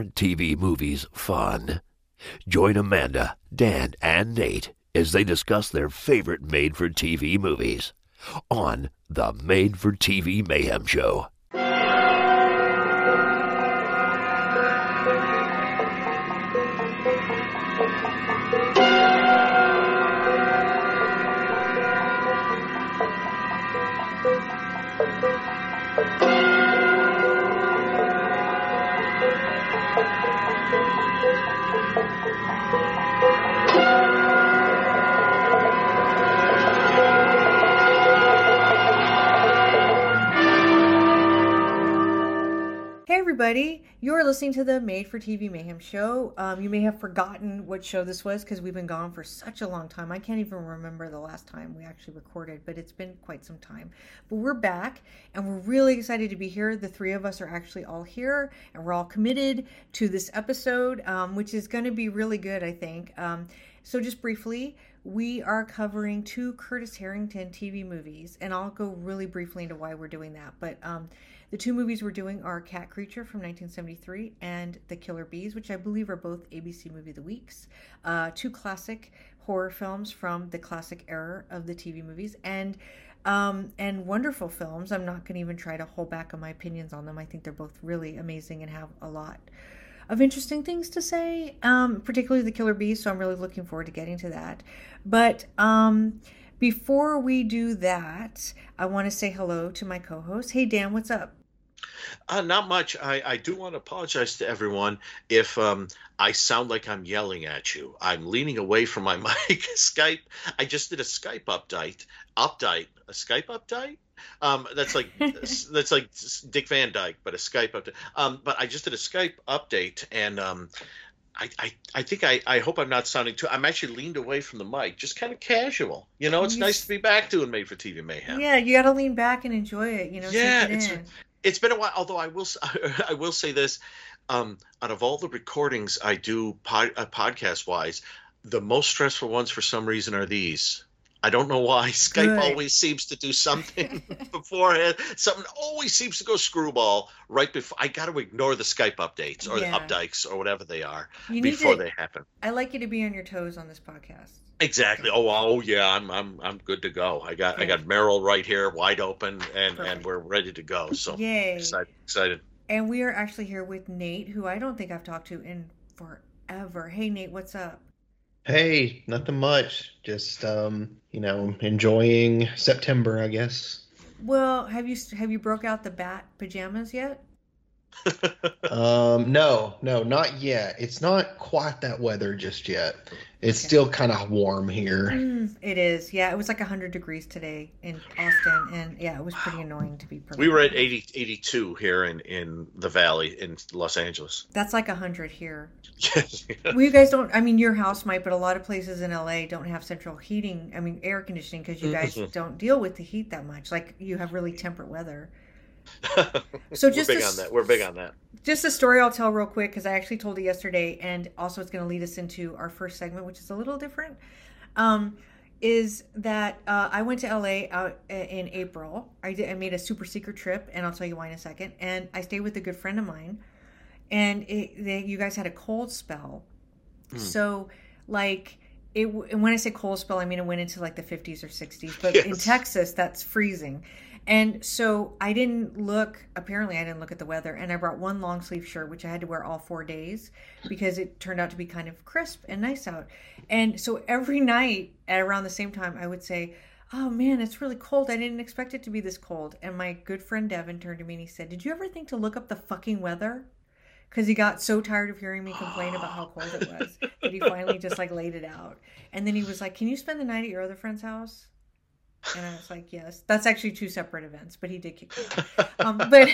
Aren't TV Movies Fun? Join Amanda, Dan, and Nate as they discuss their favorite made for TV movies on the Made for TV Mayhem Show. Listening to the Made for TV Mayhem show. Um, you may have forgotten what show this was because we've been gone for such a long time. I can't even remember the last time we actually recorded, but it's been quite some time. But we're back and we're really excited to be here. The three of us are actually all here and we're all committed to this episode, um, which is going to be really good, I think. Um, so, just briefly, we are covering two Curtis Harrington TV movies, and I'll go really briefly into why we're doing that. But um, the two movies we're doing are Cat Creature from 1973 and The Killer Bees, which I believe are both ABC Movie of the Weeks. Uh, two classic horror films from the classic era of the TV movies, and um, and wonderful films. I'm not going to even try to hold back on my opinions on them. I think they're both really amazing and have a lot of interesting things to say, um, particularly The Killer Bees. So I'm really looking forward to getting to that. But um, before we do that, I want to say hello to my co host. Hey, Dan, what's up? Uh, not much. I, I do want to apologize to everyone if um, I sound like I'm yelling at you. I'm leaning away from my mic. Skype. I just did a Skype update. Update. A Skype update. Um, that's like that's like Dick Van Dyke, but a Skype update. Um, but I just did a Skype update, and um, I, I, I think I, I hope I'm not sounding too. I'm actually leaned away from the mic, just kind of casual. You know, it's you, nice to be back doing Made for TV Mayhem. Yeah, you got to lean back and enjoy it. You know, yeah, it it's it's been a while. Although I will I will say this, um, out of all the recordings I do pod, uh, podcast wise, the most stressful ones for some reason are these. I don't know why. Skype Good. always seems to do something beforehand. Something always seems to go screwball right before. I got to ignore the Skype updates or yeah. the updikes or whatever they are you before to, they happen. I like you to be on your toes on this podcast. Exactly. Oh, oh yeah. I'm I'm I'm good to go. I got I got Merrill right here, wide open, and Perfect. and we're ready to go. So yay, excited, excited. And we are actually here with Nate, who I don't think I've talked to in forever. Hey, Nate, what's up? Hey, nothing much. Just um, you know, enjoying September, I guess. Well, have you have you broke out the bat pajamas yet? um, no, no, not yet. It's not quite that weather just yet. It's okay. still kind of warm here. Mm, it is. Yeah, it was like 100 degrees today in Austin. And yeah, it was pretty annoying to be We were at 80, 82 here in, in the valley in Los Angeles. That's like 100 here. well, you guys don't, I mean, your house might, but a lot of places in LA don't have central heating, I mean, air conditioning because you guys don't deal with the heat that much. Like you have really temperate weather. So just we're big a, on that. We're big on that. Just a story I'll tell real quick because I actually told it yesterday, and also it's going to lead us into our first segment, which is a little different. Um, is that uh, I went to LA out uh, in April. I did. I made a super secret trip, and I'll tell you why in a second. And I stayed with a good friend of mine, and it, they, you guys had a cold spell. Mm. So, like, it. And When I say cold spell, I mean it went into like the 50s or 60s. But yes. in Texas, that's freezing. And so I didn't look, apparently, I didn't look at the weather. And I brought one long sleeve shirt, which I had to wear all four days because it turned out to be kind of crisp and nice out. And so every night at around the same time, I would say, Oh man, it's really cold. I didn't expect it to be this cold. And my good friend Devin turned to me and he said, Did you ever think to look up the fucking weather? Because he got so tired of hearing me complain about how cold it was that he finally just like laid it out. And then he was like, Can you spend the night at your other friend's house? And I was like, yes, that's actually two separate events, but he did kick me. Um, but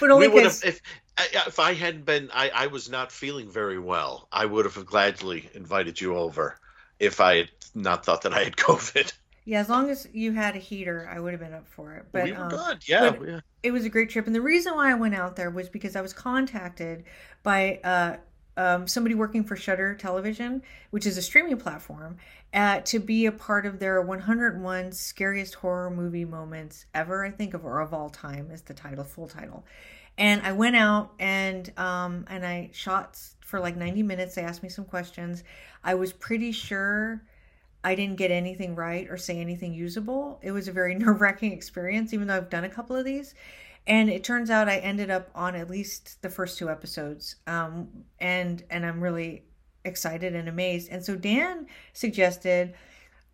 but only because if if I hadn't been, I, I was not feeling very well. I would have gladly invited you over if I had not thought that I had COVID. Yeah, as long as you had a heater, I would have been up for it. But we were um, good, yeah, yeah. It was a great trip, and the reason why I went out there was because I was contacted by uh, um, somebody working for Shudder Television, which is a streaming platform, uh, to be a part of their 101 scariest horror movie moments ever, I think, of or of all time is the title, full title. And I went out and um, and I shot for like 90 minutes. They asked me some questions. I was pretty sure I didn't get anything right or say anything usable. It was a very nerve wracking experience, even though I've done a couple of these. And it turns out I ended up on at least the first two episodes, um, and and I'm really excited and amazed. And so Dan suggested,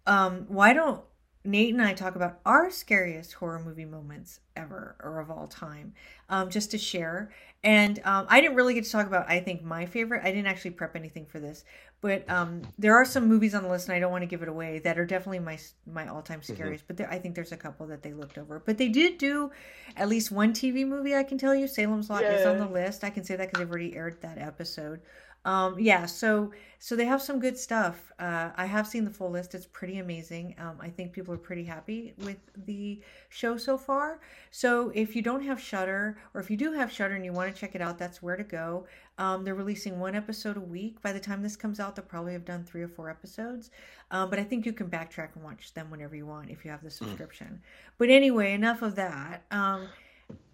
um, why don't Nate and I talk about our scariest horror movie moments ever or of all time, um, just to share. And um, I didn't really get to talk about, I think, my favorite. I didn't actually prep anything for this, but um, there are some movies on the list, and I don't want to give it away, that are definitely my my all time Mm-hmm. scariest. But there, I think there's a couple that they looked over. But they did do at least one TV movie. I can tell you, Salem's Lot is on the list. I can say that because they've already aired that episode. Um, yeah, so so they have some good stuff. Uh, I have seen the full list; it's pretty amazing. Um, I think people are pretty happy with the show so far. So if you don't have Shudder, or if you do have Shudder and you want to check it out, that's where to go. Um, they're releasing one episode a week. By the time this comes out, they'll probably have done three or four episodes. Um, but I think you can backtrack and watch them whenever you want if you have the subscription. But anyway, enough of that. Um,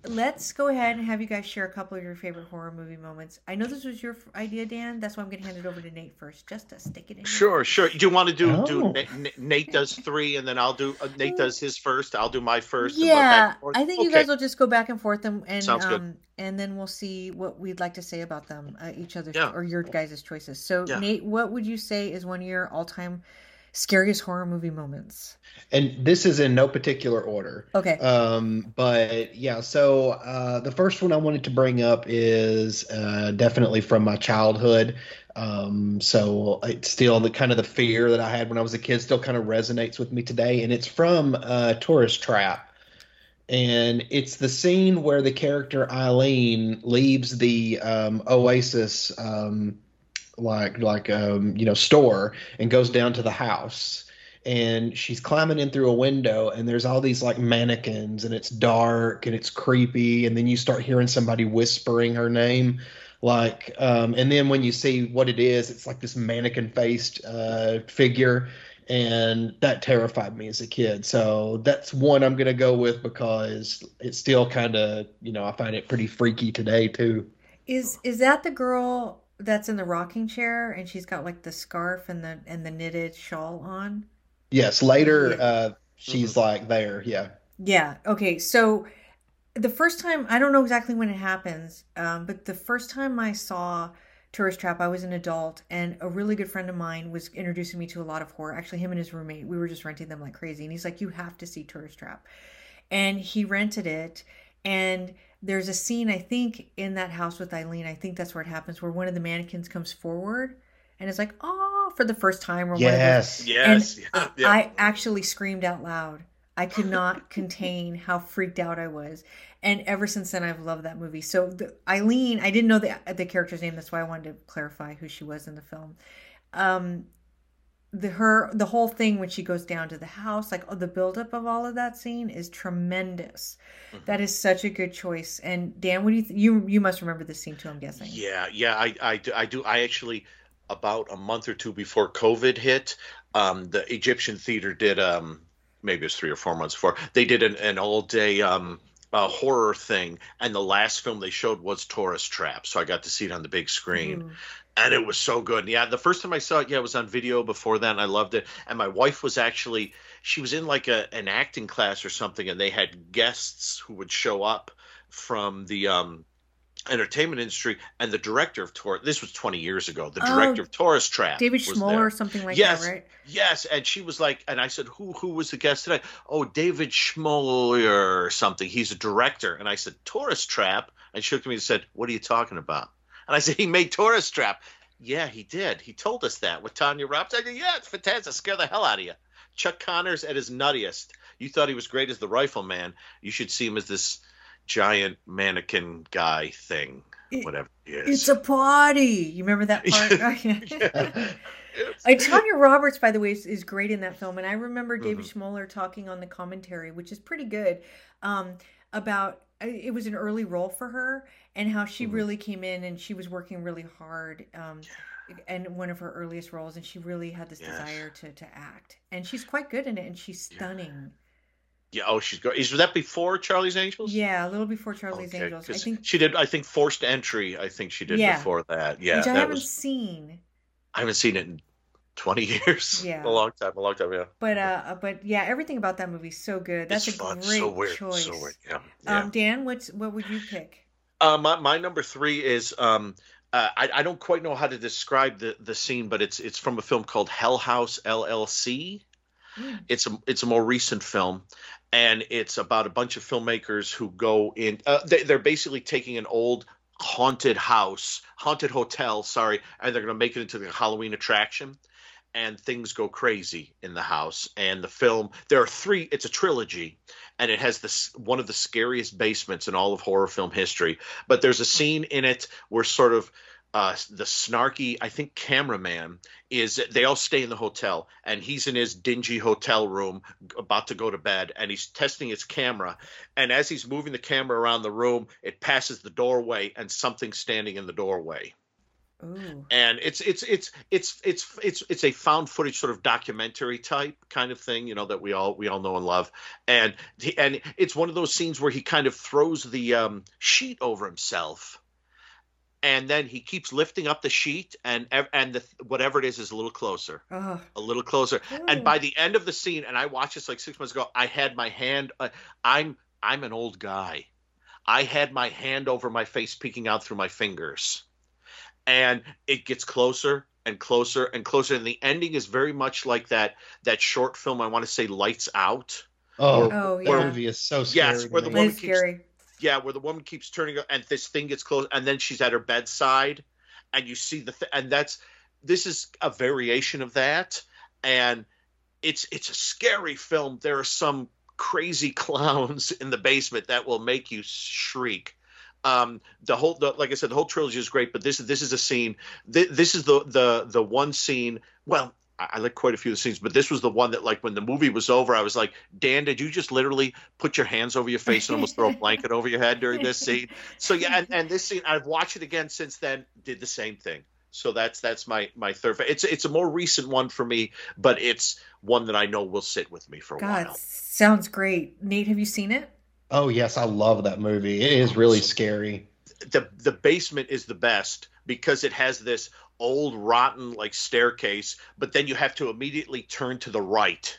let's go ahead and have you guys share a couple of your favorite horror movie moments. I know this was your idea, Dan. That's why I'm going to hand it over to Nate first, just to stick it in. Sure, sure. Do you want to do do Oh. Nate, Nate does three, and then I'll do uh, Nate does his first. I'll do my first. and go back Yeah, and? I think you guys will just go back and forth and and Sounds good. um and then we'll see what we'd like to say about them, uh, each other's Yeah. or your guys' choices. So Yeah. Nate, what would you say is one of your all-time scariest horror movie moments? And this is in no particular order. Okay. Um, but yeah, so uh, the first one I wanted to bring up is uh, definitely from my childhood. Um, so it's still the kind of the fear that I had when I was a kid still kind of resonates with me today, and it's from uh, Tourist Trap. And it's the scene where the character Eileen leaves the um, Oasis, um, like like um, you know, store and goes down to the house. And she's climbing in through a window and there's all these like mannequins and it's dark and it's creepy. And then you start hearing somebody whispering her name. Like um, and then when you see what it is it's like this mannequin faced uh, figure. And that terrified me as a kid. So that's one i'm going to go with because it's still kind of you know i find it pretty freaky today too. Is is that the girl that's in the rocking chair and she's got like the scarf and the and the knitted shawl on? yes later Yeah. uh, she's like there yeah Yeah. Okay. So the first time, I don't know exactly when it happens, um, but the first time I saw Tourist Trap, I was an adult, and a really good friend of mine was introducing me to a lot of horror. Actually, him and his roommate, we were just renting them like crazy. And he's like, You have to see Tourist Trap. And he rented it. And there's a scene, I think, in that house with Eileen. I think that's where it happens, where one of the mannequins comes forward and is like, Oh, for the first time, or one of those yes Yes. and yeah, yeah. I actually screamed out loud. I could not contain how freaked out I was. And ever since then, I've loved that movie. So the, Eileen, I didn't know the the character's name. That's why I wanted to clarify who she was in the film. Um, the her the whole thing when she goes down to the house, like oh, the buildup of all of that scene is tremendous. Mm-hmm. That is such a good choice. And Dan, what do you th- you you must remember this scene too? I'm guessing. Yeah, yeah, I, I, do, I do. I actually, about a month or two before COVID hit, um, the Egyptian theater did, um, maybe it was three or four months before, they did an, an all day um, uh, horror thing, and the last film they showed was Tourist Trap, so I got to see it on the big screen. Ooh. And it was so good. Yeah, the first time I saw it, yeah, it was on video. Before then, I loved it. And my wife was actually she was in like a an acting class or something, and they had guests who would show up from the um entertainment industry and the director of tour this was 20 years ago the Oh, director of tourist trap David Schmoeller or something like Yes. that, right? Yes, and she was like, and I said, who who was the guest today? Oh, David Schmoeller or something. He's a director. And I said, Tourist Trap. And she looked at me and said, What are you talking about? And I said, He made Tourist Trap. Yeah, he did. He told us that with Tanya Robbins. I go, Yeah, it's fantastic. Scare the hell out of you. Chuck Connors at his nuttiest. You thought he was great as the rifleman. You should see him as this giant mannequin guy thing, It- whatever he is. It's a party. You remember that part? Yes. Uh, Tanya Roberts, by the way, is, is great in that film, and I remember David Mm-hmm. Schmoeller talking on the commentary, which is pretty good, um, about it was an early role for her and how she Mhm. really came in and she was working really hard. Um, and one of her earliest roles, and she really had this Yes. desire to to act, and she's quite good in it, and she's stunning. Yeah. Oh, she's great. Is that before Charlie's Angels? Yeah, a little before Charlie's Okay, Angels. I think she did. I think Forced Entry. I think she did Yeah. before that. Yeah, which I that haven't was. seen. I haven't seen it in twenty years. Yeah. a long time. A long time. Yeah. But uh, but yeah, everything about that movie's so good. That's it's a fun. great so weird. choice. So weird. Yeah. yeah. Um, Dan, what's what would you pick? Uh, my, my number three is um, uh, I, I don't quite know how to describe the, the scene, but it's it's from a film called Hell House LLC. Mm. It's a it's a more recent film, and it's about a bunch of filmmakers who go in. Uh, they, they're basically taking an old haunted house, haunted hotel, sorry, and they're going to make it into the Halloween attraction. And things go crazy in the house. And the film, there are three. It's a trilogy, and it has this one of the scariest basements in all of horror film history. But there's a scene in it where sort of uh, the snarky, I think, cameraman is. They all stay in the hotel, and he's in his dingy hotel room, about to go to bed, and he's testing his camera. And as he's moving the camera around the room, it passes the doorway, and something's standing in the doorway Ooh. and it's it's it's it's it's it's it's a found footage sort of documentary type kind of thing you know that we all we all know and love. And he, and it's one of those scenes where he kind of throws the um, sheet over himself. And then he keeps lifting up the sheet and and the, whatever it is is a little closer. Oh. a little closer. And by the end of the scene and i watched this like six months ago i had my hand uh, i'm i'm an old guy. I had my hand over my face peeking out through my fingers and it gets closer and closer and closer and the ending is very much like that that short film i want to say lights out Oh, Oh, that yeah. movie is so scary. Yes, where the me. one- That is keeps- scary. yeah where the woman keeps turning and this thing gets close and then she's at her bedside and you see the th- and that's this is a variation of that and it's it's a scary film there are some crazy clowns in the basement that will make you shriek um the whole the, like i said the whole trilogy is great but this is this is a scene th- this is the the the one scene well I, like quite a few of the scenes, but this was the one that, like, when the movie was over, I was like, "Dan, did you just literally put your hands over your face and almost throw a blanket over your head during this scene?" So yeah, and, and this scene, I've watched it again since then. Did the same thing. So that's that's my my third. It's it's a more recent one for me, but it's one that I know will sit with me for a God, while. sounds great. Nate, have you seen it? Oh yes, I love that movie. It is really scary. the the basement is the best because it has this old rotten like staircase but then you have to immediately turn to the right.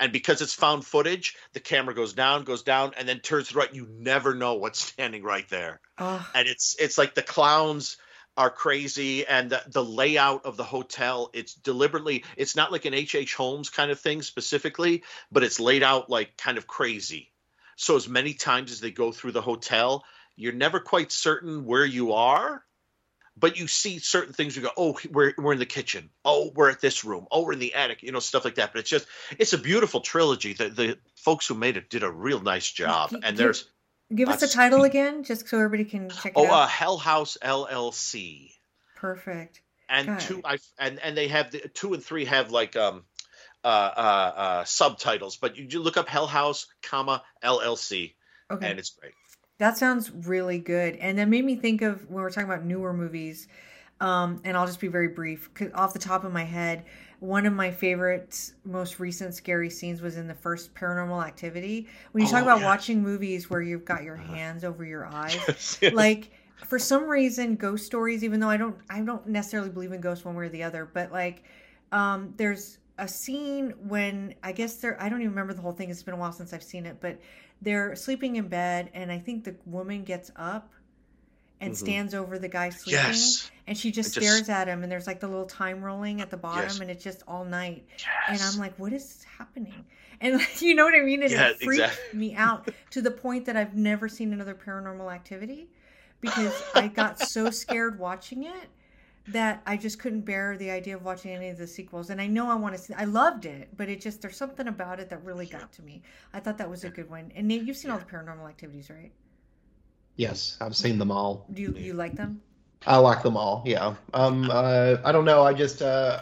And because it's found footage the camera goes down goes down and then turns to the right. You never know what's standing right there. Oh, and it's it's like the clowns are crazy and the, the layout of the hotel it's deliberately it's not like an hh holmes kind of thing specifically but it's laid out like kind of crazy so as many times as they go through the hotel you're never quite certain where you are but you see certain things you go oh we're, we're in the kitchen oh we're at this room oh we're in the attic you know stuff like that but it's just it's a beautiful trilogy the, the folks who made it did a real nice job and there's give us the title again, just so everybody can check it oh uh, out. hell house llc Perfect. and two. I and and they have the two and three have like um uh uh, uh subtitles, but you, you look up Hell House, comma LLC, Okay. and it's great. That sounds really good. And that made me think of when we're talking about newer movies. Um, and I'll just be very brief. off the top of my head, one of my favorite, most recent scary scenes was in the first Paranormal Activity. When you talk Oh, about yeah. watching movies where you've got your hands over your eyes, Yes. like for some reason, ghost stories. Even though I don't, I don't necessarily believe in ghosts one way or the other, but like, um, there's a scene when I guess they're. I don't even remember the whole thing. It's been a while since I've seen it, but they're sleeping in bed, and I think the woman gets up and Mhm. stands over the guy sleeping, yes, and she just just- stares at him, and there's like the little time rolling at the bottom, Yes. and it's just all night, yes. and I'm like, what is happening? And like, you know what I mean? And Yeah, it freaked exactly. me out to the point that I've never seen another Paranormal Activity because I got so scared watching it that I just couldn't bear the idea of watching any of the sequels. And I know I want to see. I loved it, but it just there's something about it that really got to me. I thought that was a good one. And Nate, you've seen all the Paranormal Activities, right? Yes, I've seen them all. Do you you like them? I like them all. Yeah. Um. Uh. I don't know. I just. Uh.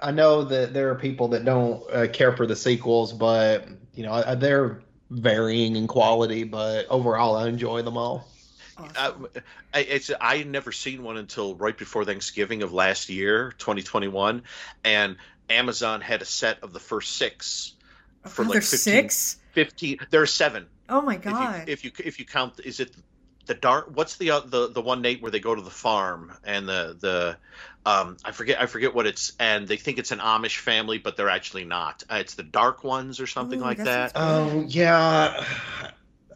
I know that there are people that don't uh, care for the sequels, but you know I- they're varying in quality. But overall, I enjoy them all. Awesome. Uh, I, it's I had never seen one until right before Thanksgiving of last year, 2021, and Amazon had a set of the first six for Oh, like there's 15, six. 15 there are seven Oh my if you, god. if you if you count is it the dark what's the uh, the the one Nate where they go to the farm and the the um I forget I forget what it's and they think it's an Amish family but they're actually not uh, it's the dark ones or something Ooh, like that that Oh yeah.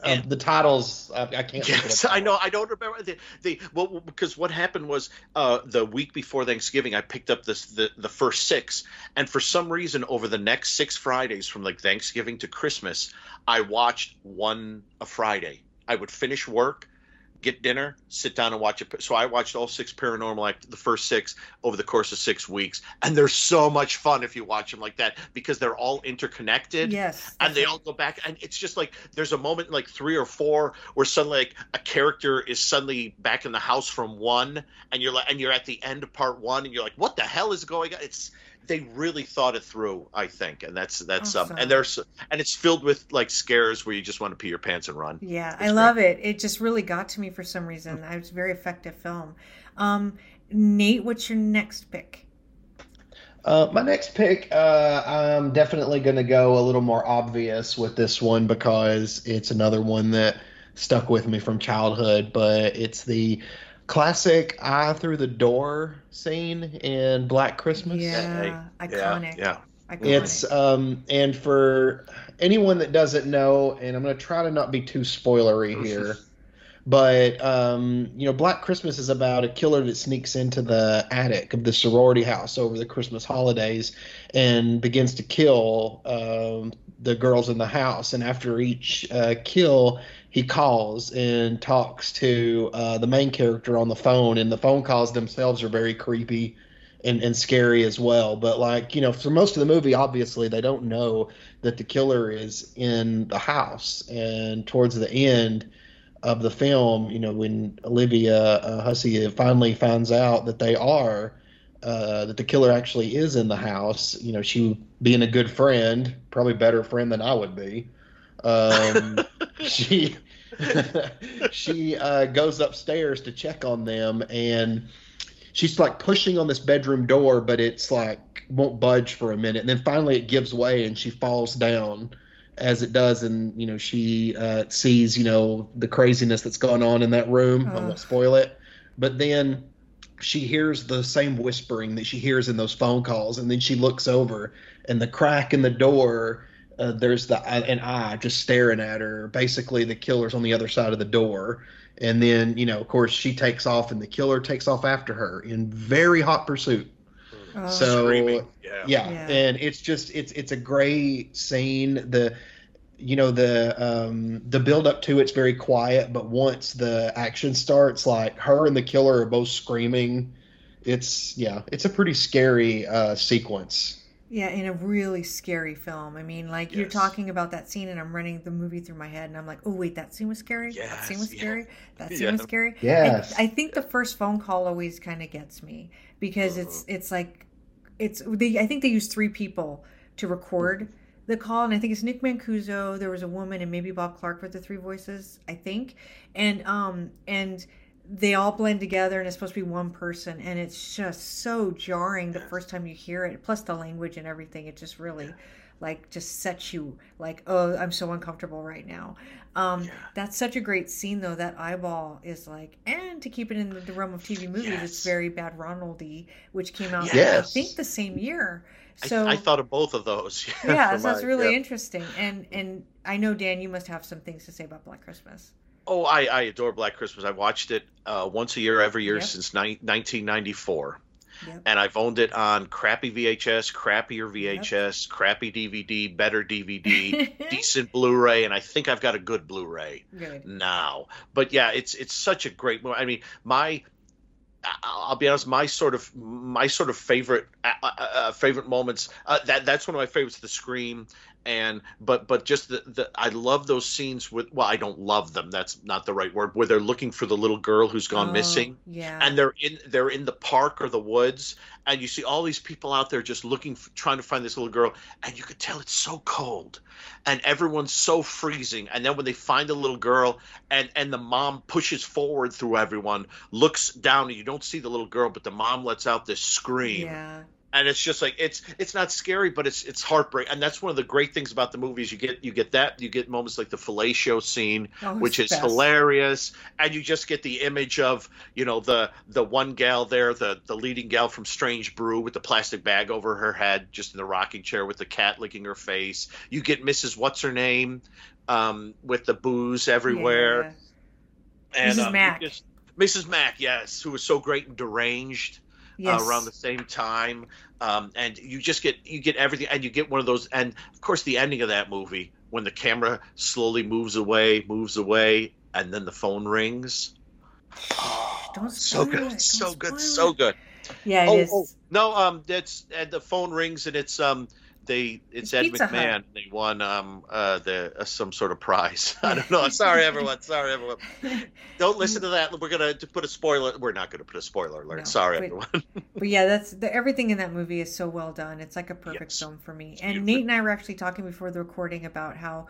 Uh, And- the titles I, I can't. Yes, I know. I don't remember the, the well because what happened was uh, the week before Thanksgiving, I picked up this the the first six, and for some reason, over the next six Fridays from like Thanksgiving to Christmas, I watched one a Friday. I would finish work, get dinner, sit down and watch it. So I watched all six Paranormal Act, the first six over the course of six weeks, and they're so much fun if you watch them like that because they're all interconnected yes. and they all go back and it's just like there's a moment like three or four where suddenly like a character is suddenly back in the house from one and you're like and you're at the end of part one and you're like what the hell is going on it's they really thought it through i think and that's that's um and there's and it's filled with like scares where you just want to pee your pants and run Yeah, It's I love it. It just really got to me for some reason. It was a very effective film. Um, Nate, what's your next pick? Uh, my next pick, uh, I'm definitely going to go a little more obvious with this one because it's another one that stuck with me from childhood. But it's the classic "eye through the door" scene in Black Christmas. Yeah, iconic. yeah Iconic. It's um, and for anyone that doesn't know, and I'm going to try to not be too spoilery here, but um, you know, Black Christmas is about a killer that sneaks into the attic of the sorority house over the Christmas holidays and begins to kill um, the girls in the house. And after each uh, kill, he calls and talks to uh, the main character on the phone, and the phone calls themselves are very creepy and, and scary as well. But like you know, for most of the movie, obviously they don't know that the killer is in the house. And towards the end of the film, you know, when Olivia uh, Hussey finally finds out that they are. Uh, that the killer actually is in the house. You know, she being a good friend, probably better friend than I would be. Um, she she uh, goes upstairs to check on them, and she's like pushing on this bedroom door, but it's like won't budge for a minute, and then finally it gives way, and she falls down as it does, and you know she uh, sees you know the craziness that's going on in that room. I won't spoil it, but then she hears the same whispering that she hears in those phone calls, and then she looks over, and the crack in the door. Uh, there's the an eye just staring at her. Basically, the killer's on the other side of the door, and then you know, of course, she takes off, and the killer takes off after her in very hot pursuit. Oh, So- yeah Yeah, Yeah. and it's just it's it's a great scene. The you know the um the build up to it's very quiet, but once the action starts, like her and the killer are both screaming. It's yeah, it's a pretty scary uh sequence. Yeah, in a really scary film. I mean, like you're talking about that scene, and I'm running the movie through my head, and I'm like, oh wait, that scene was scary. that scene was yeah. scary. That scene Yeah. was scary. Yes. I, I think the first phone call always kind of gets me because it's Uh-huh. it's like it's they. I think they use three people to record the call, and I think it's Nick Mancuso. There was a woman, and maybe Bob Clark with the three voices. I think, and um and they all blend together, and it's supposed to be one person, and it's just so jarring the first time you hear it. Plus the language and everything, it just really. Like just sets you like oh I'm so uncomfortable right now. Um, Yeah. That's such a great scene though. That eyeball is like, and to keep it in the realm of TV movies, it's very bad Ronaldy, which came out yes. I think the same year. So I thought of both of those yeah, so that's really yeah. interesting. And and I know Dan, you must have some things to say about Black Christmas. Oh, I, I adore Black Christmas. I watched it uh, once a year, every year Yep. since ni- 1994. Yep. And I've owned it on crappy VHS, crappier VHS, crappy DVD, better DVD, decent Blu-ray, and I think I've got a good Blu-ray Good. now. But yeah, it's it's such a great movie. I mean, my I'll be honest, my sort of my sort of favorite uh, uh, uh, favorite moments. Uh, that that's one of my favorites. The Scream, and but but just the, the I love those scenes with. Well, I don't love them. That's not the right word. Where they're looking for the little girl who's gone Oh, missing Yeah. and they're in they're in the park or the woods and you see all these people out there just looking f trying to find this little girl and you could tell it's so cold and everyone's so freezing and then when they find the little girl and and the mom pushes forward through everyone looks down and you don't see the little girl but the mom lets out this scream yeah. And it's just like it's it's not scary, but it's it's heartbreaking, and that's one of the great things about the movies. You get you get that you get moments like the fellatio scene, Oh, which is best. hilarious, and you just get the image of you know the the one gal there, the the leading gal from Strange Brew with the plastic bag over her head, just in the rocking chair with the cat licking her face. You get Mrs. What's her name, um, with the booze everywhere. Yeah. And, Mrs. um, just- Mrs. Mack, yes, who was so great and deranged Yes. uh, around the same time, um, and you just get you get everything, and you get one of those, and of course the ending of that movie when the camera slowly moves away, moves away, and then the phone rings. Don't So good, it. so Don't good, so good. Yeah, it oh, is. oh, no, um, that's and the phone rings and it's um. They It's Ed Pizza Hut. McMahon. They won um uh the uh, some sort of prize. I don't know. Sorry everyone. Sorry everyone. Don't listen to that. We're gonna to put a spoiler. We're not gonna put a spoiler alert. No, Sorry but- everyone. But yeah, that's the, everything in that movie is so well done. It's like a perfect Yes. film for me. It's And beautiful. Nate and I were actually talking before the recording about how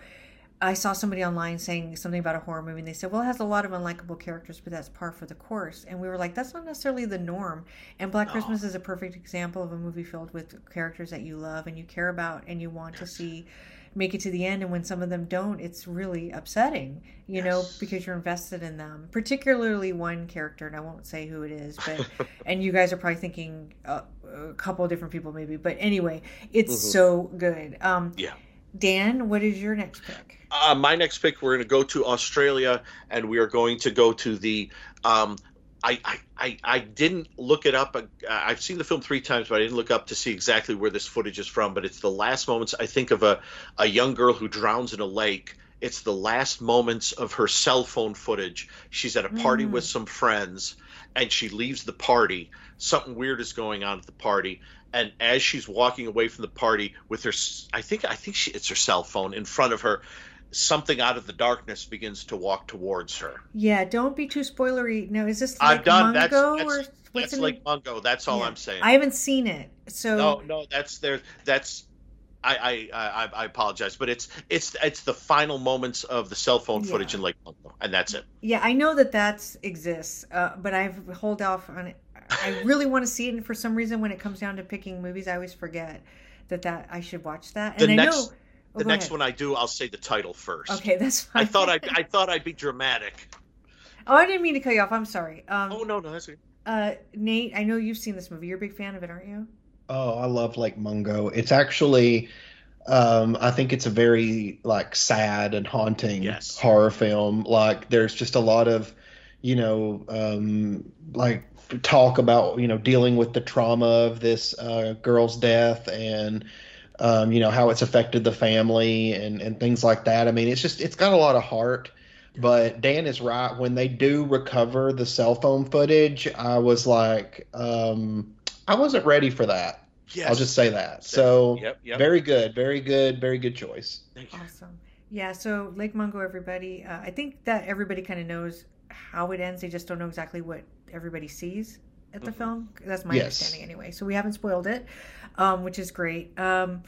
I saw somebody online saying something about a horror movie, and they said, "Well, it has a lot of unlikable characters, but that's par for the course." And we were like, "That's not necessarily the norm." And Black No. Christmas is a perfect example of a movie filled with characters that you love and you care about and you want to see make it to the end and when some of them don't it's really upsetting you know because you're invested in them particularly one character and i won't say who it is but and you guys are probably thinking uh, a couple of different people maybe but anyway it's Mhm. so good um Yeah. Dan what is your next pick Uh, my next pick, we're going to go to Australia, and we are going to go to the. Um, I, I, I, I didn't look it up. Uh, I've seen the film three times, but I didn't look up to see exactly where this footage is from. But it's the last moments, I think, of a, a young girl who drowns in a lake. It's the last moments of her cell phone footage. She's at a party Mm. with some friends, and she leaves the party. Something weird is going on at the party, and as she's walking away from the party with her, I think, I think she, it's her cell phone in front of her something out of the darkness begins to walk towards her. yeah don't be too spoilery no is this I'm like done. mungo That's or that's, that's like Mungo. That's all Yeah. I'm saying. i haven't seen it so no, no, that's there. That's I, I, I, I apologize, but it's it's it's the final moments of the cell phone Yeah. footage in Lake Mungo, and that's it. Yeah, I know that that exists, uh, but I've hold off on it. I really want to see it, and for some reason, when it comes down to picking movies, I always forget that that I should watch that. The And I next- know oh, The go next ahead. one I do, I'll say the title first. Okay, that's fine. I thought I I thought I'd be dramatic. oh, I didn't mean to cut you off. I'm sorry. Um, Oh no, no, that's good. uh, Nate, I know you've seen this movie. You're a big fan of it, aren't you? Oh, I love Lake Mungo. It's actually, um, I think it's a very like sad and haunting Yes. horror film. Like there's just a lot of, you know, um, like talk about you know dealing with the trauma of this uh, girl's death and. Um, you know how it's affected the family and, and things like that. I mean, it's just it's got a lot of heart. But Dan is right. When they do recover the cell phone footage, I was like, um, I wasn't ready for that. Yes. I'll just say that. So Yep. Yep. very good, very good, very good choice. Thank you. Awesome. Yeah, so Lake Mungo, everybody. Uh, I think that everybody kind of knows how it ends. They just don't know exactly what everybody sees at the Mhm. film. That's my Yes. understanding, anyway. So we haven't spoiled it, um, which is great. Um,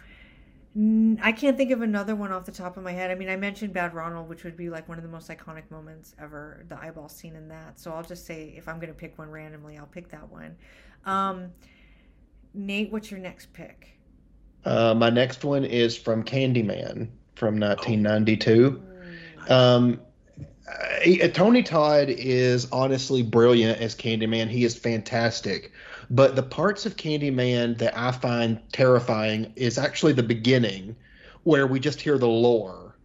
n- I can't think of another one off the top of my head. I mean, I mentioned Bad Ronald, which would be like one of the most iconic moments ever. The eyeball scene in that. So I'll just say if I'm going to pick one randomly, I'll pick that one. Um, Nate, what's your next pick? Uh, my next one is from Candyman from 1992. Um, uh, Tony Todd is honestly brilliant as Candyman. He is fantastic. But the parts of Candyman that I find terrifying is actually the beginning, where we just hear the lore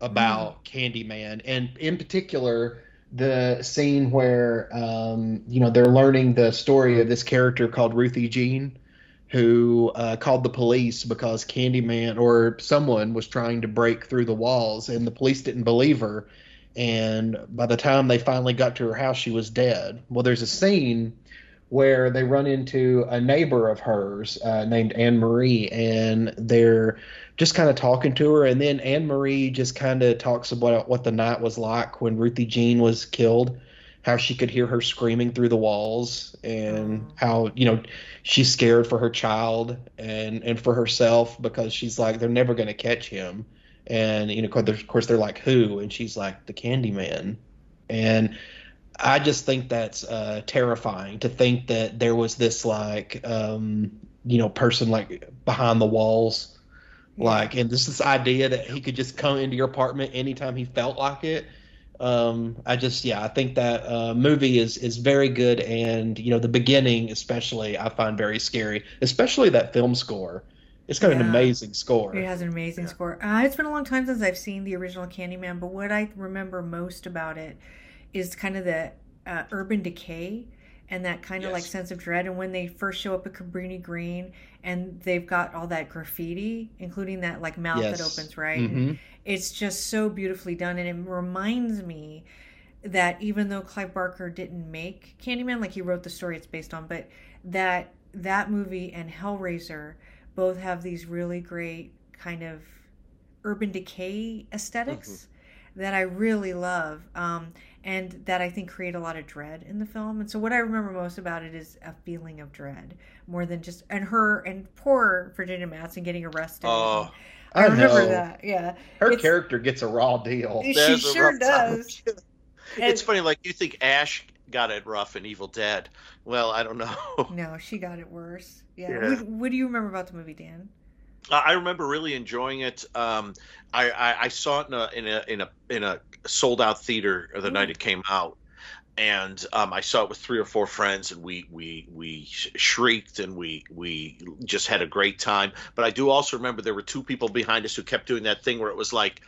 about Candyman, and in particular, the scene where um, you know they're learning the story of this character called Ruthie Jean, who uh, called the police because Candyman or someone was trying to break through the walls, and the police didn't believe her. And by the time they finally got to her house, she was dead. Well, there's a scene where they run into a neighbor of hers uh, named Anne Marie, and they're just kind of talking to her. And then Anne Marie just kind of talks about what the night was like when Ruthie Jean was killed, how she could hear her screaming through the walls, and Oh. how you know she's scared for her child and and for herself because she's like they're never going to catch him. And you know, of course, they're- of course, they're like who, and she's like the Candyman, and I just think that's uh, terrifying to think that there was this like um, you know person like behind the walls, like and this this idea that he could just come into your apartment anytime he felt like it. Um, I just yeah, I think that uh, movie is is very good, and you know the beginning especially I find very scary, especially that film score. It's got an amazing score. It has an amazing score. Uh, it's been a long time since I've seen the original Candyman, but what I remember most about it is kind of the uh, urban decay and that kind of like sense of dread. And when they first show up at Cabrini Green and they've got all that graffiti, including that like mouth that opens, right? Mhm. It's just so beautifully done, and it reminds me that even though Clive Barker didn't make Candyman, like he wrote the story it's based on, but that that movie and Hellraiser both have these really great kind of urban decay esthetics that I really love, um, and that I think create a lot of dread in the film. And so, what I remember most about it is a feeling of dread more than just and her and poor Virginia Madsen getting arrested. Oh. I I remember know. that. Yeah, Her It's- character gets a raw deal. She There's sure does. It's funny, like you think Ash got it rough in Evil Dead. Well, I don't know. No, she got it worse. Yeah. Yeah. What, what do you remember about the movie, Dan? I I remember really enjoying it. Um, I, I, I saw it in a in a in a in a sold out theater the Ooh. night it came out, and um, I saw it with three or four friends, and we we we shrieked and we we just had a great time. But I do also remember there were two people behind us who kept doing that thing where it was like,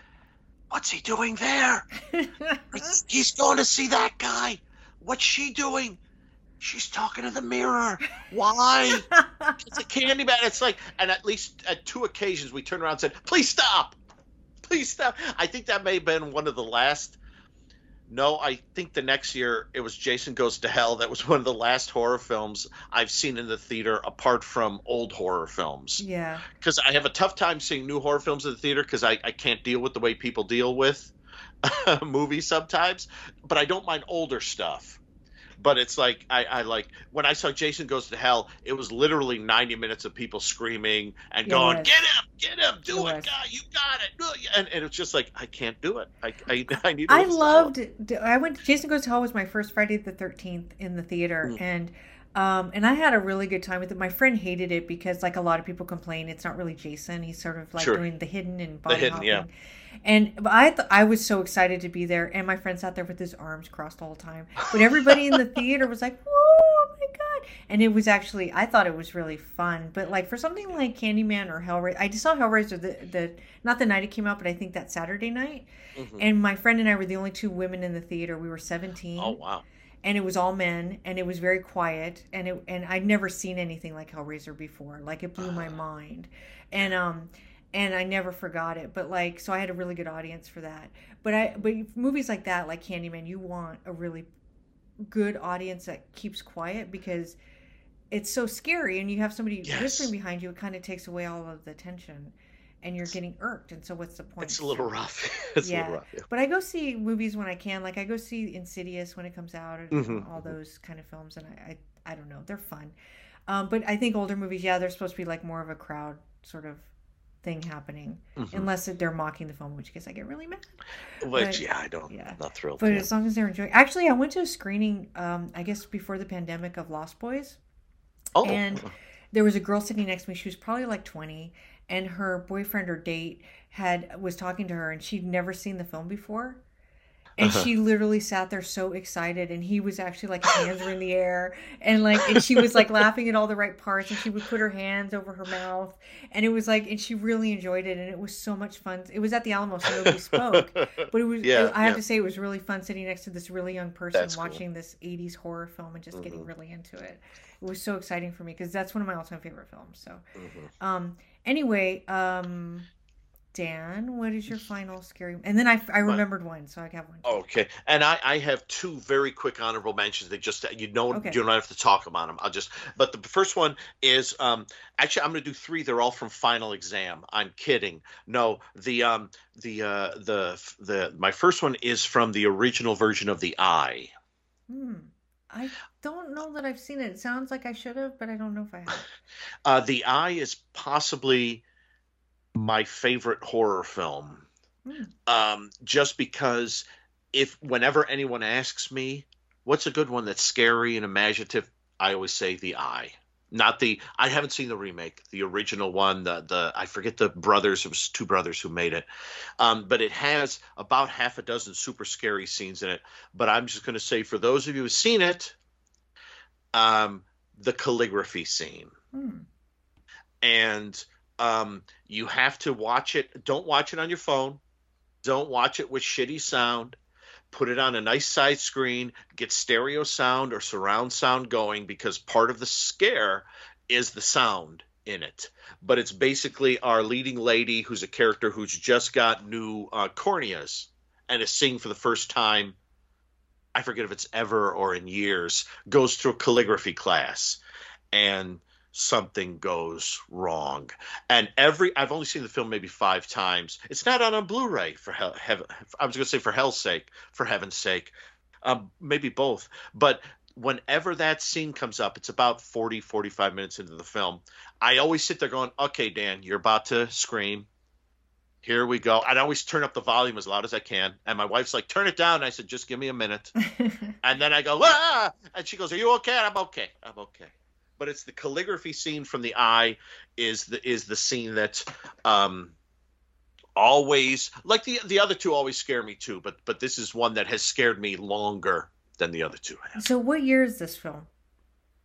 "What's he doing there? He's going to see that guy. What's she doing?" She's talking to the mirror. Why? it's a candy man. It's like, and at least at two occasions we turned around and said, "Please stop, please stop." I think that may have been one of the last. No, I think the next year it was Jason Goes to Hell. That was one of the last horror films I've seen in the theater, apart from old horror films. yeah. Because I have a tough time seeing new horror films in the theater because I, I can't deal with the way people deal with movies sometimes. But I don't mind older stuff but it's like I, I like when I saw Jason Goes to Hell, it was literally 90 minutes of people screaming and Yeah, going, "Get him, get him, do It it, guy, you got it," and, and it's just like I can't do it. I I, I need. I loved. I went. Jason Goes to Hell was my first Friday the Thirteenth in the theater, Mm. and um, and I had a really good time with it. My friend hated it because, like a lot of people complain, it's not really Jason. He's sort of like Sure. doing the hidden and body hidden, hopping. yeah. And I th- I was so excited to be there, and my friend sat there with his arms crossed all the time. But everybody in the theater was like, "Oh my god!" And it was actually I thought it was really fun. But like for something like Candyman or Hellraiser, I just saw Hellraiser the the not the night it came out, but I think that Saturday night. Mhm. And my friend and I were the only two women in the theater. We were 17 Oh wow. and it was all men and it was very quiet and it and I'd never seen anything like Hellraiser before. Like it blew my mind. And um and I never forgot it. But like so I had a really good audience for that. But I but movies like that like Candyman, you want a really good audience that keeps quiet because it's so scary and you have somebody Yes. whispering behind you it kind of takes away all of the tension and you're getting irked and so what's the point It's a little rough. it's a Yeah. little rough. Yeah. but I go see movies when I can. Like I go see Insidious when it comes out, and Mhm. all those kind of films. And I, I, I don't know, they're fun. Um, but I think older movies, yeah, they're supposed to be like more of a crowd sort of thing happening, Mhm. unless they're mocking the film, in which case I get really mad. Which but- yeah, I don't. yeah. Not thrilled. But yeah. as long as they're enjoying, actually, I went to a screening. Um, I guess before the pandemic of Lost Boys. oh, and there was a girl sitting next to me she was probably like 20 and her boyfriend or date had was talking to her and she'd never seen the film before and Uh-huh. she literally sat there so excited and he was actually like his hands were in the air and like and she was like laughing at all the right parts and she would put her hands over her mouth and it was like and she really enjoyed it and it was so much fun it was at the alamo so nobody spoke but it was Yeah, i have yeah. to say it was really fun sitting next to this really young person That's cool. watching this 80s horror film and just getting Mhm. really into it it was so exciting for me because that's one of my all-time favorite films so Mhm. um anyway um dan what is your final scary and then i, I remembered one so i have one. Okay, and I, I have two very quick honorable mentions. That just you know Okay. you don't have to talk about them. I'll just. But the first one is um actually I'm going to do three. They're all from Final Exam. I'm kidding. No, the um the uh the the my first one is from the original version of the Eye. Hmm. i don't know that i've seen it it sounds like i should have but i don't know if i have Uh, the Eye is possibly my favorite horror film. Hmm. Um, just because if whenever anyone asks me what's a good one that's scary and imaginative, I always say The Eye. not the I haven't seen the remake, the original one. The the I forget the brothers. It was two brothers who made it, um, but it has about half a dozen super scary scenes in it. But I'm just going to say for those of you who've seen it, um, the calligraphy scene, Hmm. and um, you have to watch it. Don't watch it on your phone. Don't watch it with shitty sound. Put it on a nice size screen. Get stereo sound or surround sound going because part of the scare is the sound in it. But it's basically our leading lady, who's a character who's just got new uh, corneas and is seeing for the first time. I forget if it's ever or in years. Goes through a calligraphy class, and something goes wrong. And every I've only seen the film maybe five times. It's not on on Blu-ray for hell. Heaven, I was going to say for hell's sake, for heaven's sake, um, maybe both. But whenever that scene comes up, it's about 40, 45 minutes into the film. I always sit there going, "Okay, Dan, you're about to scream." Here we go. I'd always turn up the volume as loud as I can. And my wife's like, turn it down. And I said, just give me a minute. And then I go, ah! And she goes, are you okay? I'm okay. I'm okay. But it's the calligraphy scene from the eye is the is the scene that um always like the the other two always scare me too, but but this is one that has scared me longer than the other two have. so, what year is this film?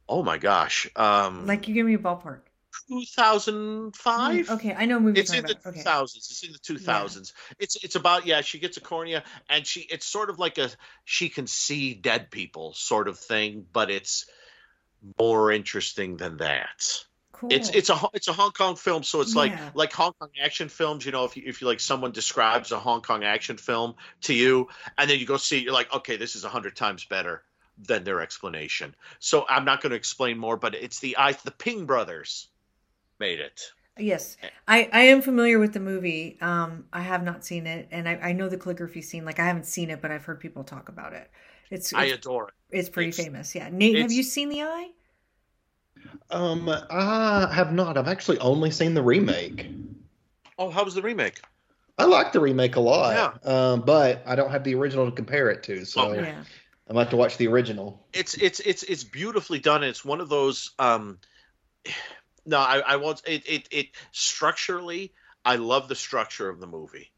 Oh my gosh. Um Like, you give me a ballpark. 2005? Mm, Okay, I know movies. It's in the Okay. 2000s. It's in the 2000s. It's it's about yeah. She gets a cornea, and she it's sort of like a she can see dead people sort of thing, but it's more interesting than that. Cool. It's it's a it's a Hong Kong film, so it's like Yeah. like Hong Kong action films. You know, if you if you like someone describes a Hong Kong action film to you, and then you go see it, you're like, okay, this is a hundred times better than their explanation. So I'm not going to explain more, but it's the I the Pang brothers made it. Yes, I, I am familiar with the movie. Um, I have not seen it, and I, I know the calligraphy scene. Like I haven't seen it, but I've heard people talk about it. It's I it's, adore it. it's pretty it's- famous. Yeah, Nate, have you seen The Eye? Um, I have not. I've actually only seen the remake. Oh, how was the remake? I like the remake a lot. Um, but I don't have the original to compare it to, so Okay. Yeah. I'm about to watch the original. It's it's it's it's beautifully done. It's one of those. Um, no, I I won't. It it it structurally, I love the structure of the movie,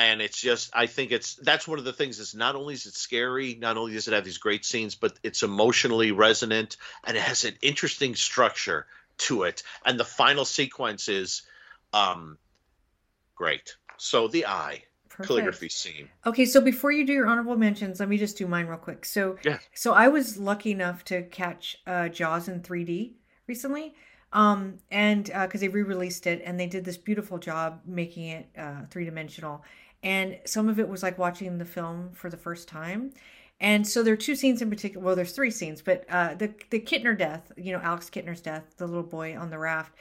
and it's just I think it's that's one of the things. Is not only is it scary, not only does it have these great scenes, but it's emotionally resonant, and it has an interesting structure to it. And the final sequence is, um, great. So the eye Perfect. calligraphy scene. Okay, so before you do your honorable mentions, let me just do mine real quick. So, Yeah. so I was lucky enough to catch uh, Jaws in 3D recently, um, and because they re-released it, and they did this beautiful job making it uh, three dimensional, and some of it was like watching the film for the first time. And so there are two scenes in particular. Well, there's three scenes, but uh, the the Kintner death, you know, Alex Kintner's death, the little boy on the raft.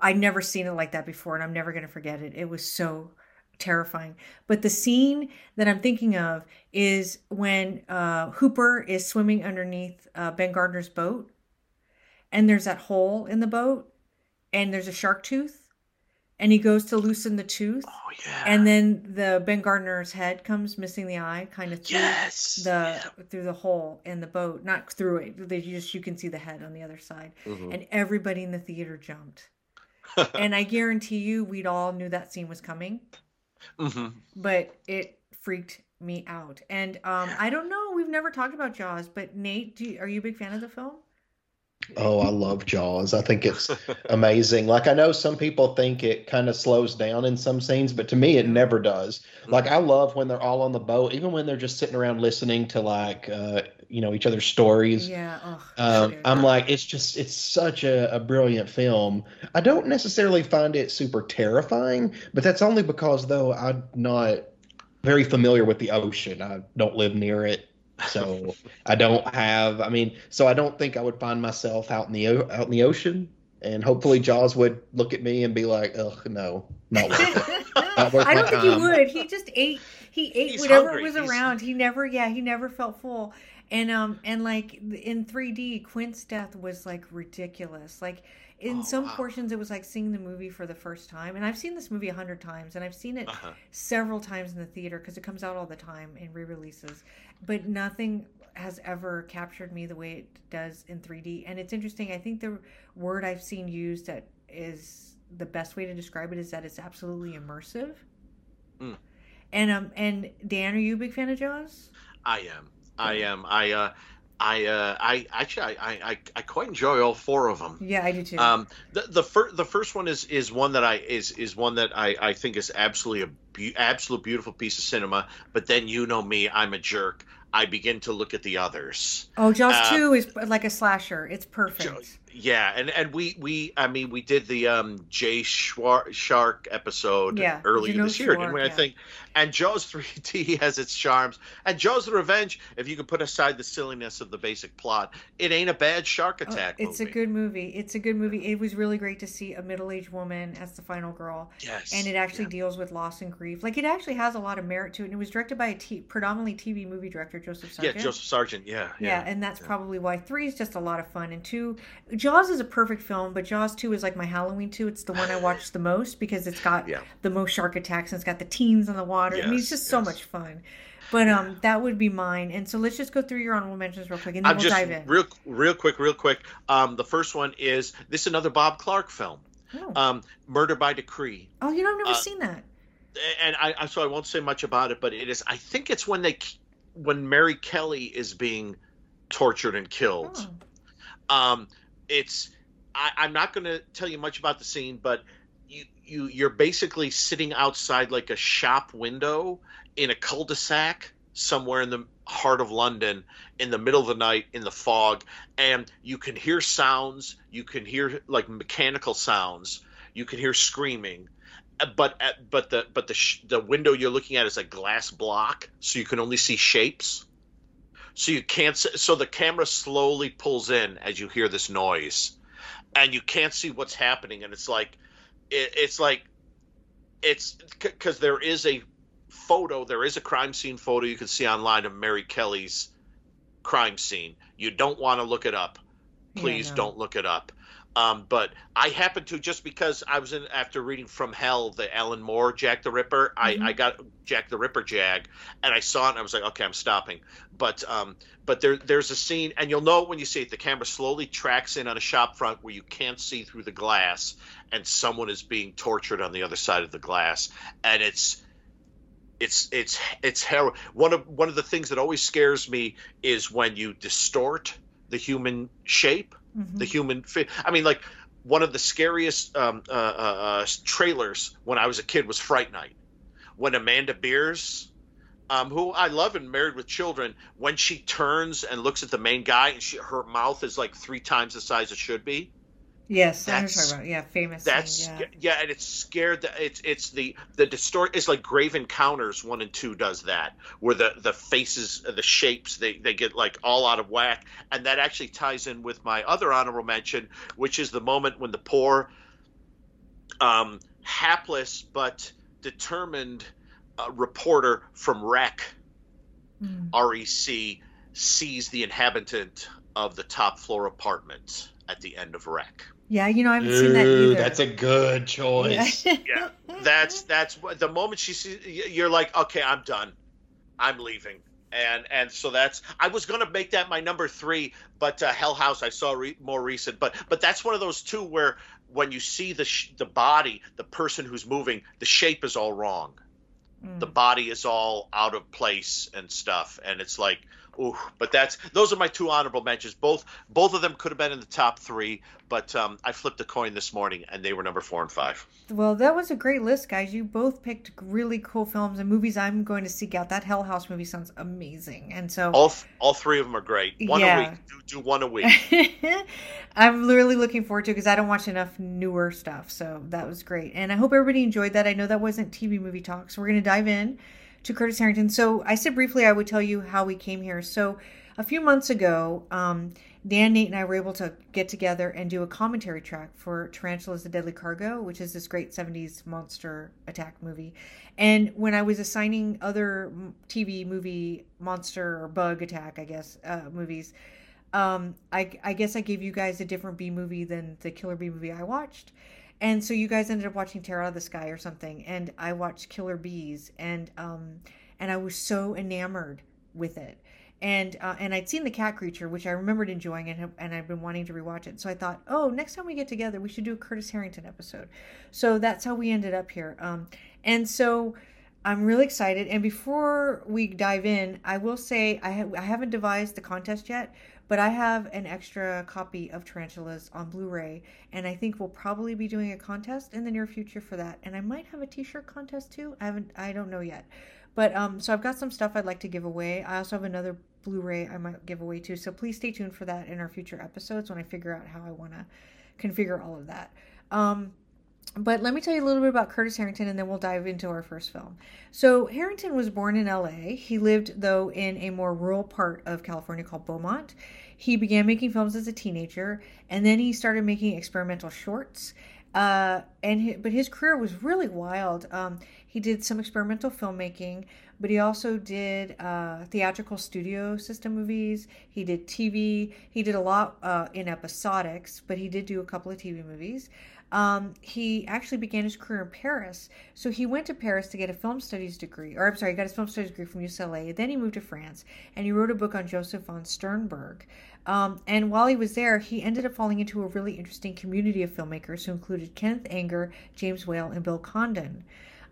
I'd never seen it like that before, and I'm never gonna forget it. It was so terrifying. But the scene that I'm thinking of is when uh, Hooper is swimming underneath uh, Ben Gardner's boat, and there's that hole in the boat, and there's a shark tooth, and he goes to loosen the tooth, Oh yeah. and then the Ben Gardner's head comes missing the eye, kind of through yes. the through the hole in the boat, not through it. They just you can see the head on the other side, Mhm. and everybody in the theater jumped. and I guarantee you, we'd all knew that scene was coming hmm but it freaked me out. And um, I don't know, we've never talked about Jaws, but Nate, do you, are you a big fan of the film? Oh, I love Jaws. I think it's amazing. Like I know some people think it kind of slows down in some scenes, but to me it never does. Like I love when they're all on the boat, even when they're just sitting around listening to like uh, you know each other's stories. Yeah. Oh, Um. I'm like, it's just, it's such a, a brilliant film. I don't necessarily find it super terrifying, but that's only because, though, I'm not very familiar with the ocean. I don't live near it, so I don't have. I mean, so I don't think I would find myself out in the out in the ocean. And hopefully, Jaws would look at me and be like, "Ugh, no, not worth it." Not worth I don't think he would. He just ate. He ate He's whatever hungry. was He's- around. He never, yeah, he never felt full. And um and like in 3D, Quint's death was like ridiculous. Like in Oh, some wow. portions, it was like seeing the movie for the first time. And I've seen this movie a hundred times, and I've seen it Uh-huh. several times in the theater because it comes out all the time in re-releases. But nothing has ever captured me the way it does in 3D. And it's interesting. I think the word I've seen used that is the best way to describe it is that it's absolutely immersive. Mm. And um and Dan, are you a big fan of Jaws? I am. I am. I uh, I uh, I actually I, I I quite enjoy all four of them. Yeah, I do too. Um, the the first the first one is is one that I is is one that I I think is absolutely a be- absolute beautiful piece of cinema. But then you know me, I'm a jerk. I begin to look at the others. oh, Jaws uh, two is like a slasher. It's perfect. Yeah, and and we we I mean we did the um Jay Schwar- Shark episode Yeah, earlier this year, didn't we? Schwark, I think. And Jaws 3D has its charms, and Jaws the Revenge, if you can put aside the silliness of the basic plot, it ain't a bad shark Oh, attack it's movie. a good movie. It's a good movie. It was really great to see a middle-aged woman as the final girl. yes, and it actually yeah. deals with loss and grief. Like it actually has a lot of merit to it. And it was directed by a t- predominantly TV movie director, Joseph Sargent. yeah Joseph Sargent, yeah, Yeah, yeah. and that's probably why three is just a lot of fun. And two, Jaws is a perfect film, but Jaws two is like my Halloween two. It's the one I watch the most because it's got Yeah. the most shark attacks and it's got the teens on the water. I mean, it's Yes, just so much fun. But um, that would be mine. And so let's just go through your honorable mentions real quick, and then I'm we'll just dive in. real, real quick, real quick. Um, the first one is this is another Bob Clark film, oh. um, Murder by Decree. oh, you know, I've never uh, seen that. and I, I so I won't say much about it, but it is. I think it's when they when Mary Kelly is being tortured and killed. Oh. Um, it's I, I'm not going to tell you much about the scene, but you you you're basically sitting outside like a shop window in a cul-de-sac somewhere in the heart of London in the middle of the night in the fog, and you can hear sounds. You can hear like mechanical sounds. You can hear screaming. Uh, But uh, but the but the the window you're looking at is a glass block, so you can only see shapes so you can't so the camera slowly pulls in as you hear this noise and you can't see what's happening and it's like it, it's like it's because there is a photo there is a crime scene photo you can see online of mary kelly's crime scene. You don't want to look it up. Please no. don't look it up um, but I happened to just because I was in after reading From Hell, the Alan Moore Jack the Ripper. Mhm. I, I got Jack the Ripper Jag, and I saw it, and I was like, okay, I'm stopping. But um, but there there's a scene, and you'll know it when you see it. The camera slowly tracks in on a shop front where you can't see through the glass, and someone is being tortured on the other side of the glass, and it's it's it's it's harrowing. One of one of the things that always scares me is when you distort the human shape Mhm. the human fi- i mean like one of the scariest um, uh, uh, uh, trailers when i was a kid was fright night when Amanda Bearse um, who i love and married with children when she turns and looks at the main guy and she, her mouth is like three times the size it should be Yes, That's- talking about. Yeah, famous. that's yeah. yeah. and it's scared that it's it's the the distort it's like grave encounters one and two does that where the the faces the shapes they they get like all out of whack and that actually ties in with my other honorable mention which is the moment when the poor um hapless but determined uh, reporter from rec Mm. rec sees the inhabitant of the top floor apartment at the end of rec Yeah, you know, I haven't seen that either. that's a good choice. Yeah, that's that's what the moment she sees you're like okay i'm done i'm leaving and and so that's i was gonna make that my number three but uh, hell house i saw re- more recent but but that's one of those two where when you see the sh- the body the person who's moving the shape is all wrong Mm. the body is all out of place and stuff and it's like ooh but that's those are my two honorable mentions both both of them could have been in the top three but um, i flipped a coin this morning and they were number four and five Well, that was a great list, guys. You both picked really cool films and movies I'm going to seek out. That Hell House movie sounds amazing. And so All all three of them are great. One Yeah. a week. Do, do one a week. I'm literally looking forward to because I don't watch enough newer stuff. So that was great. And I hope everybody enjoyed that. I know that wasn't TV movie talk. So we're going to dive in to Curtis Harrington. So I said briefly I would tell you how we came here. So a few months ago, um, Dan, Nate, and I were able to get together and do a commentary track for Tarantulas The Deadly Cargo, which is this great 70s monster attack movie. And when I was assigning other TV movie monster or bug attack, I guess, uh, movies, um, I, I guess I gave you guys a different B movie than the Killer B movie I watched. And so you guys ended up watching Terror Out of the Sky or something, and I watched Killer Bees, and um, and I was so enamored with it and uh, and I'd seen the cat creature, which I remembered enjoying, and and I've been wanting to rewatch it. So I thought, oh, next time we get together, we should do a Curtis Harrington episode. So that's how we ended up here. Um, and so I'm really excited. And before we dive in, I will say I ha- I haven't devised the contest yet, but I have an extra copy of Tarantulas on Blu-ray, and I think we'll probably be doing a contest in the near future for that. And I might have a T-shirt contest too. I haven't I don't know yet. But um, so I've got some stuff I'd like to give away. I also have another Blu-ray I might give away too. So please stay tuned for that in our future episodes when I figure out how I want to configure all of that. Um, but let me tell you a little bit about Curtis Harrington and then we'll dive into our first film. So, Harrington was born in LA. He lived, though, in a more rural part of California called Beaumont. He began making films as a teenager and then he started making experimental shorts. Uh, and but his career was really wild. Um, he did some experimental filmmaking, but he also did uh, theatrical studio system movies. He did TV. He did a lot uh, in episodics, but he did do a couple of TV movies. Um, he actually began his career in Paris. So he went to Paris to get a film studies degree, or I'm sorry, he got his film studies degree from UCLA. Then he moved to France and he wrote a book on Josef von Sternberg. Um, and while he was there, he ended up falling into a really interesting community of filmmakers who included Kenneth Anger, James Whale, and Bill Condon.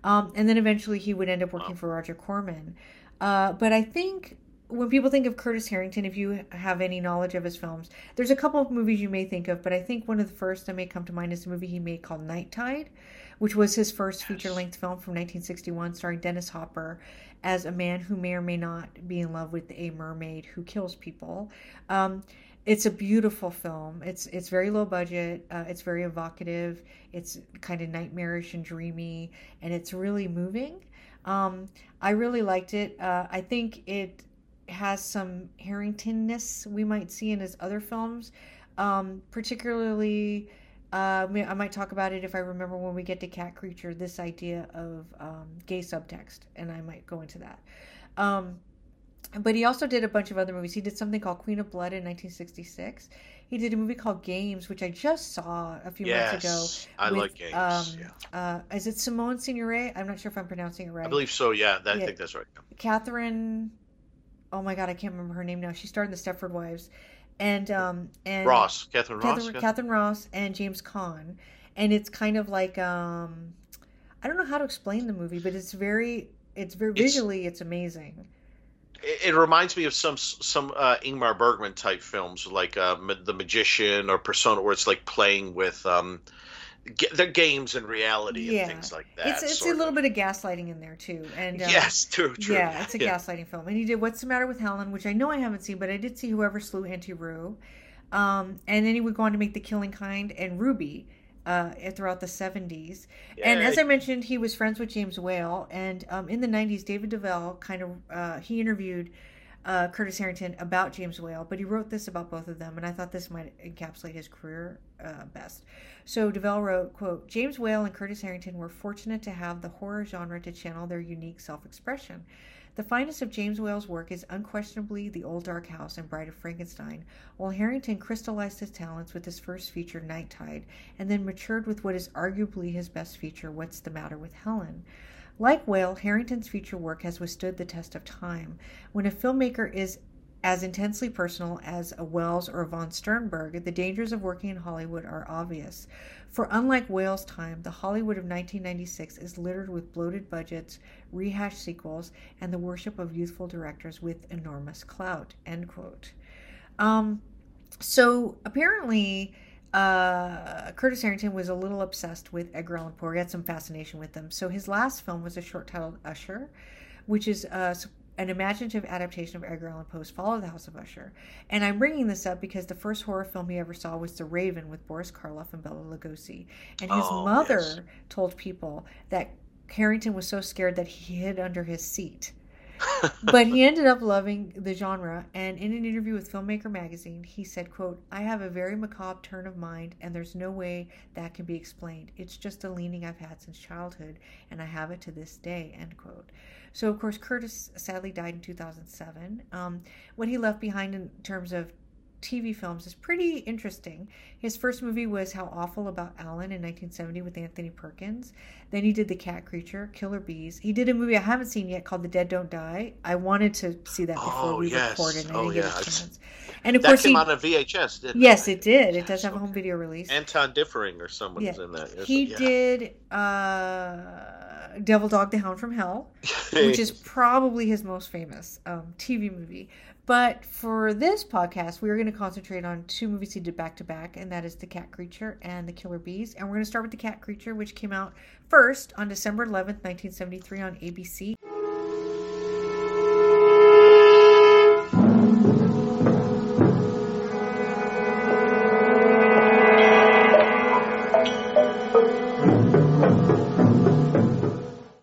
Um, and then eventually he would end up working for Roger Corman. Uh, but I think when people think of Curtis Harrington, if you have any knowledge of his films, there's a couple of movies you may think of, but I think one of the first that may come to mind is a movie he made called Night Tide, which was his first feature length film from 1961, starring Dennis Hopper as a man who may or may not be in love with a mermaid who kills people. Um, it's a beautiful film. It's it's very low budget. Uh, it's very evocative. It's kind of nightmarish and dreamy, and it's really moving. Um, I really liked it. Uh, I think it has some Harringtonness we might see in his other films, um, particularly. Uh, I might talk about it if I remember when we get to Cat Creature. This idea of um, gay subtext, and I might go into that. Um, but he also did a bunch of other movies. He did something called Queen of Blood in 1966. He did a movie called Games, which I just saw a few yes, months ago. I with, like Games. Um, yeah. uh, is it Simone Signoret? I'm not sure if I'm pronouncing it right. I believe so. Yeah, that, yeah. I think that's right. Katharine. Oh my God, I can't remember her name now. She starred in The Stepford Wives, and um and Ross, Katharine Ross, Katharine, Ross, and James Caan, and it's kind of like um, I don't know how to explain the movie, but it's very, it's very visually, it's, it's amazing. It, reminds me of some some uh, Ingmar Bergman type films like uh, The Magician or Persona, where it's like playing with um, the games and reality yeah. and things like that. It's, it's a little of. bit of gaslighting in there too, and um, yes, true, true. Yeah, it's a yeah. gaslighting film. And he did "What's the Matter with Helen," which I know I haven't seen, but I did see "Whoever Slew Auntie Roo," um, and then he would go on to make "The Killing Kind" and "Ruby." uh, throughout the 70s. Yeah, and as I mentioned, he was friends with James Whale. And um, in the 90s, David Del Valle kind of uh, he interviewed uh, Curtis Harrington about James Whale, but he wrote this about both of them, and I thought this might encapsulate his career uh, best. So Del Valle wrote, "quote James Whale and Curtis Harrington were fortunate to have the horror genre to channel their unique self-expression." The finest of James Whale's work is unquestionably The Old Dark House and Bride of Frankenstein, while Harrington crystallized his talents with his first feature, Night Tide, and then matured with what is arguably his best feature, What's the Matter with Helen. Like Whale, Harrington's future work has withstood the test of time. When a filmmaker is as intensely personal as a Welles or a von Sternberg, the dangers of working in Hollywood are obvious. For unlike Whale's time, the Hollywood of 1996 is littered with bloated budgets, rehashed sequels, and the worship of youthful directors with enormous clout. End quote. Um, so apparently, uh, Curtis Harrington was a little obsessed with Edgar Allan Poe. He had some fascination with them. So his last film was a short titled Usher, which is uh, an imaginative adaptation of Edgar Allan Poe's Fall of the House of Usher. And I'm bringing this up because the first horror film he ever saw was The Raven with Boris Karloff and Bela Lugosi. And his oh, mother yes. told people that Harrington was so scared that he hid under his seat. But he ended up loving the genre and in an interview with filmmaker magazine he said quote i have a very macabre turn of mind and there's no way that can be explained. It's just a leaning i've had since childhood and i have it to this day end quote. So of course curtis sadly died in 2007 um, what he left behind in terms of TV films is pretty interesting. His first movie was How Awful About Allan in 1970 with Anthony Perkins. Then he did The Cat Creature, Killer Bees. He did a movie I haven't seen yet called The Dead Don't Die. I wanted to see that before Oh, we yes. recorded and I Oh, get yeah. a chance. And of that course came he out on VHS, didn't Yes, it? it did. It does have a home video release. Anton Diffring or someone was Yeah. in that. He yeah. did uh Devil Dog the Hound from Hell which is probably his most famous um, TV movie. But for this podcast, we are going to concentrate on two movies he did back to back, and that is The Cat Creature and The Killer Bees. And we're going to start with The Cat Creature, which came out first on December 11th, 1973 on ABC.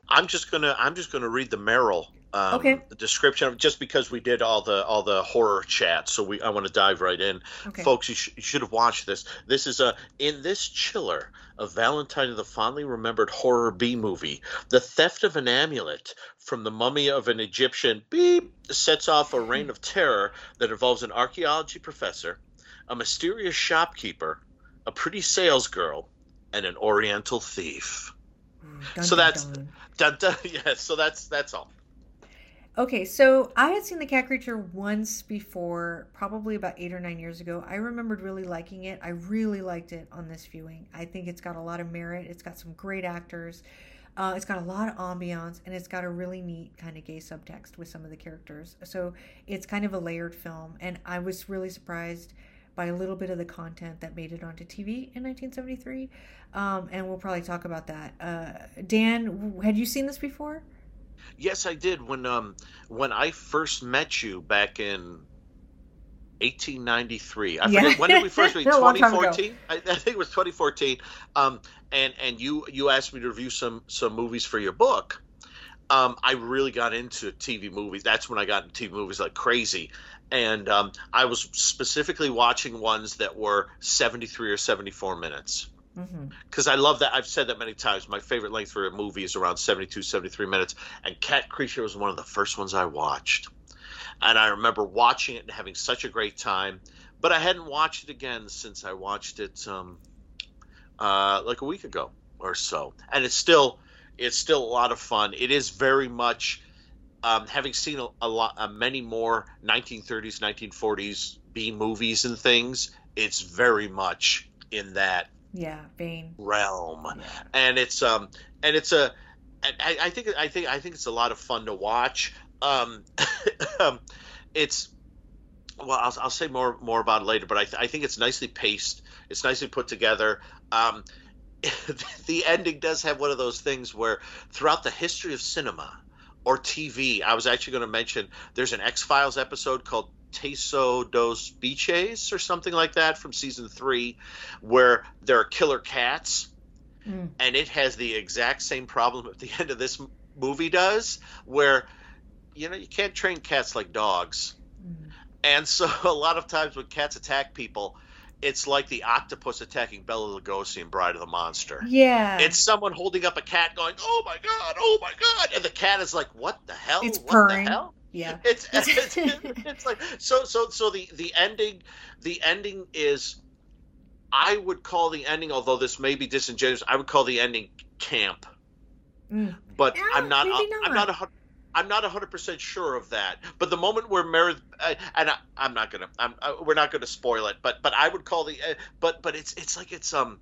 I'm just gonna I'm just gonna read the Merrill um, Okay. description of just because we did all the all the horror chat. So we I want to dive right in, Okay. folks. You, sh- you should have watched this. This is a in this chiller a Valentine of the fondly remembered horror B movie. The theft of an amulet from the mummy of an Egyptian beep sets off a reign of terror that involves an archaeology professor, a mysterious shopkeeper, a pretty salesgirl, and an Oriental thief. Dun, So dun, that's- dun. Dun, dun, yeah, so that's that's all. Okay, so I had seen The Cat Creature once before, probably about eight or nine years ago. I remembered really liking it. I really liked it on this viewing. I think it's got a lot of merit. It's got some great actors. Uh, it's got a lot of ambiance, and it's got a really neat kind of gay subtext with some of the characters. So it's kind of a layered film, and I was really surprised by a little bit of the content that made it onto TV in 1973. Um, and we'll probably talk about that. Uh, Dan, had you seen this before? Yes, I did when um when I first met you back in 1893. I Yeah. forget when did we first meet? A long time ago. 2014. I, I think it was 2014. Um, and and you you asked me to review some some movies for your book. Um, I really got into TV movies. That's when I got into TV movies like crazy. And um, I was specifically watching ones that were 73 or 74 minutes hmm because I love that. I've said that many times. My favorite length for a movie is around 72, 73 minutes. And Cat Creature was one of the first ones I watched. And I remember watching it and having such a great time. But I hadn't watched it again since I watched it um, uh, like a week ago or so. And it's still it's still a lot of fun. It is very much um, having seen a, a lot uh, many more 1930s, 1940s B movies and things. It's very much in that Yeah, Bane. realm Yeah. and it's um and it's a and I, I think I think I think it's a lot of fun to watch. Um, um it's well, I'll, I'll say more more about it later, but I, th- I think it's nicely paced. It's nicely put together. Um, the ending does have one of those things where throughout the history of cinema or TV, I was actually going to mention there's an X Files episode called Teso dos Bichos or something like that from season three, where there are killer cats Mm. and it has the exact same problem at the end of this m- movie does where you know you can't train cats like dogs Mm. and so a lot of times when cats attack people it's like the octopus attacking Bela Lugosi in Bride of the Monster. Yeah. It's someone holding up a cat going, "Oh my god, oh my god," and the cat is like, "What the hell? It's what purring. the hell?" Yeah. It's, it's it's like so so so the the ending the ending is I would call the ending although this may be disingenuous I would call the ending camp Mm. but Yeah, I'm not, maybe I'm not. not a hun- I'm not hundred percent sure of that. But the moment where Meredith uh, and I, I'm not gonna, I'm, uh, we're not gonna spoil it. But but I would call the, uh, but but it's it's like it's um,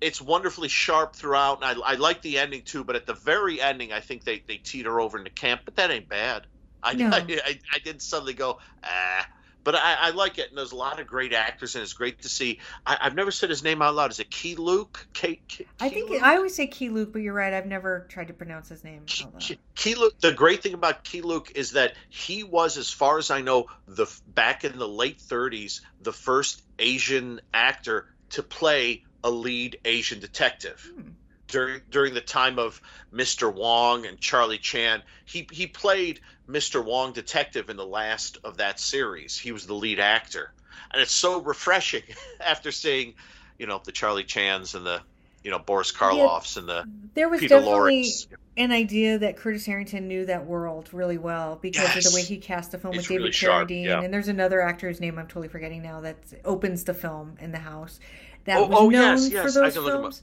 it's wonderfully sharp throughout, and I, I like the ending too. But at the very ending, I think they they teeter over into camp, but that ain't bad. I No. I, I, I didn't suddenly go ah. But I, I like it, and there's a lot of great actors, and it's great to see. I, I've never said his name out loud. Is it Key Luke? Key, Key, I think Luke? I always say Key Luke, but you're right. I've never tried to pronounce his name. Key- Key Luke. The great thing about Key Luke is that he was, as far as I know, the back in the late 30s, the first Asian actor to play a lead Asian detective. Hmm. During during the time of Mr. Wong and Charlie Chan. He he played Mr. Wong detective in the last of that series. He was the lead actor, and it's so refreshing after seeing, you know, the Charlie Chans and the you know Boris Karloffs yeah, and the there was Peter definitely Lorre's. an idea that Curtis Harrington knew that world really well because yes. of the way he cast the film He's with David really Carradine. Yeah. And there's another actor whose name I'm totally forgetting now that opens the film in the house that oh, was oh, known yes, yes. for those films.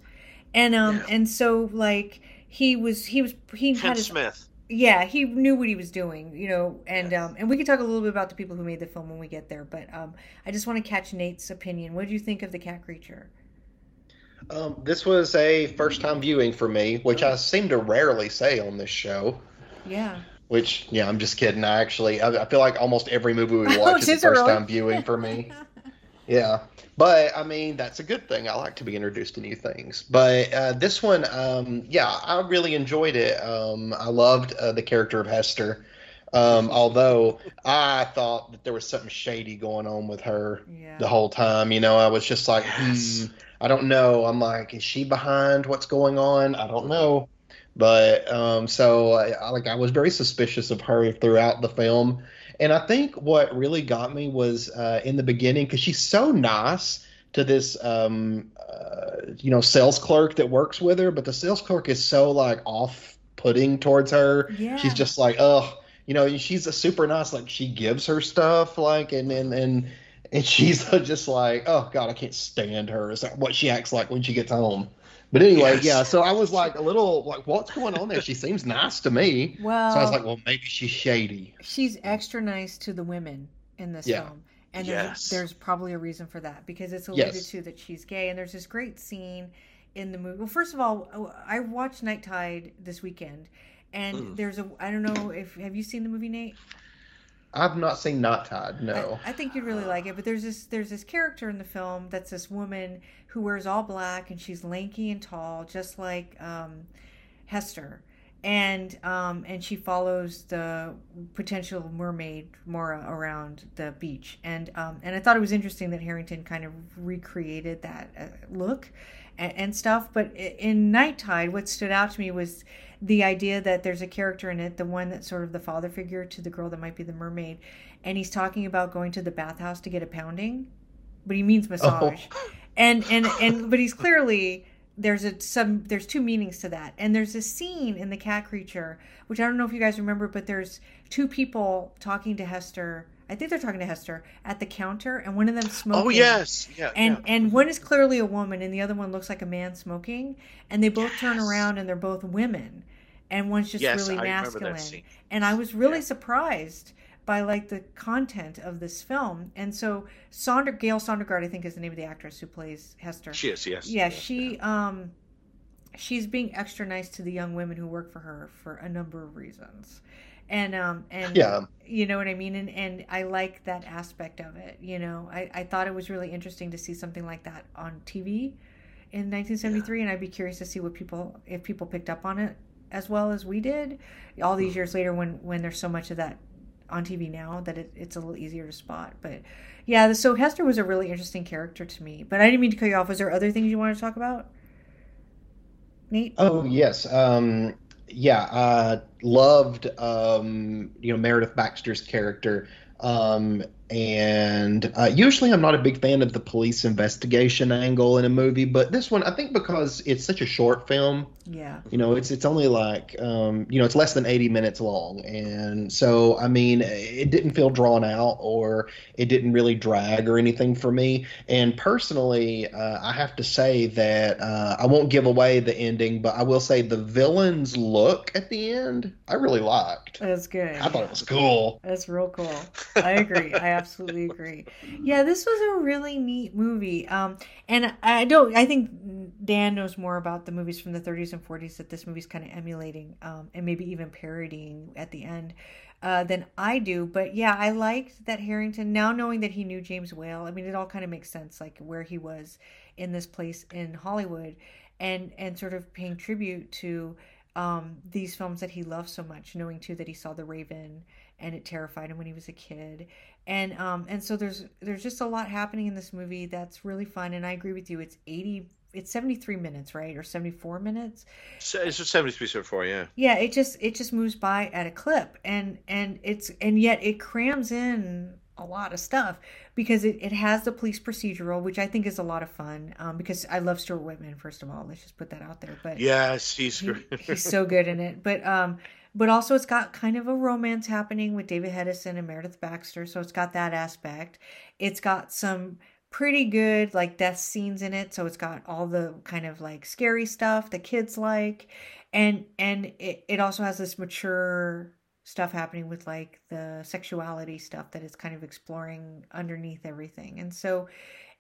And um yeah. and so like he was he was he Ken had his, Smith. Yeah, he knew what he was doing, you know, and yes. um and we can talk a little bit about the people who made the film when we get there, but um I just want to catch Nate's opinion. What do you think of the cat creature? Um, this was a first time viewing for me, which I seem to rarely say on this show. Yeah. Which, yeah, I'm just kidding. I actually, I, I feel like almost every movie we oh, watch oh, is a first time viewing for me. yeah. But I mean, that's a good thing. I like to be introduced to new things. But uh, this one, um, yeah, I really enjoyed it. Um, I loved uh, the character of Hester. Um, although I thought that there was something shady going on with her yeah. the whole time. You know, I was just like, yes. hmm, I don't know. I'm like, is she behind what's going on? I don't know. But um, so I, like I was very suspicious of her throughout the film, and I think what really got me was uh, in the beginning because she's so nice to this um, uh, you know sales clerk that works with her, but the sales clerk is so like off putting towards her. Yeah. She's just like, oh, you know, she's a super nice like she gives her stuff like and and and and she's just like, oh god, I can't stand her. Is that what she acts like when she gets home? But anyway, yes. yeah. So I was like a little like, what's going on there? She seems nice to me. Well, so I was like, well, maybe she's shady. She's extra nice to the women in this yeah. film, and yes. there's, there's, probably a reason for that because it's alluded yes. to that she's gay, and there's this great scene in the movie. Well, first of all, I watched Night Tide this weekend, and mm. there's a I don't know if have you seen the movie Nate? I've not seen Night Tide. No. I, I, think you'd really like it. But there's this there's this character in the film that's this woman who wears all black and she's lanky and tall, just like um, Hester, and um, and she follows the potential mermaid Mora around the beach. And um, and I thought it was interesting that Harrington kind of recreated that uh, look and, and stuff. But in Night Tide, what stood out to me was the idea that there's a character in it, the one that's sort of the father figure to the girl that might be the mermaid, and he's talking about going to the bathhouse to get a pounding, but he means massage, oh. and and and but he's clearly there's a some there's two meanings to that, and there's a scene in the cat creature which I don't know if you guys remember, but there's two people talking to Hester. I think they're talking to Hester at the counter, and one of them smoking. Oh yes, yeah. And yeah. and one is clearly a woman, and the other one looks like a man smoking. And they both yes. turn around, and they're both women and one's just yes, really masculine. And I was really yeah. surprised by like the content of this film. And so Sonder Gale Sondergaard, I think is the name of the actress who plays Hester. She is, yes. Yeah, she um she's being extra nice to the young women who work for her for a number of reasons. And um and yeah. you know what I mean? And and I like that aspect of it. You know, I, I thought it was really interesting to see something like that on TV in 1973 yeah. and I'd be curious to see what people if people picked up on it as well as we did all these years later when when there's so much of that on TV now that it, it's a little easier to spot. But yeah, so Hester was a really interesting character to me. But I didn't mean to cut you off. Was there other things you wanted to talk about? Nate? Oh yes. Um, yeah, I loved um, you know Meredith Baxter's character. Um, and uh, usually I'm not a big fan of the police investigation angle in a movie, but this one I think because it's such a short film. Yeah. You know, it's it's only like um, you know it's less than 80 minutes long, and so I mean it didn't feel drawn out or it didn't really drag or anything for me. And personally, uh, I have to say that uh, I won't give away the ending, but I will say the villain's look at the end I really liked. That's good. I thought it was cool. That's real cool. I agree. I absolutely agree. Yeah, this was a really neat movie. Um, and I don't. I think Dan knows more about the movies from the 30s and 40s that this movie's kind of emulating, um, and maybe even parodying at the end. Uh, than I do, but yeah, I liked that Harrington. Now knowing that he knew James Whale, I mean, it all kind of makes sense, like where he was in this place in Hollywood, and and sort of paying tribute to um, these films that he loved so much, knowing too that he saw The Raven and it terrified him when he was a kid, and um, and so there's there's just a lot happening in this movie that's really fun, and I agree with you. It's 80 it's 73 minutes, right? Or 74 minutes. So It's just seventy three seventy four. Yeah. Yeah, it just it just moves by at a clip and and it's and yet it crams in a lot of stuff because it, it has the police procedural, which I think is a lot of fun. Um, because I love Stuart Whitman, first of all. Let's just put that out there. But Yes, he's he, great. he's so good in it. But um, but also it's got kind of a romance happening with David Hedison and Meredith Baxter, so it's got that aspect. It's got some pretty good like death scenes in it, so it's got all the kind of like scary stuff the kids like, and and it, it also has this mature stuff happening with like the sexuality stuff that it's kind of exploring underneath everything and so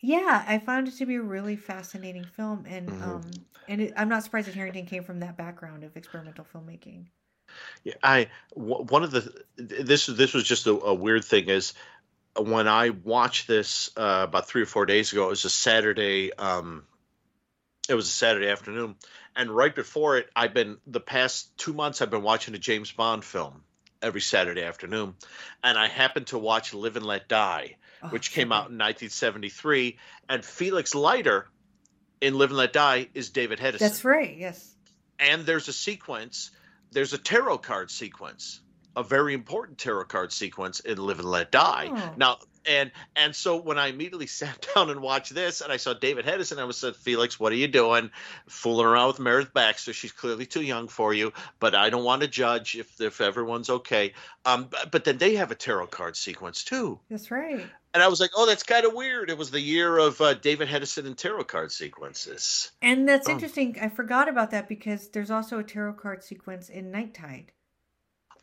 yeah i found it to be a really fascinating film and Mhm. um and it, i'm not surprised that harrington came from that background of experimental filmmaking I one of the this this was just a, a weird thing is when I watched this uh, about three or four days ago. It was a Saturday. Um, it was a Saturday afternoon, and right before it, I've been the past two months. I've been watching a James Bond film every Saturday afternoon, and I happened to watch Live and Let Die, Oh, which came out in 1973, and Felix Leiter in Live and Let Die is David Hedison that's right yes and there's a sequence there's a tarot card sequence a very important tarot card sequence in live and let die. Oh. now and and so when i immediately sat down and watched this and i saw david hedison i was said felix what are you doing? Fooling around with meredith baxter. She's clearly too young for you but i don't want to judge if if everyone's okay. Um but, but then they have a tarot card sequence too. That's right and i was like oh that's kind of weird it was the year of uh, david hedison and tarot card sequences and that's Oh. interesting i forgot about that because there's also a tarot card sequence in night tide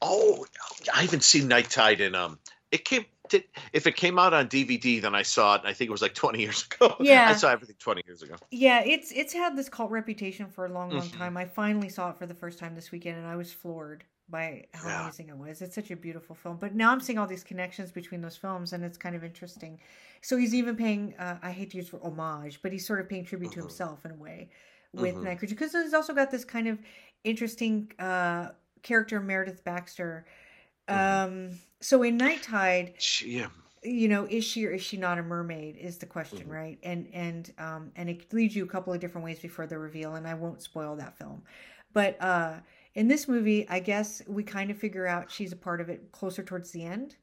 Oh, I haven't seen Night Tide in um. It came. Did, if it came out on DVD, then I saw it. and I think it was like 20 years ago. Yeah. I saw everything 20 years ago. Yeah, it's it's had this cult reputation for a long, long Mhm. time. I finally saw it for the first time this weekend, and I was floored by how Yeah. amazing it was. It's such a beautiful film. But now I'm seeing all these connections between those films, and it's kind of interesting. So he's even paying. Uh, I hate to use for homage, but he's sort of paying tribute to Mhm. himself in a way with Mhm. Night Creature because he's also got this kind of interesting uh, character, Meredith Baxter. Mhm. Um, so in Night Tide, Yeah. you know is she or is she not a mermaid is the question Mhm. right and and um and it leads you a couple of different ways before the reveal and i won't spoil that film but uh in this movie i guess we kind of figure out she's a part of it closer towards the end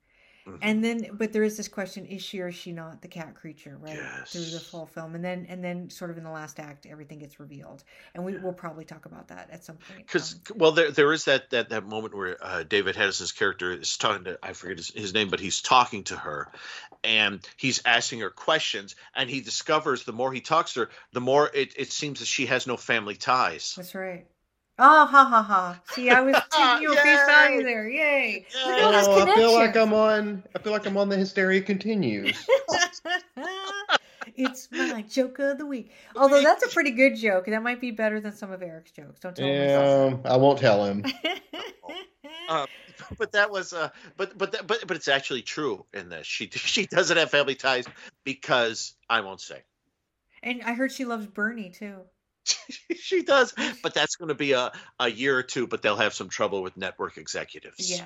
Mhm. and then but there is this question is she or is she not the cat creature right through the Yes. whole film and then and then sort of in the last act everything gets revealed and we will probably talk about that at some point Because Um, well, there there is that that that moment where uh, David Hedison's character is talking to I forget his, his name, but he's talking to her, and he's asking her questions, and he discovers the more he talks to her, the more it, it seems that she has no family ties. that's right Oh ha ha ha! See, I was giving you a face value Yay! there. Yay! Look at all those Oh, I feel like. I'm on. I feel like I'm on the hysteria continues. it's my joke of the week. Although that's a pretty good joke. That might be better than some of Eric's jokes. Don't tell him. yeah, I won't tell him. Uh, but that was uh but but that, but but it's actually true in this she she doesn't have family ties because i won't say and I heard she loves Bernie too. she does but that's going to be a a year or two but they'll have some trouble with network executives Yeah,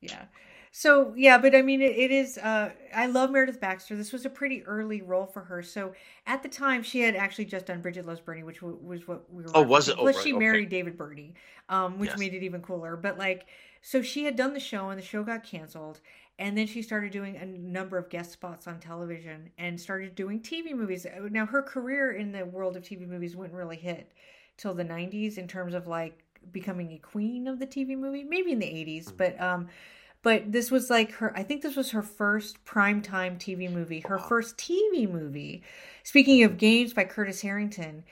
yeah. So yeah, but I mean, it, it is. Uh, I love Meredith Baxter. This was a pretty early role for her. So at the time, she had actually just done Bridget Loves Bernie, which w- was what we were. Oh, was it? Oh, Plus, right, she okay. married David Birney, um, which Yes. made it even cooler. But like, so she had done the show, and the show got canceled. And then she started doing a number of guest spots on television and started doing TV movies. Now, her career in the world of TV movies wouldn't really hit till the 90s in terms of like becoming a queen of the TV movie, maybe in the 80s, Mhm. but um but this was like her I think this was her first primetime TV movie, her Wow. first TV movie. Speaking of games by Curtis Harrington,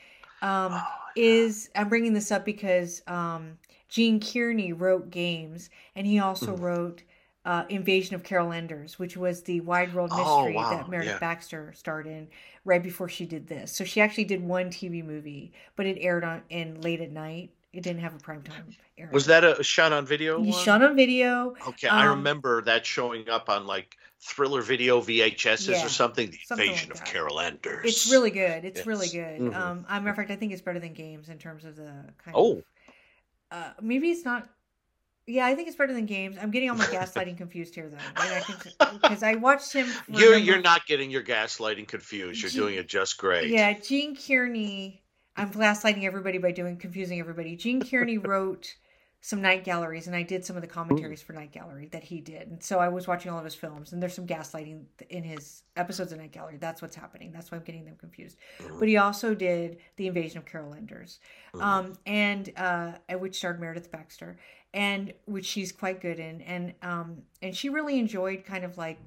um Oh, is I'm bringing this up because um Gene Kearney wrote games and he also Mhm. wrote uh, Invasion of Carol Enders, which was the wide world Oh, mystery wow, that Meredith yeah. Baxter starred in right before she did this. So she actually did one TV movie, but it aired on in late at night. It didn't have a primetime airing. was that a shot on video you one? shot on video? okay i um, remember that showing up on like thriller video vhs's Yeah, or something the something invasion like of carol enders It's really good. It's really Yes. good. Mhm. Um, I'm matter of fact, I think it's better than games in terms of the kind oh of. Uh, maybe it's not. Yeah, I think it's better than games. I'm getting all my gaslighting confused here though, because I watched him. you're you're not getting your gaslighting confused you're Gee- doing it just great Yeah, Gene Kearney I'm gaslighting everybody by doing confusing everybody. Gene Kearney wrote some night galleries, and I did some of the commentaries for Night Gallery that he did. And so I was watching all of his films, and there's some gaslighting in his episodes of Night Gallery. That's what's happening. That's why I'm getting them confused. Mm-hmm. But he also did The Invasion of Carol Enders, Mm-hmm. um, and uh, which starred Meredith Baxter, and which she's quite good in, and um, and she really enjoyed kind of like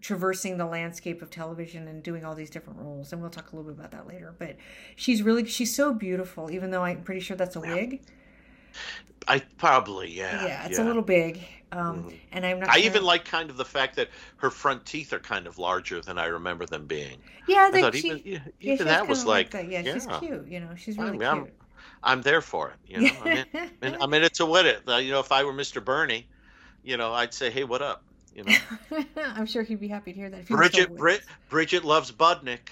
traversing the landscape of television and doing all these different roles and we'll talk a little bit about that later but she's really she's so beautiful even though i'm pretty sure that's a wig I probably yeah. yeah, it's a little big um Mhm. and i'm not I sure- even like kind of the fact that her front teeth are kind of larger than I remember them being. yeah I thought she, even yeah, yeah, even that was like, that. yeah, she's cute you know she's I really mean, I'm- cute I'm there for it. You know, I'm in, I'm in, I'm it to win it. You know, if I were Mr. Birney, you know, I'd say, hey, what up? You know, i'm sure he'd be happy to hear that if he was still Bridget, Brit. Bridget loves Budnick.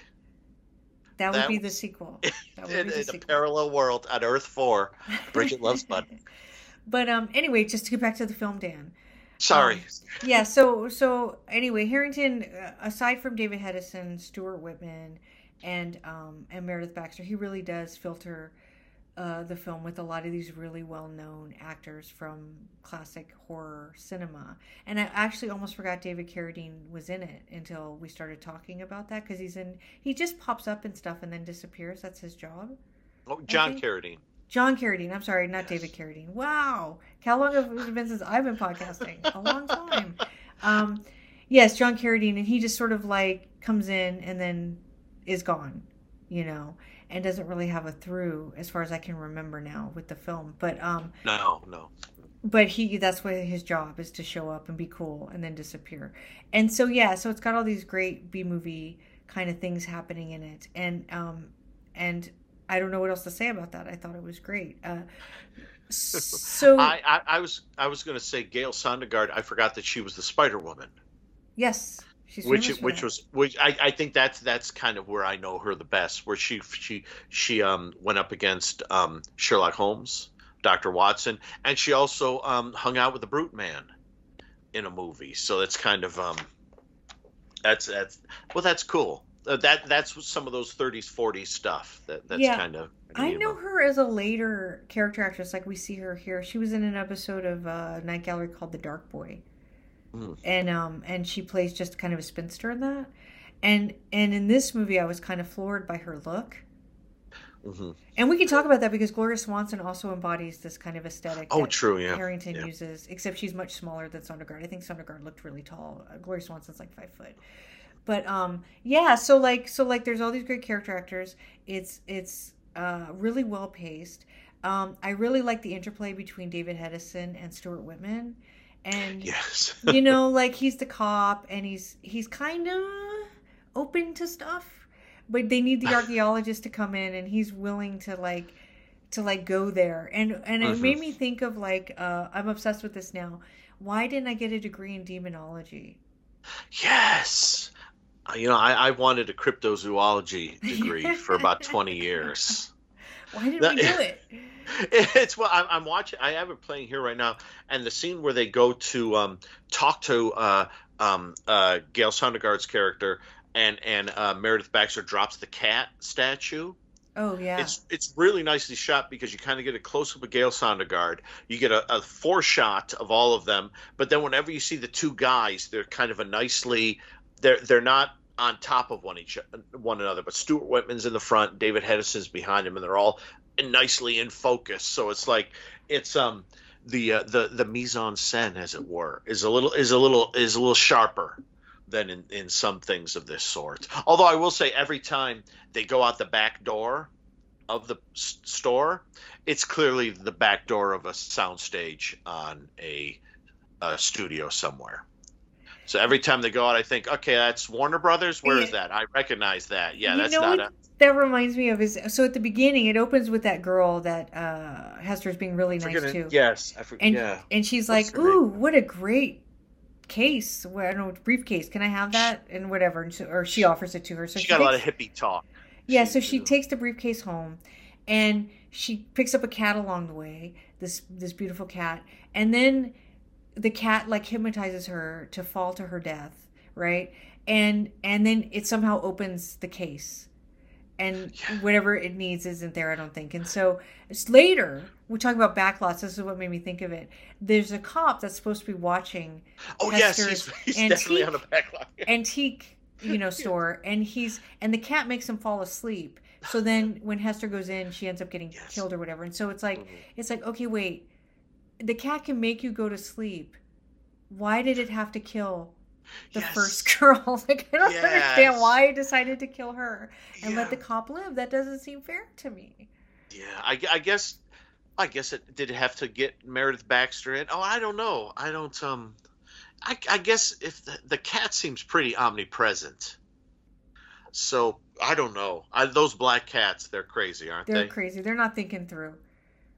that would that be the sequel that would In, be the in a parallel world on Earth Four, Bridget loves Budnick. but um anyway just to get back to the film dan Sorry. Um, yeah so so anyway harrington uh, aside from david hedison stuart whitman and um and meredith baxter he really does filter uh, the film with a lot of these really well-known actors from classic horror cinema and i actually almost forgot david carradine was in it until we started talking about that because he's in he just pops up and stuff and then disappears that's his job oh, John Carradine. John Carradine. I'm sorry, not Yes. David Carradine. Wow, how long have it been since I've been podcasting? A long time. Um, yes, John Carradine, and he just sort of like comes in and then is gone, you know, and doesn't really have a through as far as I can remember now with the film. But um, No, no. but he that's what his job is to show up and be cool and then disappear and so yeah so it's got all these great b movie kind of things happening in it and um and i don't know what else to say about that i thought it was great uh so I, I, I was I was going to say Gale Sondergaard. I forgot that she was the Spider Woman, yes she's which which was which I, I think that's that's kind of where I know her the best. Where she she she um went up against um Sherlock Holmes, Doctor Watson, and she also um hung out with the Brute Man in a movie. So that's kind of um that's that's well that's cool. Uh, that that's some of those 30s 40s stuff that that's Yeah. kind of I know her as a later character actress. Like we see her here. She was in an episode of uh, Night Gallery called The Dark Boy, Hmm. and um and she plays just kind of a spinster in that. And and in this movie, I was kind of floored by her look. hmm And we can talk about that because Gloria Swanson also embodies this kind of aesthetic. Oh, that true, yeah, Harrington yeah. uses, except she's much smaller than Sondergaard. I think Sondergaard looked really tall. Uh, Gloria Swanson's like five foot. But um, yeah. So like, so like, there's all these great character actors. It's it's uh, really well paced. Um, I really like the interplay between David Hedison and Stuart Whitman, and yes you know like he's the cop and he's he's kind of open to stuff but they need the archaeologist to come in and he's willing to like to like go there and and it Mhm. made me think of like uh i'm obsessed with this now why didn't i get a degree in demonology Yes. Uh, You know, I, I wanted a cryptozoology degree for about 20 years. Why didn't That- we do it It's well, I'm, I'm watching. I have it playing here right now, and the scene where they go to um, talk to uh, um, uh, Gale Sondergaard's character, and and uh, Meredith Baxter drops the cat statue. oh yeah It's it's really nicely shot because you kind of get a close up of Gail Sondergaard. You get a, a shot of all of them, but then whenever you see the two guys, they're kind of a nicely they're they're not on top of one each one another. But Stuart Whitman's in the front, David Hedison's behind him, and they're all nicely in focus. So it's like it's um the uh, the the mise en scène, as it were, is a little is a little is a little sharper than in, in some things of this sort. Although I will say, every time they go out the back door of the store, it's clearly the back door of a soundstage on a, a studio somewhere. So every time they go out, I think, okay, that's Warner Brothers. Where is that? I recognize that. Yeah, You that's not a. that reminds me of is so at the beginning it opens with that girl that uh hester's being really nice to Yes, I forget. and yeah. and she's like, name? "Ooh, what a great case! Well, I don't know, briefcase. Can I have that?" And whatever, and so, or she offers it to her. So she she got a lot of hippie talk. yeah. So she takes the briefcase home, and she picks up a cat along the way. This this beautiful cat, and then the cat like hypnotizes her to fall to her death, right? And and then it somehow opens the case, and Yeah. whatever it needs isn't there. I don't think. And so it's later we talk about backlots. This is what made me think of it. There's a cop that's supposed to be watching Oh yes, he's, Hester's he's definitely on the antique- back antique you know store and he's and the cat makes him fall asleep so then when hester goes in she ends up getting Yes. killed or whatever and so it's like Mhm. it's like okay wait the cat can make you go to sleep why did it have to kill the Yes. first girl like i don't understand why it decided to kill her and let the cop live that doesn't seem fair to me Yeah, I, I guess. I guess it did it have to get Meredith Baxter in. Oh, I don't know. I don't. Um, I, I guess if the, the cat seems pretty omnipresent, so I don't know. I, those black cats, they're crazy, aren't they're they? crazy they're not thinking through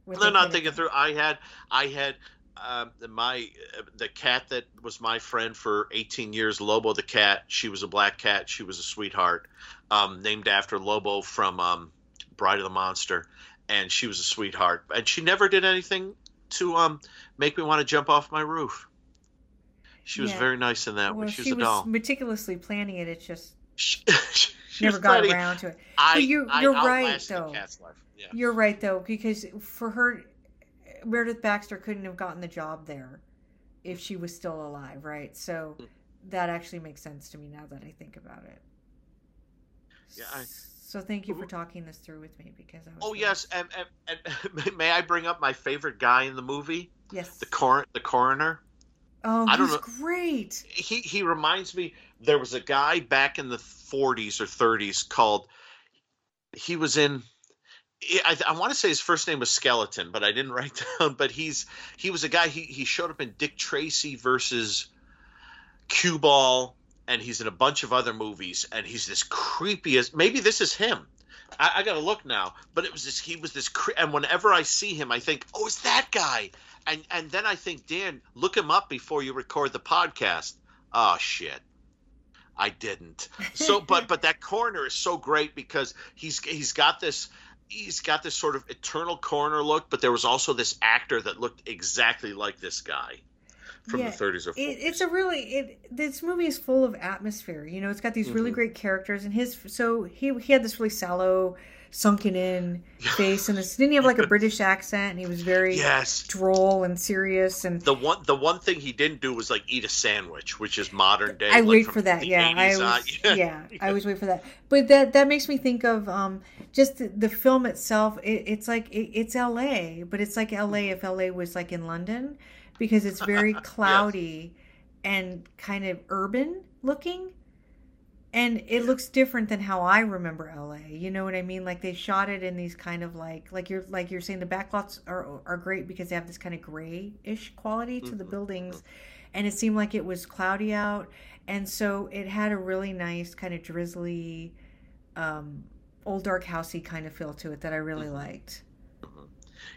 what They're they not thinking through. I had, I had, um, my uh, the cat that was my friend for 18 years, Lobo the cat. She was a black cat. She was a sweetheart, um, named after Lobo from um, Bride of the Monster, and she was a sweetheart. And she never did anything to um, make me want to jump off my roof. She was Yeah. very nice in that well when she was she a was doll. meticulously planning it it's just She, she never got funny. around to it I, you- I you're right, though. Yeah. You're right though, because for her, Meredith Baxter couldn't have gotten the job there if she was still alive, right? So Mm. that actually makes sense to me now that I think about it. Yeah, I- So thank you for talking this through with me because I was. Oh yes, and, and, and may I bring up my favorite guy in the movie, yes. the cor- the coroner? oh, I don't he's know- great. he he reminds me there was a guy back in the 40s or 30s called he was in I, I want to say his first name was Skelton, but I didn't write down. But he's he was a guy. He he showed up in Dick Tracy versus Cue Ball, and he's in a bunch of other movies. And he's this creepiest. Maybe this is him. I, I gotta look now. But it was this. He was this. Cre- and whenever I see him, I think, oh, it's that guy. And and then I think, Dan, look him up before you record the podcast. Oh shit. I didn't. So, but but that corner is so great because he's he's got this he's got this sort of eternal corner look, but there was also this actor that looked exactly like this guy from Yeah, the 30s or 40s. It, it's a really it. This movie is full of atmosphere. You know, it's got these really Mhm. great characters, and his so he he had this really sallow, sunken in face, and this didn't he have like a British accent, and he was very yes. droll and serious, and The one the one thing he didn't do was like eat a sandwich, which is modern day. I like wait for that. Yeah, I 80s on. always, yeah, I always wait for that. But that that makes me think of um just the, the film itself. It, it's like it, it's L.A., but it's like L.A. if L.A. was like in London, because it's very cloudy and kind of urban looking. And it looks different than how I remember LA. You know what I mean? Like they shot it in these kind of like like you're like you're saying the backlots are are great because they have this kind of grayish quality to the Mhm, buildings, and it seemed like it was cloudy out, and so it had a really nice kind of drizzly, um, old dark housey kind of feel to it that I really Mhm. liked.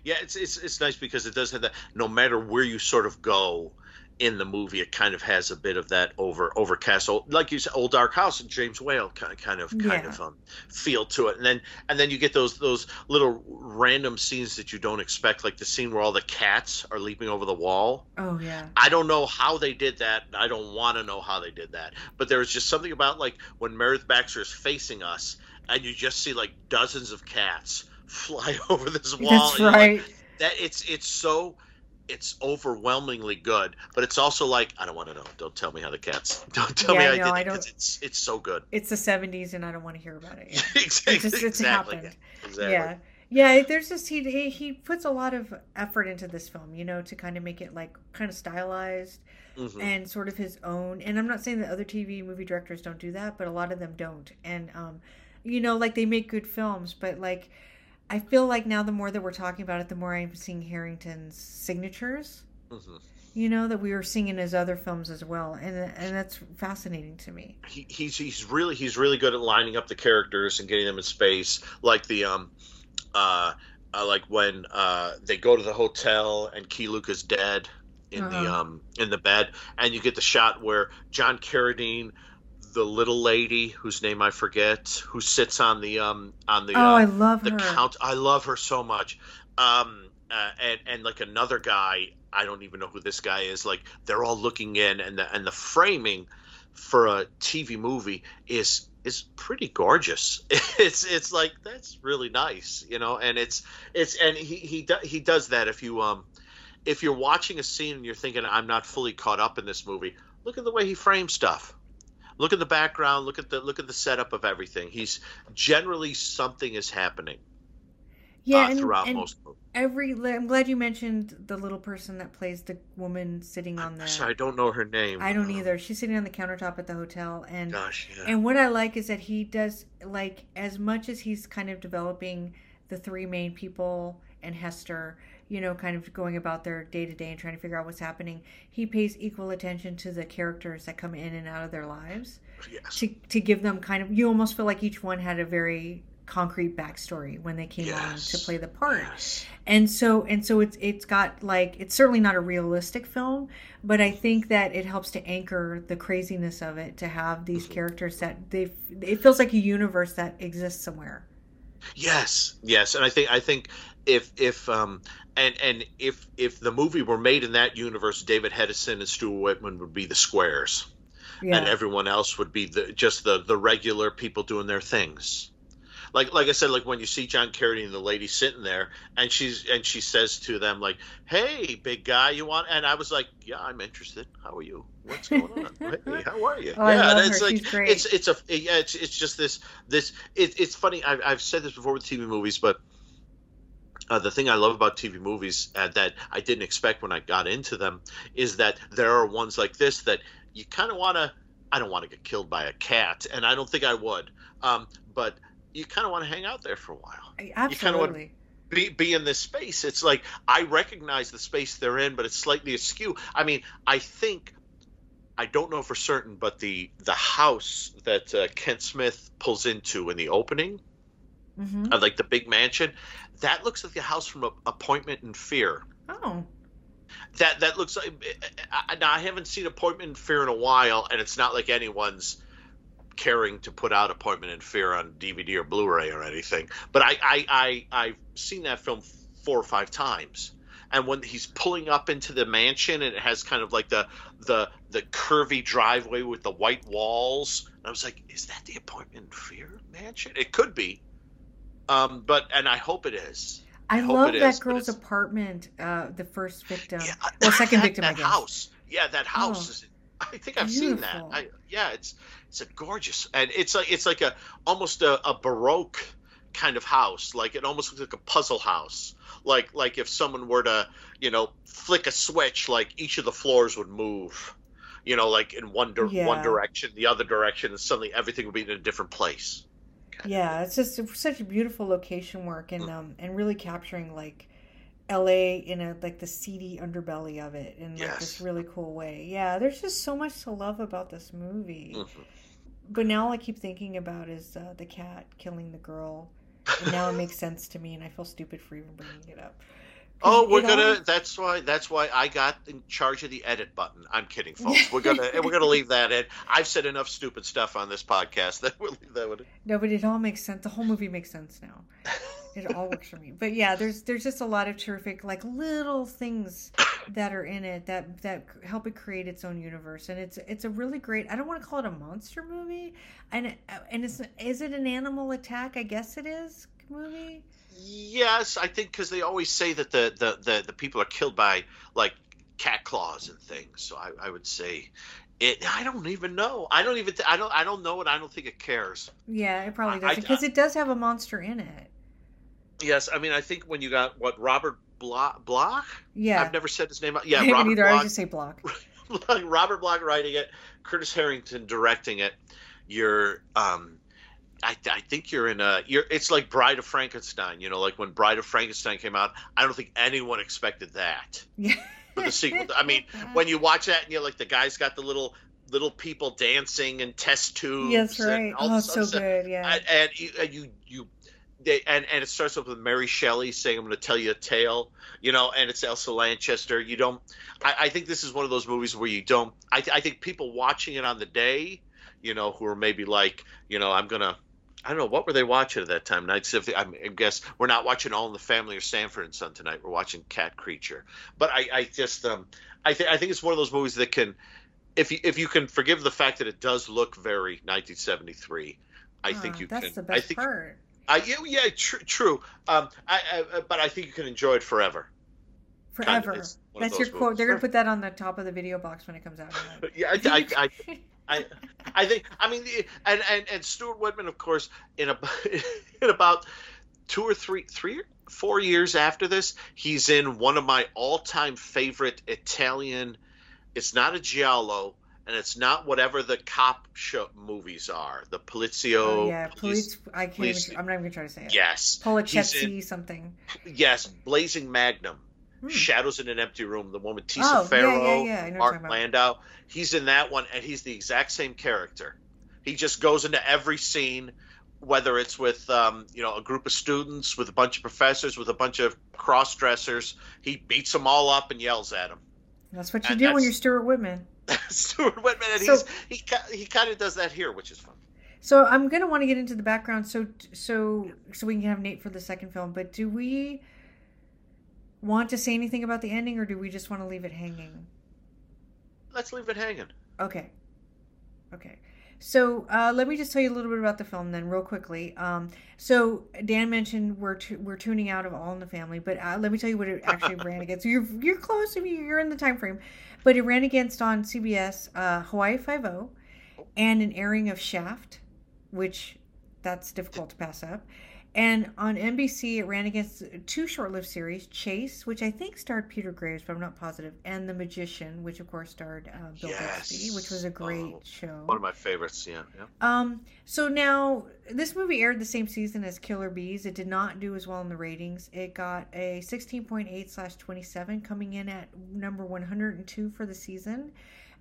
Yeah, it's it's it's nice because it does have that. No matter where you sort of go in the movie, it kind of has a bit of that over overcast, old, like you said, old dark house and James Whale kind of kind of kind Yeah. of um, feel to it, and then and then you get those those little random scenes that you don't expect, like the scene where all the cats are leaping over the wall. Oh yeah, I don't know how they did that. I don't want to know how they did that. But there was just something about like when Meredith Baxter is facing us, and you just see like dozens of cats fly over this wall. that's you're like, right. that it's it's so it's overwhelmingly good, but it's also like I don't want to know. Don't tell me how the cats. Don't tell Yeah, me no, I I did it it's it's so good. It's the '70s, and I don't want to hear about it. Yeah. exactly. It just it's exactly. happened. Exactly. Yeah. Yeah, there's just he he- puts a lot of effort into this film, you know, to kind of make it like kind of stylized Mhm. and sort of his own. And I'm not saying that other TV movie directors don't do that, but a lot of them don't. And um, you know, like they make good films, but like I feel like now the more that we're talking about it, the more I'm seeing Harrington's signatures. Mhm. You know that we were seeing in his other films as well, and and that's fascinating to me. he, he's he's really he's really good at lining up the characters and getting them in space like the um uh, uh like when uh they go to the hotel and Key Luke is dead in the Uh-huh. um in the bed and you get the shot where John Carradine the little lady whose name I forget who sits on the um on the oh, uh, I love the her. count I love her so much um uh, and and like another guy I don't even know who this guy is like they're all looking in and the and the framing for a TV movie is is pretty gorgeous. It's it's like that's really nice, you know, and it's it's and he he do, he does that if you um if you're watching a scene and you're thinking I'm not fully caught up in this movie, look at the way he frames stuff. Look at the background, look at the look at the setup of everything. He's generally something is happening. Yeah, uh, and, throughout and most every. I'm glad you mentioned the little person that plays the woman sitting on the. Sorry, I don't know her name. I don't Um, either. She's sitting on the countertop at the hotel, and Gosh, yeah. and what I like is that he does like as much as he's kind of developing the three main people and Hester, you know, kind of going about their day to day and trying to figure out what's happening. He pays equal attention to the characters that come in and out of their lives yes. to to give them kind of. You almost feel like each one had a very concrete backstory when they came on to play the part Yes. and so and so it's it's got like it's certainly not a realistic film but i think that it helps to anchor the craziness of it to have these Mm-hmm. characters that they it feels like a universe that exists somewhere Yes, yes, and I think I think if if um and and if if the movie were made in that universe, David Hedison and Stuart Whitman would be the squares, yeah and everyone else would be the just the the regular people doing their things. Like like I said, like when you see John Carradine and the lady sitting there, and she's and she says to them like, "Hey, big guy, you want?" And I was like, "Yeah, I'm interested. How are you? What's going on? hey, how are you?" Oh, yeah, it's her. like it's it's a yeah, it's it's just this this it, it's funny. I've I've said this before with TV movies, but uh, the thing I love about TV movies uh, that I didn't expect when I got into them is that there are ones like this that you kind of want to. I don't want to get killed by a cat, and I don't think I would. Um, but you kind of want to hang out there for a while, absolutely be be in this space. It's like I recognize the space they're in, but it's slightly askew. I mean, I think. I don't know for certain, but the the house that uh, Kent Smith pulls into in the opening, hmm uh, like the big mansion, that looks like the house from a, Appointment in Fear. oh That that looks like. I, now I haven't seen Appointment in Fear in a while, and it's not like anyone's caring to put out Appointment in Fear on DVD or Blu-ray or anything. But I I, I I've seen that film four or five times. And when he's pulling up into the mansion, and it has kind of like the the the curvy driveway with the white walls, and I was like, "Is that the Appointment in Fear mansion?" It could be, um, but and I hope it is. i, hope love that is, girl's apartment uh the first victim Yeah, well second that- victim i guess house. Yeah, that house Oh. is. I think I've seen that. I, yeah, it's it's a gorgeous, and it's like it's like a almost a, a baroque kind of house. Like it almost looks like a puzzle house. Like like if someone were to you know flick a switch, like each of the floors would move. You know, like in one di- Yeah. one direction, the other direction, and suddenly everything would be in a different place. Yeah, it's just such a beautiful location work and um and really capturing like LA in a like the seedy underbelly of it in like this really cool way. Yeah, there's just so much to love about this movie. Mhm. But now all I keep thinking about is uh, the cat killing the girl. And now it makes sense to me and I feel stupid for even bringing it up. Oh, we're gonna. all- That's why. That's why I got in charge of the edit button. I'm kidding, folks. We're gonna. we're gonna leave that in. I've said enough stupid stuff on this podcast that we'll leave that one. in. No, but it all makes sense. The whole movie makes sense now. It all works for me. But yeah, there's there's just a lot of terrific like little things that are in it that that help it create its own universe, and it's it's a really great. I don't want to call it a monster movie, and and it's is it an animal attack? I guess it is movie. Yes, I think because they always say that the, the the the people are killed by like cat claws and things. So I, I would say it. I don't even know. I don't even. Th- I don't. I don't know it. I don't think it cares. Yeah, it probably doesn't because it does have a monster in it. Yes, I mean I think when you got what Robert Bloch. Bloch? Yeah, I've never said his name. Yeah, I Robert either. I Bloch. just say block. Robert Bloch writing it, Curtis Harrington directing it. You're, um, I, I think you're in a. You're. It's like Bride of Frankenstein. You know, like when Bride of Frankenstein came out. I don't think anyone expected that Yeah. for the sequel. I mean, when you watch that and you're like, the guy's got the little little people dancing and test tubes. And right. Oh, so stuff. good. Yeah. And, and you, and you, you they, and, and it starts off with Mary Shelley saying, "I'm going to tell you a tale," you know, and it's Elsa Lanchester. You don't. I, I think this is one of those movies where you don't. I, th- I think people watching it on the day, you know, who are maybe like, you know, I'm gonna. I don't know what were they watching at that time. Night Shift. I guess we're not watching All in the Family or Sanford and Son tonight. We're watching Cat Creature. But I, I just, um, I think, I think it's one of those movies that can if you if you can forgive the fact that it does look very 1973, I think you that's can. the I best think part. I yeah, yeah tr- true. Um, I, I but I think you can enjoy it forever. Forever. one of That's your quote. movies. They're gonna put that on the top of the video box when it comes out. Yeah, I, I, I, I, think. I mean, the- and and and Stuart Whitman, of course, in about in about two or three, three, four years after this, he's in one of my all-time favorite Italian. It's not a giallo, and it's not whatever the cop show movies are. The Polizio. oh, yeah, police-. I can't police- even. I'm not even gonna try to say it. Yes. He's Policetti something. yes, Blazing Magnum. Hmm. Shadows in an Empty Room, the one with Tisa Oh, Farrow, yeah, yeah, know Mark. Landau. He's in that one, and he's the exact same character. He just goes into every scene, whether it's with um, you know a group of students, with a bunch of professors, with a bunch of cross dressers. He beats them all up and yells at them. That's what you And do when you're Stuart Whitman. Stuart Whitman, and So- he's he he kind of does that here, which is fun. So I'm gonna want to get into the background, so so so we can have Nate for the second film. But do we want to say anything about the ending, or do we just want to leave it hanging? Let's leave it hanging. Okay. Okay. So uh, let me just tell you a little bit about the film then, real quickly. Um, so Dan mentioned we're we're tuning out of All in the Family, but uh, let me tell you what it actually ran against. You're you're close. You're in the time frame, but it ran against on CBS uh, Hawaii Five O, and an airing of Shaft, which that's difficult to pass up. And on NBC, it ran against two short-lived series: Chase, which I think starred Peter Graves, but I'm not positive, and The Magician, which of course starred uh, Bill Yes. Bixby, which was a great Oh, show. One of my favorites. Yeah, yeah. Um, so now this movie aired the same season as Killer Bees. It did not do as well in the ratings. It got a 16.8 slash 27, coming in at number 102 for the season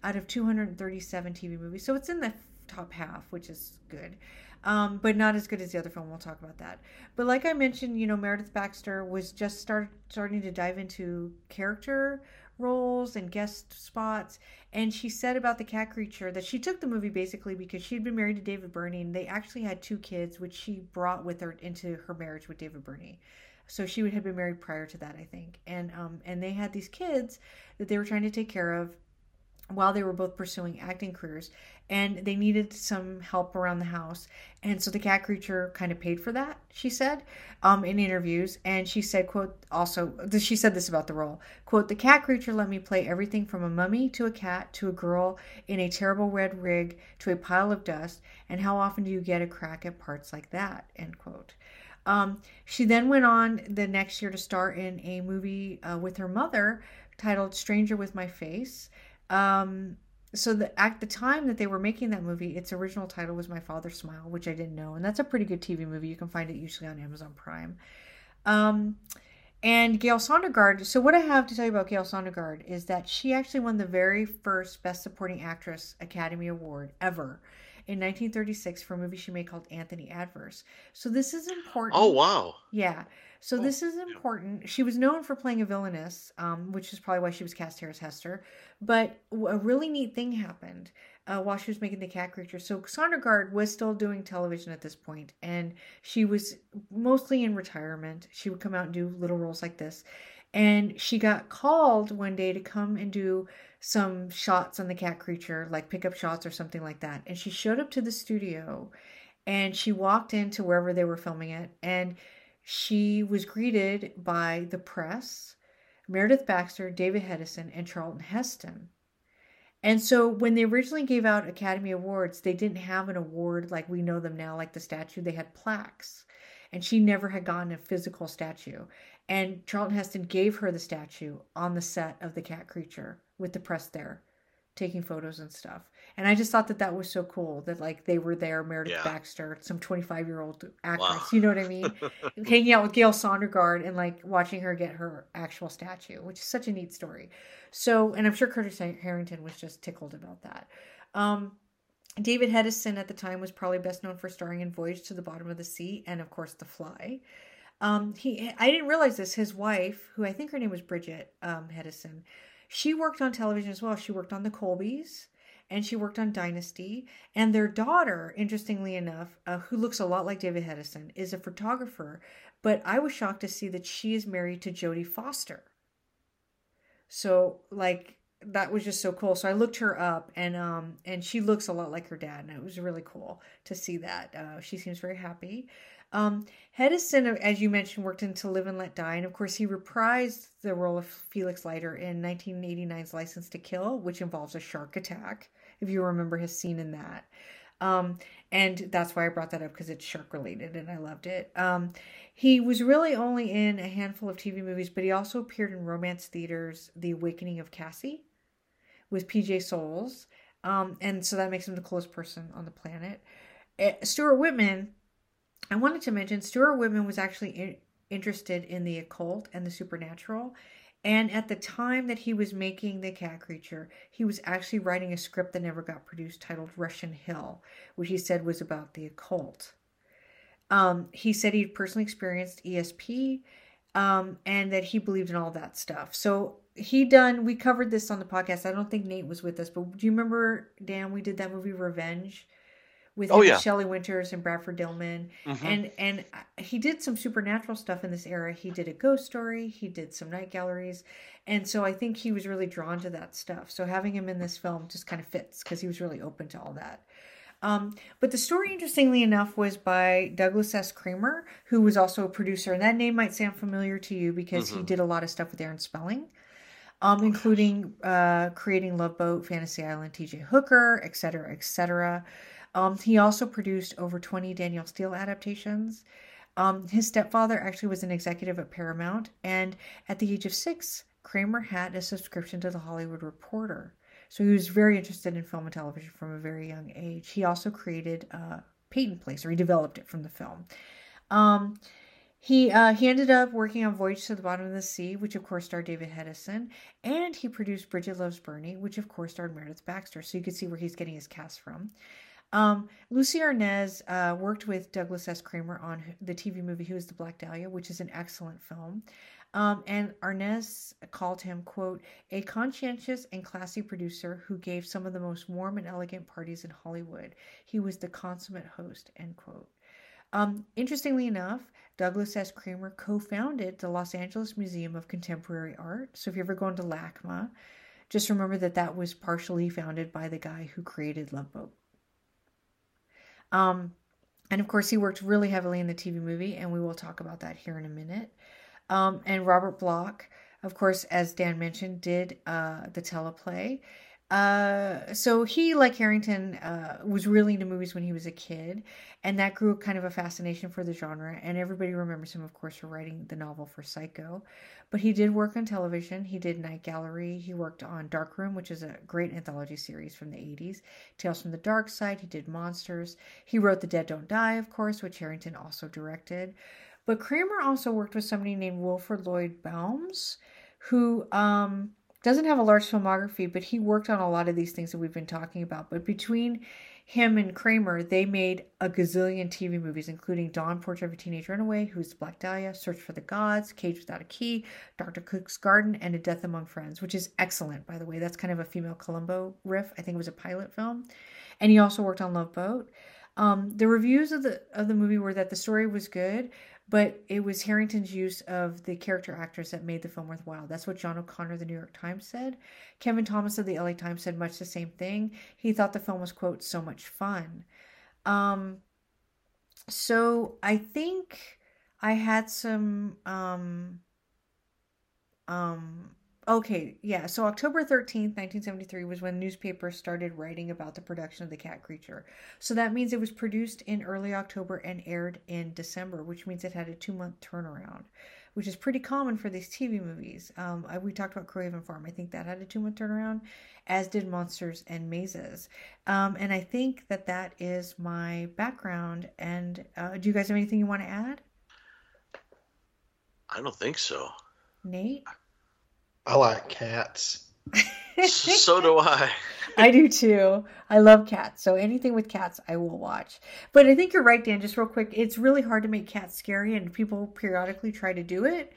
out of 237 TV movies. So it's in the top half, which is good. Um, but not as good as the other film. We'll talk about that. But like I mentioned, you know, Meredith Baxter was just start, starting to dive into character roles and guest spots. And she said about the cat creature that she took the movie basically because she had been married to David Birney and they actually had two kids, which she brought with her into her marriage with David Birney. So she would had been married prior to that, I think. And um, and they had these kids that they were trying to take care of while they were both pursuing acting careers and they needed some help around the house. And so the cat creature kind of paid for that she said um, in interviews. And she said quote also she said this about the role quote the cat creature let me play everything from a mummy to a cat to a girl in a terrible red rig to a pile of dust. And how often do you get a crack at parts like that? end quote. Um, she then went on the next year to star in a movie uh, with her mother titled stranger with my face. Um, so the, at the time that they were making that movie, its original title was My Father's Smile, which I didn't know, and that's a pretty good TV movie. You can find it usually on Amazon Prime. Um, and Gale Sondergaard. So what I have to tell you about Gale Sondergaard is that she actually won the very first Best Supporting Actress Academy Award ever in 1936 for a movie she made called Anthony Adverse. So this is important. Oh wow. Yeah. So Oh, this is yeah. important. She was known for playing a villainess, um, which is probably why she was cast here as Hester. But a really neat thing happened uh, while she was making the cat creature. So Sondergaard was still doing television at this point, and she was mostly in retirement. She would come out and do little roles like this. And she got called one day to come and do some shots on the cat creature, like pickup shots or something like that. And she showed up to the studio and she walked into wherever they were filming it and she was greeted by the press, Meredith Baxter, David Hedison, and Charlton Heston. And so when they originally gave out Academy Awards, they didn't have an award like we know them now, like the statue. They had plaques. And she never had gotten a physical statue. And Charlton Heston gave her the statue on the set of The Cat Creature with the press there taking photos and stuff. And I just thought that that was so cool that like they were there, Meredith Yeah. Baxter, some 25 year old actress, Wow. you know what I mean? Hanging out with Gale Sondergaard and like watching her get her actual statue, which is such a neat story. So, and I'm sure Curtis Harrington was just tickled about that. Um, David Hedison at the time was probably best known for starring in Voyage to the Bottom of the Sea and of course The Fly. Um, he, I didn't realize this. His wife, who I think her name was Bridget um, Hedison, she worked on television as well. She worked on The Colbys and she worked on Dynasty. And their daughter, interestingly enough, uh, who looks a lot like David Hedison, is a photographer. But I was shocked to see that she is married to Jodie Foster. So, like, that was just so cool. So I looked her up, and um, and she looks a lot like her dad, and it was really cool to see that. Uh, she seems very happy. Um, Hedison, as you mentioned, worked in To Live and Let Die, and of course, he reprised the role of Felix Leiter in 1989's License to Kill, which involves a shark attack. If you remember his scene in that. Um, and that's why I brought that up because it's shark related and I loved it. Um, he was really only in a handful of TV movies, but he also appeared in Romance Theater's The Awakening of Cassie with PJ Soles. Um, and so that makes him the coolest person on the planet. Uh, Stuart Whitman, I wanted to mention Stuart Whitman was actually in, interested in the occult and the supernatural. And at the time that he was making The Cat Creature, he was actually writing a script that never got produced titled Russian Hill, which he said was about the occult. Um, he said he'd personally experienced ESP um, and that he believed in all that stuff. So he done, we covered this on the podcast. I don't think Nate was with us, but do you remember, Dan, we did that movie Revenge? With oh, yeah. Shelley Winters and Bradford Dillman, mm-hmm. and and he did some supernatural stuff in this era. He did a ghost story, he did some night galleries, and so I think he was really drawn to that stuff. So having him in this film just kind of fits because he was really open to all that. Um, but the story, interestingly enough, was by Douglas S. Kramer, who was also a producer, and that name might sound familiar to you because mm-hmm. he did a lot of stuff with Aaron Spelling. Um, including uh, creating Love Boat, Fantasy Island, T.J. Hooker, etc., etc. Um, he also produced over 20 Danielle Steel adaptations. Um, his stepfather actually was an executive at Paramount, and at the age of six, Kramer had a subscription to the Hollywood Reporter. So he was very interested in film and television from a very young age. He also created uh, Peyton Place, or he developed it from the film. Um, he uh, he ended up working on Voyage to the Bottom of the Sea, which of course starred David Hedison, and he produced Bridget Loves Bernie, which of course starred Meredith Baxter. So you can see where he's getting his cast from. Um, Lucie Arnaz uh, worked with Douglas S. Kramer on the TV movie Who is the Black Dahlia, which is an excellent film. Um, and Arnaz called him, quote, a conscientious and classy producer who gave some of the most warm and elegant parties in Hollywood. He was the consummate host, end quote. Um, interestingly enough, Douglas S. Kramer co founded the Los Angeles Museum of Contemporary Art. So if you ever go into LACMA, just remember that that was partially founded by the guy who created Love Boat. Um, and of course, he worked really heavily in the TV movie, and we will talk about that here in a minute. Um, and Robert Bloch, of course, as Dan mentioned, did uh, the teleplay. Uh, so he, like Harrington, uh, was really into movies when he was a kid, and that grew kind of a fascination for the genre. And everybody remembers him, of course, for writing the novel for Psycho. But he did work on television. He did Night Gallery. He worked on Dark Room, which is a great anthology series from the 80s. Tales from the Dark Side. He did Monsters. He wrote The Dead Don't Die, of course, which Harrington also directed. But Kramer also worked with somebody named Wilfred Lloyd Baumes, who um, doesn't have a large filmography, but he worked on a lot of these things that we've been talking about. But between him and Kramer, they made a gazillion TV movies, including Dawn, Portrait of a Teenage Runaway, Who's the Black Dahlia, Search for the Gods, Cage Without a Key, Dr. Cook's Garden, and A Death Among Friends, which is excellent, by the way. That's kind of a female Columbo riff. I think it was a pilot film. And he also worked on Love Boat. Um, the reviews of the of the movie were that the story was good, but it was Harrington's use of the character actors that made the film worthwhile. That's what John O'Connor of the New York Times said. Kevin Thomas of the LA Times said much the same thing. He thought the film was, quote, so much fun. Um, so I think I had some um, um, Okay, yeah. So October 13th, 1973 was when newspapers started writing about the production of the cat creature. So that means it was produced in early October and aired in December, which means it had a two month turnaround, which is pretty common for these TV movies. Um, I, we talked about Crowhaven Farm. I think that had a two month turnaround, as did Monsters and Mazes. Um, and I think that that is my background. And uh, do you guys have anything you want to add? I don't think so. Nate? I like cats. so do I. I do too. I love cats. So anything with cats, I will watch. But I think you're right, Dan. Just real quick, it's really hard to make cats scary, and people periodically try to do it,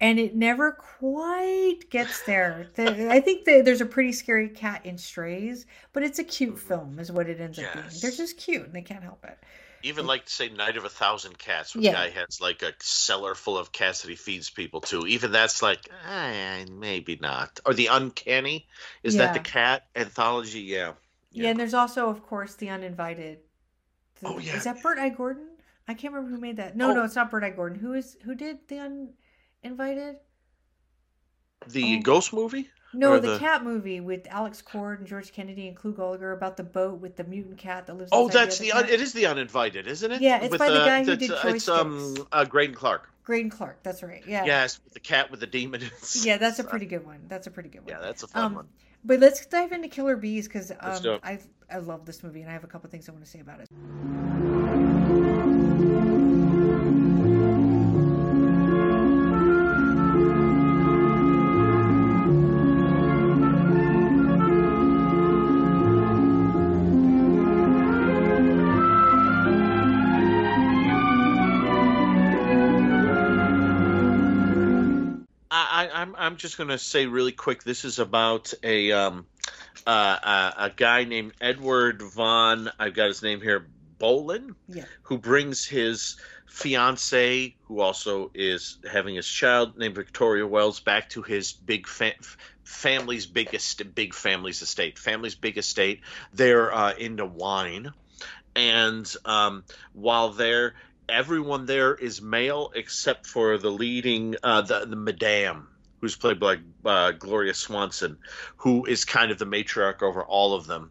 and it never quite gets there. The, I think the, there's a pretty scary cat in Strays, but it's a cute mm-hmm. film, is what it ends yes. up being. They're just cute, and they can't help it. Even like say Night of a Thousand Cats, where Yeah. the guy has like a cellar full of cats that he feeds people to. Even that's like, eh, maybe not. Or the Uncanny, is that the cat anthology? Yeah. Yeah. and there's also, of course, the uninvited. The- Oh, yeah. Is that Bert I. Gordon? I can't remember who made that. No, Oh. no, it's not Bert I. Gordon. Who is who did the uninvited? The Oh. Ghost movie? No, the, the- cat movie with Alex Cord and George Kennedy and Clu Gulager about the boat with the mutant cat that lives. Oh, that's the the un- it is the uninvited, isn't it? Yeah, it's by the guy who did uh, It's um uh, Greydon Clark. Greydon Clark. That's right. Yeah. Yes, with the cat with the demon. Yeah, that's a pretty good one. That's a pretty good one. Yeah, that's a fun Um, one. But let's dive into Killer Bees because um. I I love this movie and I have a couple things I want to say about it. I'm just gonna say really quick. This is about a um, uh, uh, a guy named Edward von. I've got his name here, Bolin, Yeah. who brings his fiance, who also is having his child named Victoria Wells, back to his big fa- family's biggest big family's estate. Family's big estate. They're uh, into wine, and um, while they're everyone there is male except for the leading uh, the the madame who's played by uh, Gloria Swanson who is kind of the matriarch over all of them.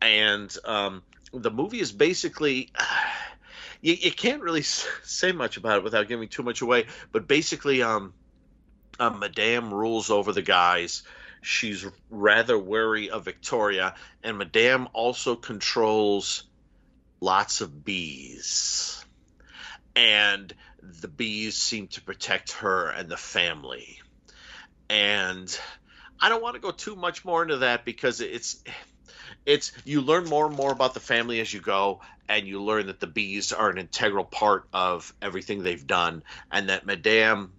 And um, the movie is basically you, you can't really say much about it without giving too much away but basically um uh, madame rules over the guys. She's rather wary of Victoria and madame also controls lots of bees. And the bees seem to protect her and the family. And I don't want to go too much more into that because it's it's you learn more and more about the family as you go and you learn that the bees are an integral part of everything they've done and that Madame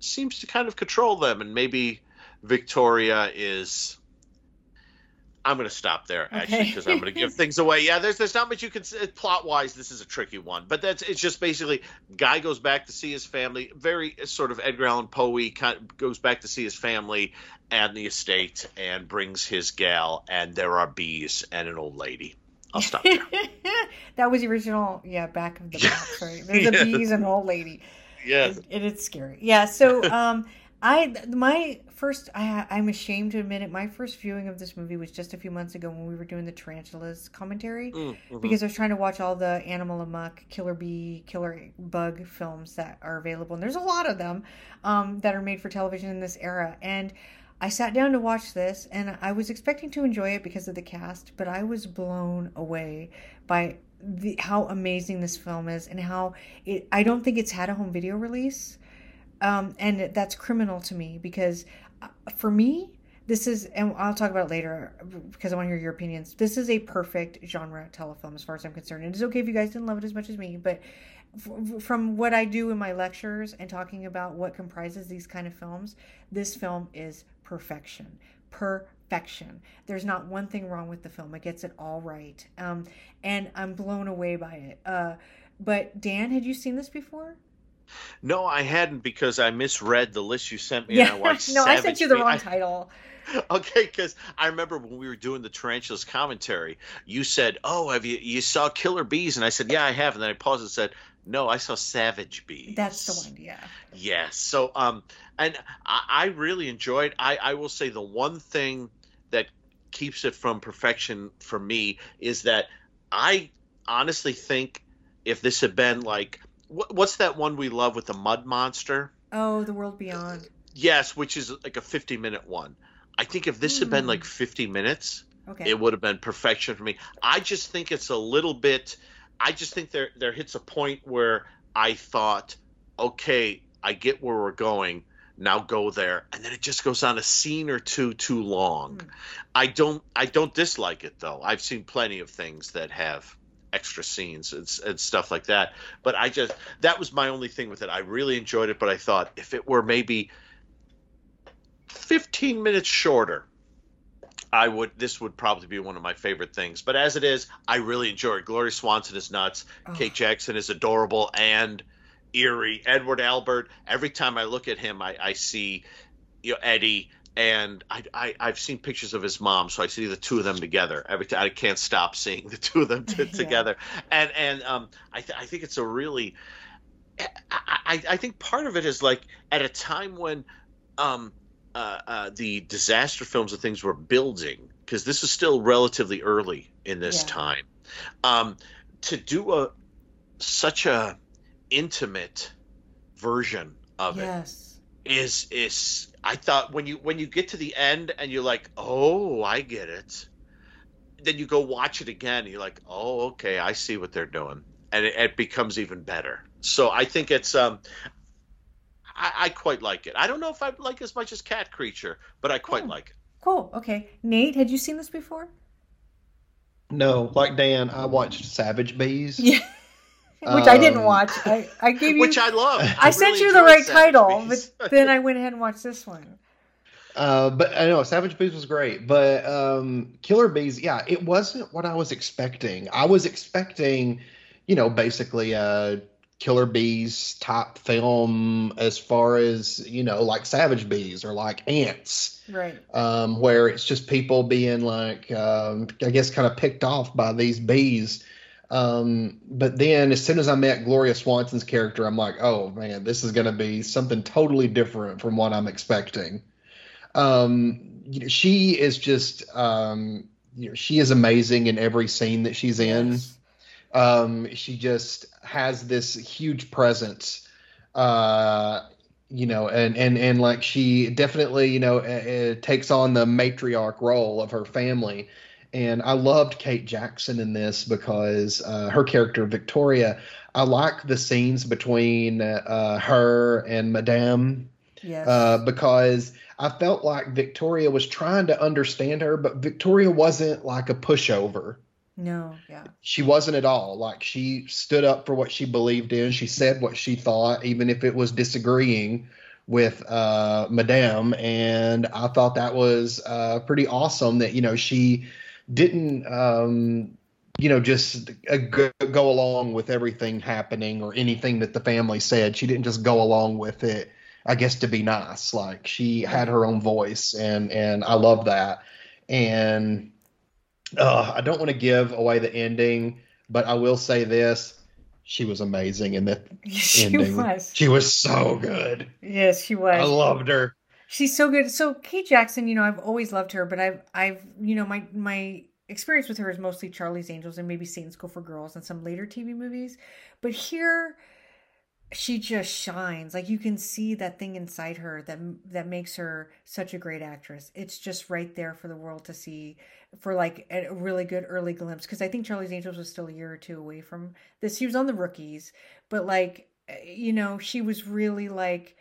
seems to kind of control them and maybe Victoria is I'm going to stop there actually Okay. because I'm going to give things away. Yeah, there's there's not much you can say plot wise. This is a tricky one, but that's it's just basically guy goes back to see his family. Very sort of Edgar Allan Poe kind of goes back to see his family and the estate and brings his gal and there are bees and an old lady. I'll stop there. that was the original, yeah, back of the box, right? There's Yes. a bees and an old lady. yes. and it's scary. Yeah. So, um, I my first I I'm ashamed to admit it. My first viewing of this movie was just a few months ago when we were doing the tarantulas commentary Mm, mhm. because I was trying to watch all the Animal Amok, Killer Bee, Killer Bug films that are available, and there's a lot of them um, that are made for television in this era. And I sat down to watch this, and I was expecting to enjoy it because of the cast, but I was blown away by the, how amazing this film is and how it. I don't think it's had a home video release, um, and that's criminal to me because uh, for me. This is, and I'll talk about it later because I want to hear your opinions. This is a perfect genre telefilm as far as I'm concerned. And It is okay if you guys didn't love it as much as me, but f- from what I do in my lectures and talking about what comprises these kind of films, this film is perfection. Perfection. There's not one thing wrong with the film. It gets it all right. Um, and I'm blown away by it. Uh, but Dan, had you seen this before? No, I hadn't because I misread the list you sent me. And I watched no, I sent you the wrong I- title. Okay, because I remember when we were doing the tarantulas commentary, you said, "Oh, have you you saw Killer Bees?" And I said, "Yeah, I have." And then I paused and said, "No, I saw Savage Bees." That's the one, yeah. Yes. So, um, and I, I really enjoyed. I I will say the one thing that keeps it from perfection for me is that I honestly think if this had been like what's that one we love with the mud monster? Oh, The World Beyond. Yes, which is like a 50 minute one. I think if this had been Hmm. like 50 minutes, Okay. it would have been perfection for me. I just think it's a little bit. I just think there there hits a point where I thought, okay, I get where we're going. Now go there, and then it just goes on a scene or two too long. Hmm. I don't I don't dislike it though. I've seen plenty of things that have extra scenes and, and stuff like that. But I just that was my only thing with it. I really enjoyed it, but I thought if it were maybe 15 minutes shorter, I would this would probably be one of my favorite things. But as it is, I really enjoy it. Gloria Swanson is nuts. Oh. Kate Jackson is adorable and eerie. Edward Albert. Every time I look at him, I, I see you know Eddie and I, I I've seen pictures of his mom, so I see the two of them together. Every time I can't stop seeing the two of them t- Yeah. together. And and um I th- I think it's a really I, I I think part of it is like at a time when um uh, uh, the disaster films and things were building because this is still relatively early in this Yeah. time um, to do a such a intimate version of it. yes. it is is I thought when you when you get to the end and you're like oh I get it then you go watch it again and you're like oh okay I see what they're doing and it, it becomes even better so I think it's um I, I quite like it I don't know if I like as much as Cat Creature but I quite Hmm. like it Cool. Okay. Nate, had you seen this before? No, like Dan, I watched Savage Bees. Yeah. Which I didn't Um, watch. I, I gave you which I love I sent really you the right title, but then I went ahead and watched this one. Uh, but I know Savage Bees was great, but um, Killer Bees, yeah, it wasn't what I was expecting. I was expecting, you know, basically a Killer Bees type film as far as you know, like Savage Bees or like Ants, Right. um, where it's just people being like, um, I guess, kind of picked off by these bees. Um, but then as soon as I met Gloria Swanson's character, I'm like, oh man, this is going to be something totally different from what I'm expecting. Um, you know, she is just, um, you know, she is amazing in every scene that she's in. Yes. Um, she just has this huge presence, uh, you know, and and and like she definitely, you know, uh, uh, takes on the matriarch role of her family. And I loved Kate Jackson in this because uh, her character Victoria. I like the scenes between uh, her and Madame Yes. uh, because I felt like Victoria was trying to understand her, but Victoria wasn't like a pushover no. Yeah. she wasn't at all like she stood up for what she believed in she said what she thought even if it was disagreeing with uh madame and i thought that was uh pretty awesome that you know she didn't um you know just uh, go, go along with everything happening or anything that the family said she didn't just go along with it i guess to be nice like she had her own voice and and i love that and uh, I don't want to give away the ending, but I will say this: she was amazing in the she ending. was. She was so good. Yes, she was. I loved her. She's so good. So Kate Jackson, you know, I've always loved her, but I've I've you know, my my experience with her is mostly Charlie's Angels and maybe Satan's School for Girls and some later TV movies. But here she just shines. Like you can see that thing inside her that that makes her such a great actress. It's just right there for the world to see for like a really good early glimpse because I think Charlie's Angels was still a year or two away from this. She was on the rookies, but like eh, you know, she was really like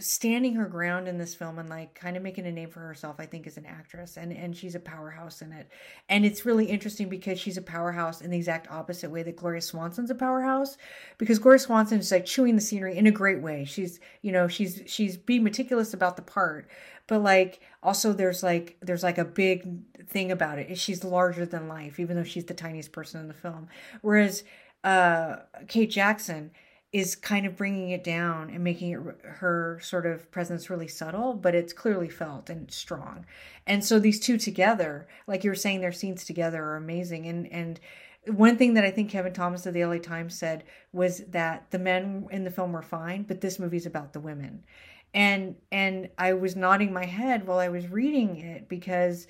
standing her ground in this film and like kind of making a name for herself i think as an actress and and she's a powerhouse in it. And it's really interesting because she's a powerhouse in the exact opposite way that gloria swanson's a powerhouse because gloria swanson is like chewing the scenery in a great way. She's you know she's she's being meticulous about the part but like also there's like there's like a big thing about it. She's larger than life even though she's the tiniest person in the film. Whereas uh kate jackson is kind of bringing it down and making it her sort of presence really subtle, but it's clearly felt and strong. And so these two together, like you were saying, their scenes together are amazing. And and one thing that I think Kevin Thomas of the LA Times said was that the men in the film were fine, but this movie's about the women. And and I was nodding my head while I was reading it because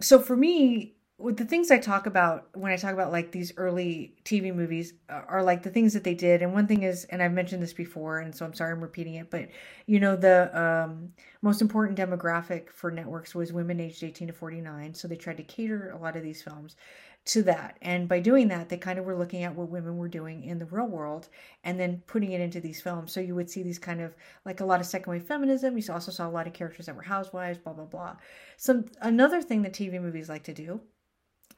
so for me the things I talk about when I talk about like these early TV movies are are like the things that they did. And one thing is, and I've mentioned this before, and so I'm sorry I'm repeating it, but you know, the um, most important demographic for networks was women aged 18 to 49. So they tried to cater a lot of these films to that. And by doing that, they kind of were looking at what women were doing in the real world and then putting it into these films. So you would see these kind of like a lot of second wave feminism. You also saw a lot of characters that were housewives, blah, blah, blah. Some another thing that TV movies like to do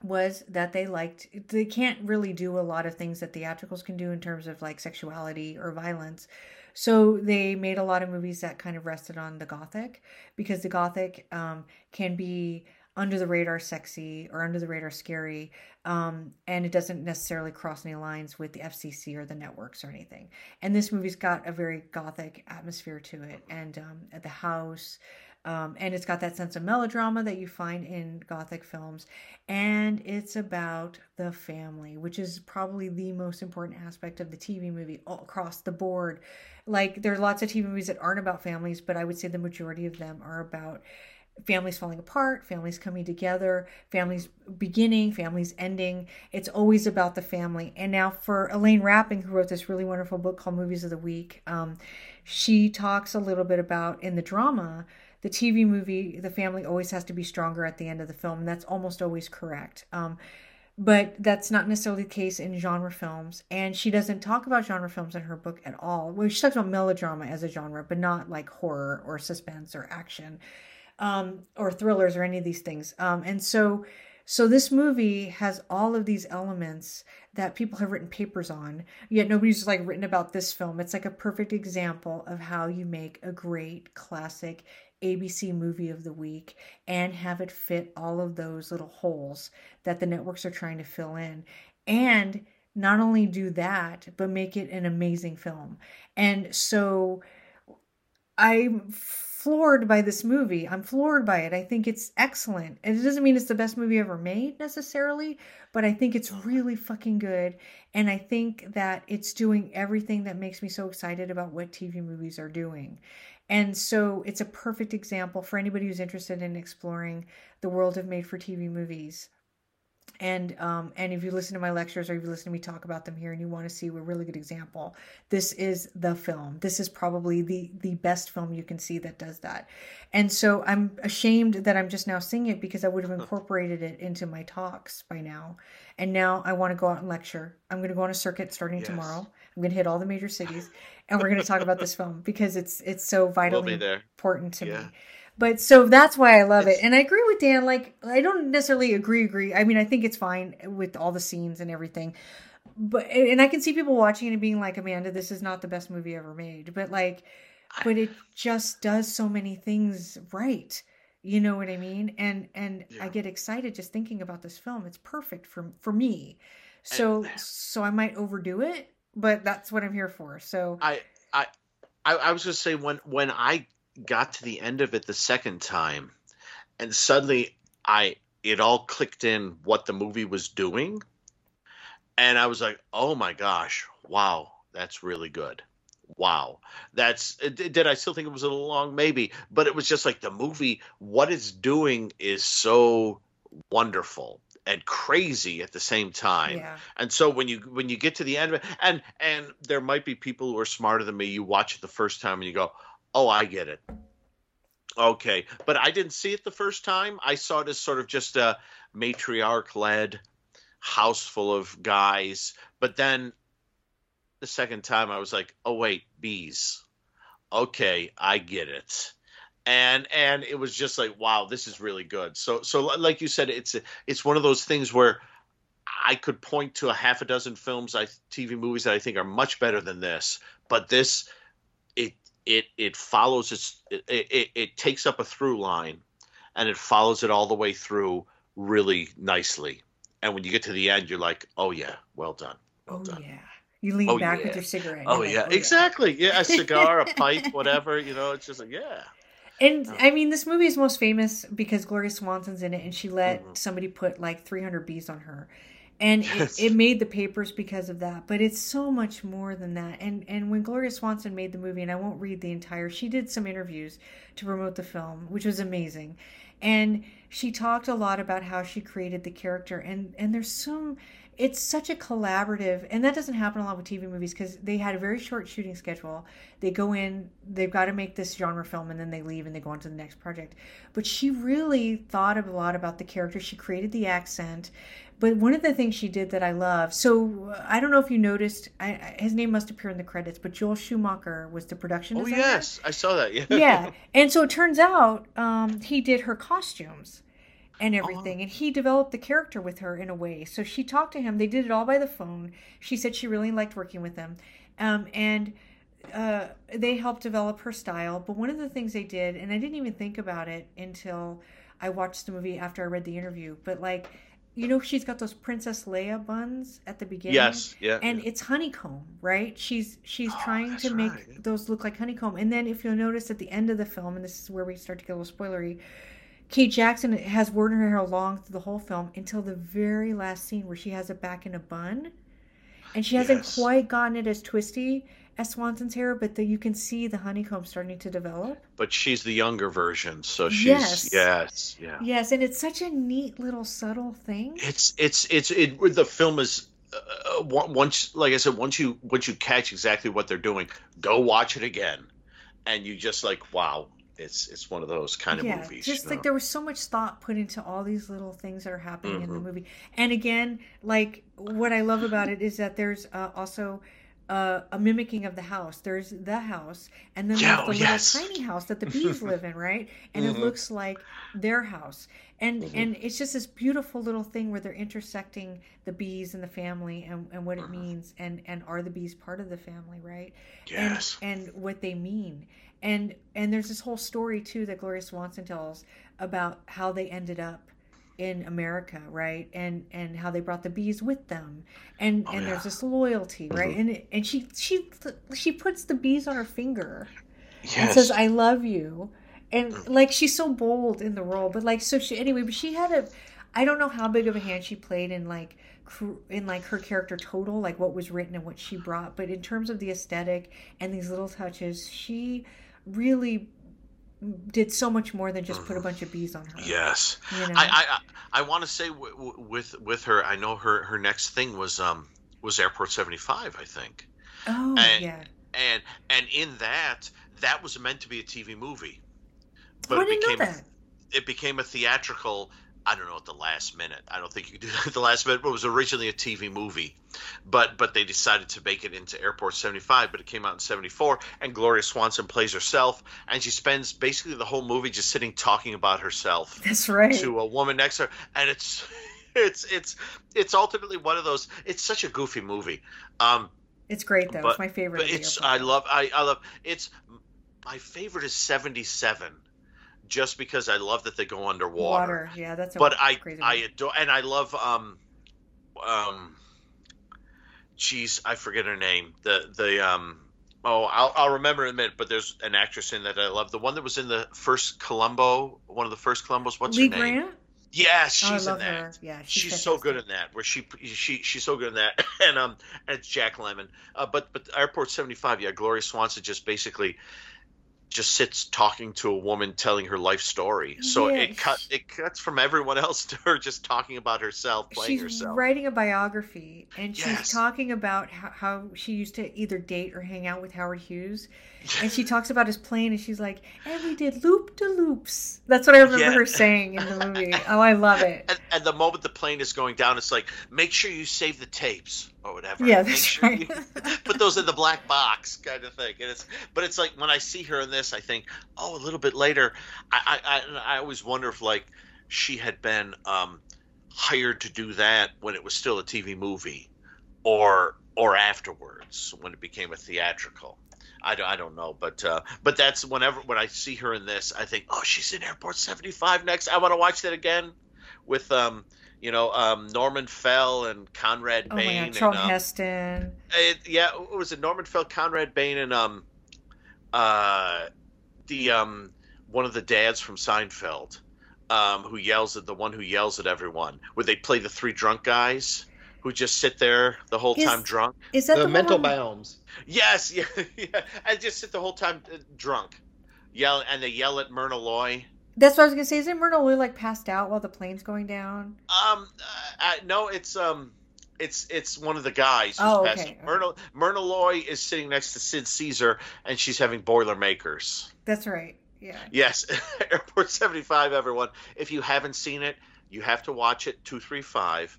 was that they liked they can't really do a lot of things that theatricals can do in terms of like sexuality or violence. So they made a lot of movies that kind of rested on the gothic because the gothic um, can be under the radar sexy or under the radar scary um, and it doesn't necessarily cross any lines with the fcc or the networks or anything. And this movie's got a very gothic atmosphere to it and um, at the house um, and it's got that sense of melodrama that you find in gothic films and it's about the family which is probably the most important aspect of the tv movie across the board like there's lots of tv movies that aren't about families but i would say the majority of them are about families falling apart, families coming together, families beginning, families ending. It's always about the family. And now for Elayne Rapping, who wrote this really wonderful book called Movies of the Week, um, she talks a little bit about in the drama the TV movie, the family always has to be stronger at the end of the film. And that's almost always correct. Um, but that's not necessarily the case in genre films. And she doesn't talk about genre films in her book at all. Well, she talks about melodrama as a genre, but not like horror or suspense or action um, or thrillers or any of these things. Um, and so, so this movie has all of these elements that people have written papers on, yet nobody's like written about this film. It's like a perfect example of how you make a great classic ABC movie of the week and have it fit all of those little holes that the networks are trying to fill in. And not only do that, but make it an amazing film. And so I'm floored by this movie. I'm floored by it. I think it's excellent. And it doesn't mean it's the best movie ever made necessarily, but I think it's really fucking good. And I think that it's doing everything that makes me so excited about what TV movies are doing. And so it's a perfect example for anybody who's interested in exploring the world of made for TV movies. And um, and if you listen to my lectures or if you listen to me talk about them here and you want to see a really good example, this is the film. This is probably the the best film you can see that does that. And so I'm ashamed that I'm just now seeing it because I would have incorporated it into my talks by now. And now I want to go out and lecture. I'm going to go on a circuit starting yes. tomorrow. I'm going to hit all the major cities and we're going to talk about this film because it's it's so vitally we'll important to yeah. me. But so that's why I love it's, it. And I agree with Dan like I don't necessarily agree agree. I mean, I think it's fine with all the scenes and everything. But and I can see people watching it and being like, "Amanda, this is not the best movie ever made." But like but it just does so many things right. You know what I mean? And and yeah. I get excited just thinking about this film. It's perfect for for me. So and, so I might overdo it, but that's what I'm here for. So I I I, was gonna say when when I got to the end of it the second time, and suddenly I it all clicked in what the movie was doing, and I was like, oh my gosh, wow, that's really good. Wow, that's uh, did I still think it was a little long? Maybe, but it was just like the movie. What it's doing is so wonderful and crazy at the same time. Yeah. And so when you when you get to the end of it, and and there might be people who are smarter than me. You watch it the first time and you go, "Oh, I get it." Okay, but I didn't see it the first time. I saw it as sort of just a matriarch led house full of guys. But then the second time, I was like, "Oh wait, bees." Okay, I get it and and it was just like wow this is really good so so like you said it's it's one of those things where i could point to a half a dozen films i tv movies that i think are much better than this but this it it it follows its it, it, it takes up a through line and it follows it all the way through really nicely and when you get to the end you're like oh yeah well done well oh done. yeah you lean oh, back yeah. with your cigarette. Oh yeah, oh, exactly. Yeah. yeah, a cigar, a pipe, whatever. You know, it's just like yeah. And oh. I mean, this movie is most famous because Gloria Swanson's in it, and she let mm-hmm. somebody put like 300 bees on her, and yes. it, it, made the papers because of that. But it's so much more than that. And and when Gloria Swanson made the movie, and I won't read the entire, she did some interviews to promote the film, which was amazing, and she talked a lot about how she created the character, and and there's some it's such a collaborative and that doesn't happen a lot with tv movies because they had a very short shooting schedule. They go in they've got to make this genre film and then they leave and they go on to the next project. But she really thought a lot about the character. She created the accent. But one of the things she did that i love so i don't know if you noticed I, his name must appear in the credits but joel schumacher was the production oh yes i saw that yeah. Yeah and so it turns out um, he did her costumes and everything. And he developed the character with her in a way. So she talked to him. They did it all by the phone. She said she really liked working with him. Um, and uh, they helped develop her style. But one of the things they did, and I didn't even think about it until I watched the movie after I read the interview, but like, you know, she's got those Princess Leia buns at the beginning. Yes, yeah. And yeah. it's honeycomb, right? She's she's Oh, trying to make right. those look like honeycomb. And then if you'll notice at the end of the film, and this is where we start to get a little spoilery, Kate Jackson has worn her hair long through the whole film until the very last scene where she has it back in a bun. And she hasn't Yes. quite gotten it as twisty as Swanson's hair, but the, you can see the honeycomb starting to develop. but she's the younger version, so she's Yes. yes, yeah. Yes, and it's such a neat little subtle thing. It's it's it's it. The film is uh, once, like I said, once you once you catch exactly what they're doing, go watch it again, and you just like, wow, it's it's one of those kind of yeah, movies. just you like there was so much thought put into all these little things that are happening in the Mhm. movie. And again, like what I love about it is that there's uh, also uh, a mimicking of the house. There's the house, and then there's oh, the yes. little tiny house that the bees live in, right? And it Mhm. looks like their house. And Mhm. and it's just this beautiful little thing where they're intersecting the bees and the family and, and what it Mhm. means and and are the bees part of the family, right? yes, and, and what they mean and and there's this whole story too that gloria swanson tells about how they ended up in america right and and how they brought the bees with them and Oh, and yeah. there's this loyalty right Mhm. and and she she she puts the bees on her finger yes. and says i love you and Mm. like she's so bold in the role but like so she anyway but she had a i don't know how big of a hand she played in like in like her character total like what was written and what she brought but in terms of the aesthetic and these little touches she really did so much more than just put a bunch of bees on her. Yes. you know? I I I, want to say w- w- with with her, I know her her next thing was um was Airport seventy five, I think, oh and- yeah. and and in that that was meant to be a TV movie, oh, i it became it became a theatrical. I don't know at the last minute. I don't think you could do that at the last minute. But it was originally a TV movie, but but they decided to make it into Airport 75. But it came out in 74, and Gloria Swanson plays herself, and she spends basically the whole movie just sitting talking about herself that's right to a woman next to her, and it's it's it's it's ultimately one of those. It's such a goofy movie. Um, it's great though but- it's my favorite but it's. I love I, I love it's my favorite is 77 just because I love that they go underwater. water yeah that's a But I crazy I adore and I love um um geez I forget her name. The the um oh I'll I'll remember in a minute but there's an actress in that I love. The one that was in the first Columbo one of the first Columbos what's Lee her name? Grant? Yes oh, i she's love in that. her. Yeah she's, so good in that where she she she's so good in that. And um and it's jack lemmon uh, but but airport 75 yeah gloria swanson just basically just sits talking to a woman telling her life story. So Yeah, it cut it cuts from everyone else to her just talking about herself playing she's herself. writing a biography and she's Yes. talking about how, how she used to either date or hang out with howard hughes and she talks about his plane and she's like and we did loop de loops. That's what i remember Yeah. her saying in the movie. Oh i love it. And, and the moment the plane is going down it's like make sure you save the tapes or whatever. Yeah Make that's sure right. you- put those in the black box kind of thing. And it's but it's like when i see her in this i think oh a little bit later. I i i, I always wonder if like she had been um hired to do that when it was still a tv movie or or afterwards when it became a theatrical I don't, I don't know, but uh, but that's whenever when I see her in this, I think, oh, she's in Airport 75 next. I want to watch that again with um, you know, um, Norman Fell and Conrad oh my Bain. god charlton and, um, heston it, yeah, what was it Norman Fell, Conrad Bain, and um, uh, the um, one of the dads from Seinfeld, um, who yells at the one who yells at everyone. Where they play the three drunk guys who just sit there the whole Is- time drunk. is that the the, mental one? bounds. Yes, yeah, yeah, and just sit the whole time uh, drunk, yell, and they yell at Myrna Loy. that's what i was gonna say isn't myrna Loy, like passed out while the plane's going down Um, uh, uh, no, it's um, it's it's one of the guys. Who's Oh, passed- okay, okay. Myrna Myrna Loy is sitting next to Sid Caesar, and she's having Boilermakers. that's right yeah Yes, Airport seventy five. Everyone, if you haven't seen it, you have to watch it. Two three five.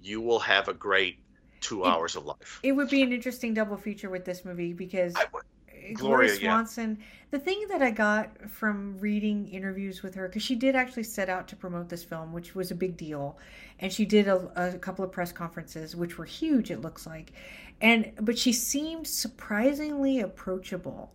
You will have a great two It- hours of life. it would be an interesting double feature with this movie because Gloria, Gloria yeah. Swanson. The thing that I got from reading interviews with her, because she did actually set out to promote this film, which was a big deal, and she did a, a couple of press conferences, which were huge. It looks like, and but she seemed surprisingly approachable.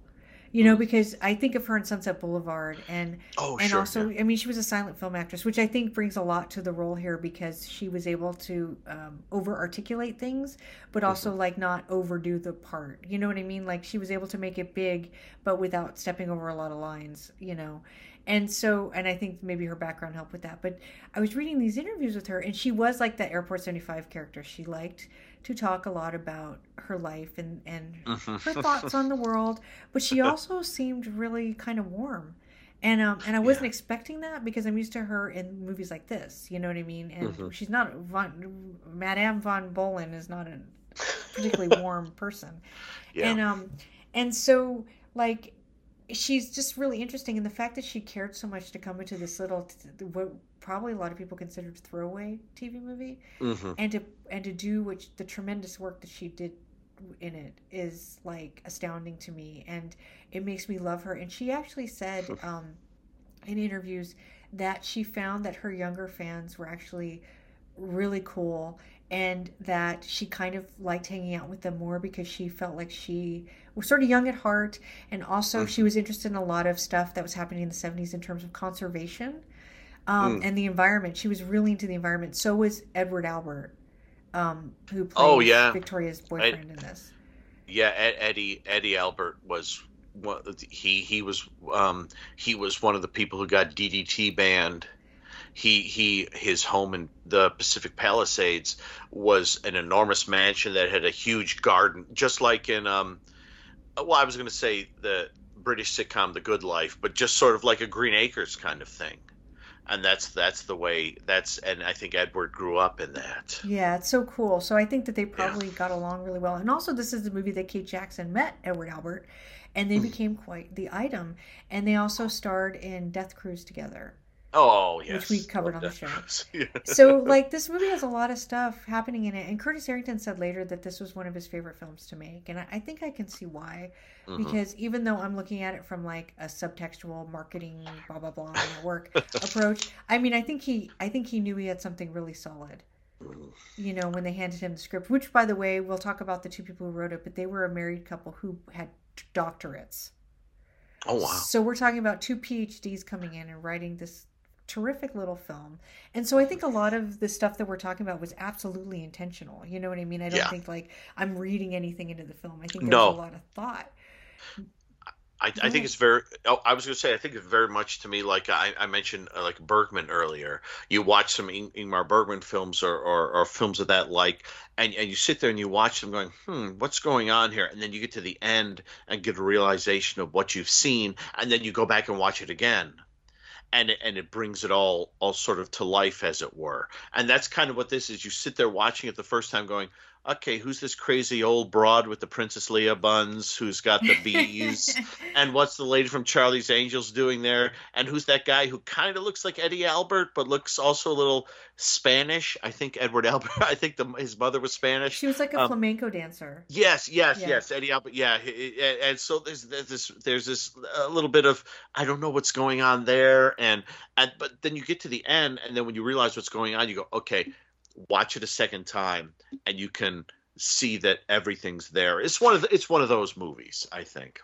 You know, because I think of her in Sunset Boulevard, and Oh, and sure. also yeah. i mean she was a silent film actress which i think brings a lot to the role here because she was able to um, over articulate things but also Mm-hmm. like not overdo the part you know what i mean like she was able to make it big but without stepping over a lot of lines you know and so and i think maybe her background helped with that but i was reading these interviews with her and she was like that airport 75 character she liked to talk a lot about her life and and Mm-hmm. her thoughts on the world but she also seemed really kind of warm and um and I wasn't Yeah. expecting that because I'm used to her in movies like this. You know what I mean? And Mhm. she's not von Madame von Bohlen is not a particularly warm person. Yeah. And um and so like she's just really interesting and the fact that she cared so much to come into this little what probably a lot of people considered throwaway TV movie hmm and to and to do which the tremendous work that she did in it is like astounding to me and it makes me love her and she actually said um in interviews that she found that her younger fans were actually really cool and that she kind of liked hanging out with them more because she felt like she was sort of young at heart and also she was interested in a lot of stuff that was happening in the 70s in terms of conservation um, Mm. and the environment she was really into the environment so was edward albert um, who plays Oh, yeah. victoria's boyfriend in this Yeah, Ed, Eddie Eddie Albert was. He he was um he was one of the people who got DDT banned. He he his home in the Pacific Palisades was an enormous mansion that had a huge garden, just like in um. Well, I was going to say the British sitcom The Good Life, but just sort of like a Green Acres kind of thing. And that's that's the way that's and I think Edward grew up in that. Yeah, it's so cool. So I think that they probably got along really well. And also, this is the movie that Kate Jackson met Edward Albert, and Hmm. they became quite the item. And they also starred in Death Cruise together. Oh yes, which we covered on the show. Yeah. So, like, this movie has a lot of stuff happening in it. And Curtis Harrington said later that this was one of his favorite films to make. And I, I think I can see why. Mhm. Because even though I'm looking at it from like a subtextual marketing, blah blah blah, work approach, I mean, I think he, I think he knew he had something really solid you know, when they handed him the script, which, by the way, we'll talk about the two people who wrote it, but they were a married couple who had doctorates. Oh wow. So we're talking about two PhDs coming in and writing this terrific little film. And so I think a lot of the stuff that we're talking about was absolutely intentional. You know what I mean? I don't Yeah. think like I'm reading anything into the film. I think there's No. a lot of thought. I, I think it's very. Oh, I was going to say, I think it's very much to me like I, I mentioned, uh, like Bergman earlier. You watch some Ing- Ingmar Bergman films or, or, or films of that like, and, and you sit there and you watch them going, hmm, what's going on here? And then you get to the end and get a realization of what you've seen, and then you go back and watch it again. And it, and it brings it all all sort of to life, as it were. And that's kind of what this is. You sit there watching it the first time, going, okay, who's this crazy old broad with the Princess Leia buns who's got the bees? and what's the lady from Charlie's Angels doing there? And who's that guy who kind of looks like Eddie Albert but looks also a little Spanish? I think Edward Albert. I think the, his mother was Spanish. she was like a Um, flamenco dancer. Yes, yes, Yeah. yes, Eddie Albert. Yeah, and, and so there's, there's this there's this a little bit of I don't know what's going on there, and and but then you get to the end, and then when you realize what's going on, you go, okay, watch it a second time, and you can see that everything's there. It's one of the, it's one of those movies, I think.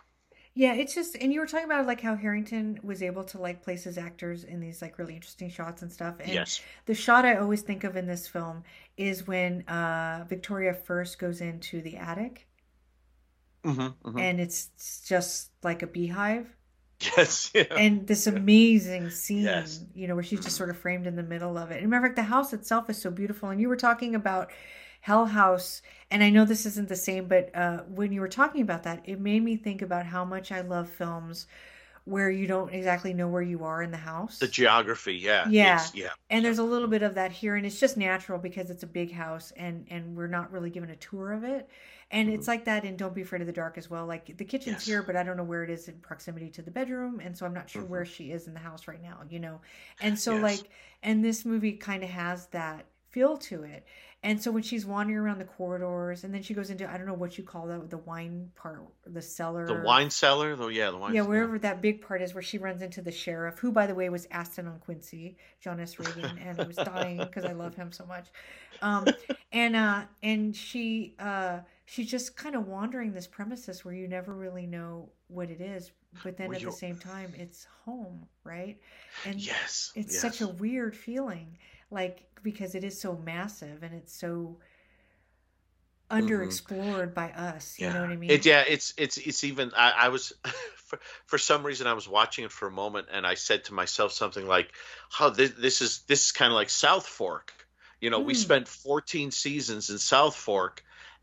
Yeah, it's just, and you were talking about like how Harrington was able to like place his actors in these like really interesting shots and stuff. And yes. the shot I always think of in this film is when uh, Victoria first goes into the attic, Mm-hmm, and it's just like a beehive. Yes. Yeah. and this amazing scene, Yes. you know, where she's just sort of framed in the middle of it. And remember, the house itself is so beautiful. And you were talking about Hell House, and I know this isn't the same, but uh, when you were talking about that, it made me think about how much I love films where you don't exactly know where you are in the house. the geography, yeah. Yeah. yeah. and there's a little bit of that here, and it's just natural because it's a big house, and and we're not really given a tour of it. And it's like that in Don't Be Afraid of the Dark as well. Like the kitchen's Yes. here, but I don't know where it is in proximity to the bedroom, and so I'm not sure Mhm. where she is in the house right now. You know, and so Yes. like, and this movie kind of has that feel to it. And so when she's wandering around the corridors, and then she goes into I don't know what you call that the wine part, the cellar, the wine cellar. Oh yeah, the wine. Cellar. Yeah, cellar. wherever that big part is, where she runs into the sheriff, who by the way was Asten on Quincy, John S. Ragin, and I was dying because I love him so much. Um, and uh, and she uh, she's just kind of wandering this premises where you never really know what it is, but then at the you're- same time, it's home, right? And Yes, it's yes. such a weird feeling like because it is so massive and it's so underexplored by us you know what i mean Mm-hmm. It, yeah, it's it's it's even. I, I was for, for some reason I was watching it for a moment, and I said to myself something like, "How this this is this is kind of like Southfork." You know, we Hmm. spent 14 seasons in Southfork,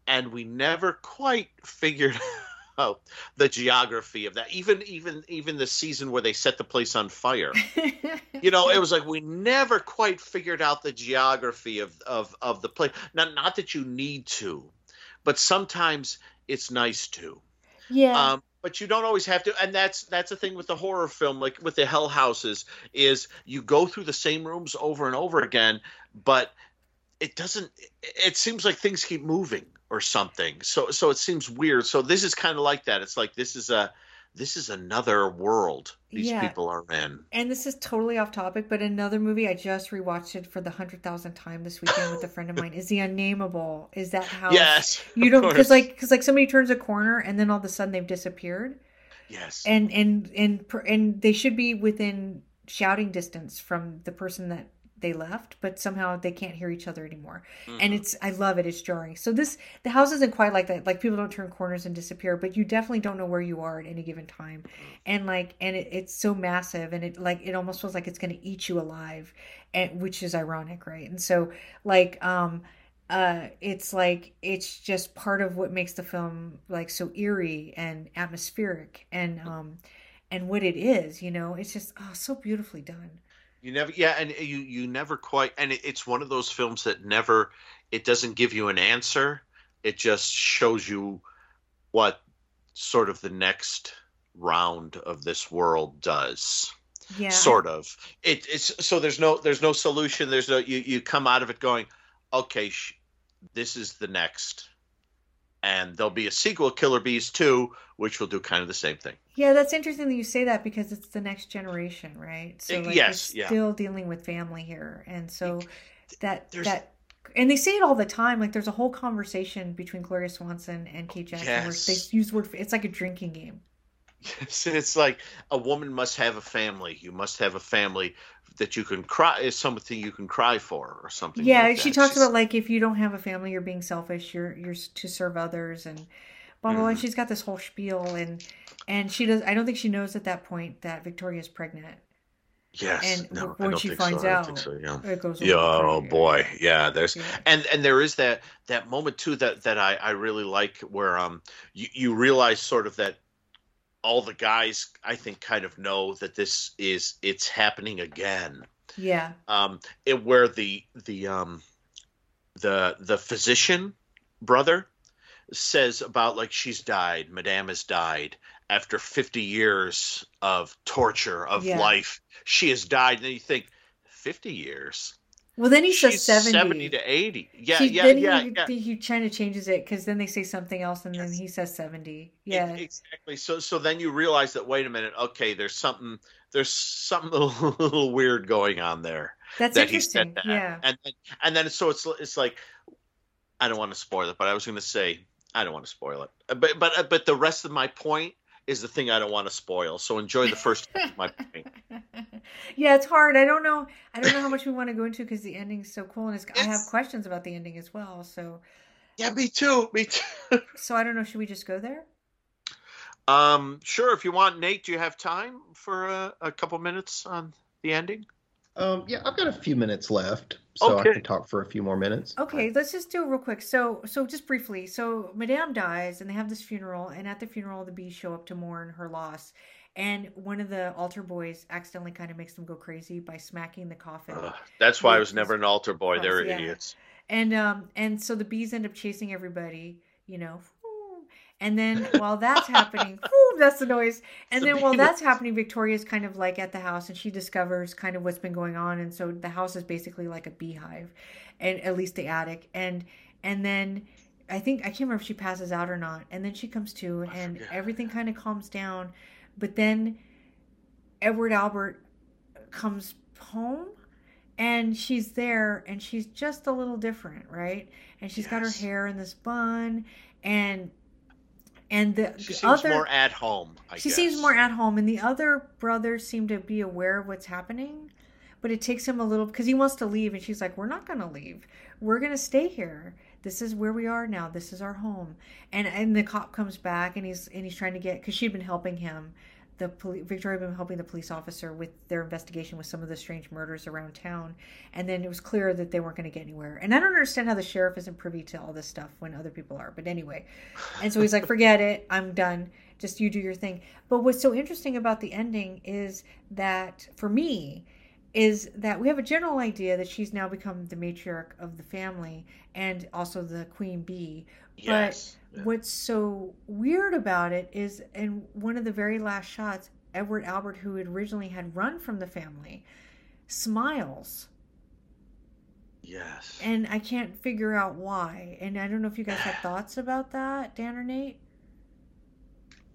and we never quite figured out the geography of that. Even even even the season where they set the place on fire. you know it was like we never quite figured out the geography of of of the place not not that you need to but sometimes it's nice to yeah um but you don't always have to and that's that's the thing with the horror film like with the hell houses is you go through the same rooms over and over again but it doesn't it seems like things keep moving or something. So so it seems weird. So this is kind of like that. It's like this is a this is another world these Yeah. people are in. And this is totally off topic but another movie i just rewatched it for the hundred thousandth time this weekend with a friend of mine is the unnameable. Is that how yes you don't because like because like somebody turns a corner and then all of a sudden they've disappeared? Yes. And and and and they should be within shouting distance from the person that they left but somehow they can't hear each other anymore. And Mhm. it's i love it it's jarring. So this the house isn't quite like that like people don't turn corners and disappear but you definitely don't know where you are at any given time. And like and it, it's so massive and it like it almost feels like it's going to eat you alive and which is ironic right? And so like um uh it's like it's just part of what makes the film like so eerie and atmospheric and um and what it is you know? It's just oh so beautifully done You never, yeah, and you you never quite, and it, it's one of those films that never, it doesn't give you an answer. It just shows you what sort of the next round of this world does. yeah Sort of. It, it's so there's no there's no solution. There's no you you come out of it going, okay, sh- this is the next, and there'll be a sequel, Killer Bees two, which will do kind of the same thing. Yeah, that's interesting that you say that because it's the next generation, right? So like yes, yeah. still dealing with family here. And so that There's- that and they say it all the time. Like there's a whole conversation between Gloria Swanson and Kate Jackson where Yes. they use word it's like a drinking game. Yes, it's like a woman must have a family. You must have a family that you can cry is something you can cry for or something. Yeah, like she talks She's- about like if you don't have a family, you're being selfish. You're you're to serve others and blah blah. blah. And Mhm. she's got this whole spiel and and she does. I don't think she knows at that point that Victoria's pregnant. yes. and no, when she finds so. Out, so. Yeah. It goes. Yeah, oh boy, yeah. There's Yeah. and and there is that that moment too that that I I really like where um you you realize sort of that all the guys I think kind of know that this is it's happening again. Yeah. um it, where the the um the the physician brother says about like she's died madame has died after 50 years of torture of Yeah. life she has died and you think 50 years Well, then he says 70. 70 to 80 yeah He- yeah then yeah, he, yeah. he kind of changes it because then they say something else and then he says 70. E- Yeah. exactly so so then you realize that wait a minute okay there's something there's something a little, weird going on there That's that he interesting. said that. Yeah. And then, and then so it's it's like I don't want to spoil it, but I was going to say I don't want to spoil it. But but but the rest of my point is the thing I don't want to spoil. So enjoy the first half of my point. yeah, it's hard. I don't know. I don't know how much we want to go into because the ending's so cool, and it's, I have questions about the ending as well. So, Yeah, me too. Me too. so I don't know. Should we just go there? Um, sure. If you want, Nate, do you have time for a, a couple minutes on the ending? Um, yeah, I've got a few minutes left, so Okay. I can talk for a few more minutes. Okay, let's just do it real quick. So, so just briefly. So, Madame dies, and they have this funeral, and at the funeral, the bees show up to mourn her loss. And one of the altar boys accidentally kind of makes them go crazy by smacking the coffin. Ugh, that's why I was never an altar boy. They're yeah. idiots. and um and so the bees end up chasing everybody you know And then while that's happening, whoo, that's the noise. And It's then while that's happening, Victoria's kind of like at the house and she discovers kind of what's been going on. And so the house is basically like a beehive, and at least the attic. And and then I think I can't remember if she passes out or not. And then she comes to and forget. everything kind of calms down. But then Edward Albert comes home and she's there and she's just a little different, right? And she's got her hair in this bun and and the, She the seems other more at home. I she guess. seems more at home and the other brothers seem to be aware of what's happening but it takes him a little because he wants to leave and she's like we're not going to leave we're going to stay here this is where we are now this is our home and and the cop comes back and he's and he's trying to get because she'd been helping him the poli- Victoria had been helping the police officer with their investigation with some of the strange murders around town, and then it was clear that they weren't going to get anywhere. And I don't understand how the sheriff isn't privy to all this stuff when other people are. But anyway, and so he's like, "Forget it, I'm done. Just you do your thing." But what's so interesting about the ending is that for me, is that we have a general idea that she's now become the matriarch of the family and also the queen bee. Yes. But what's so weird about it is in one of the very last shots, Edward Albert, who had originally had run from the family, smiles. Yes. And I can't figure out why. And I don't know if you guys had thoughts about that, Dan or Nate.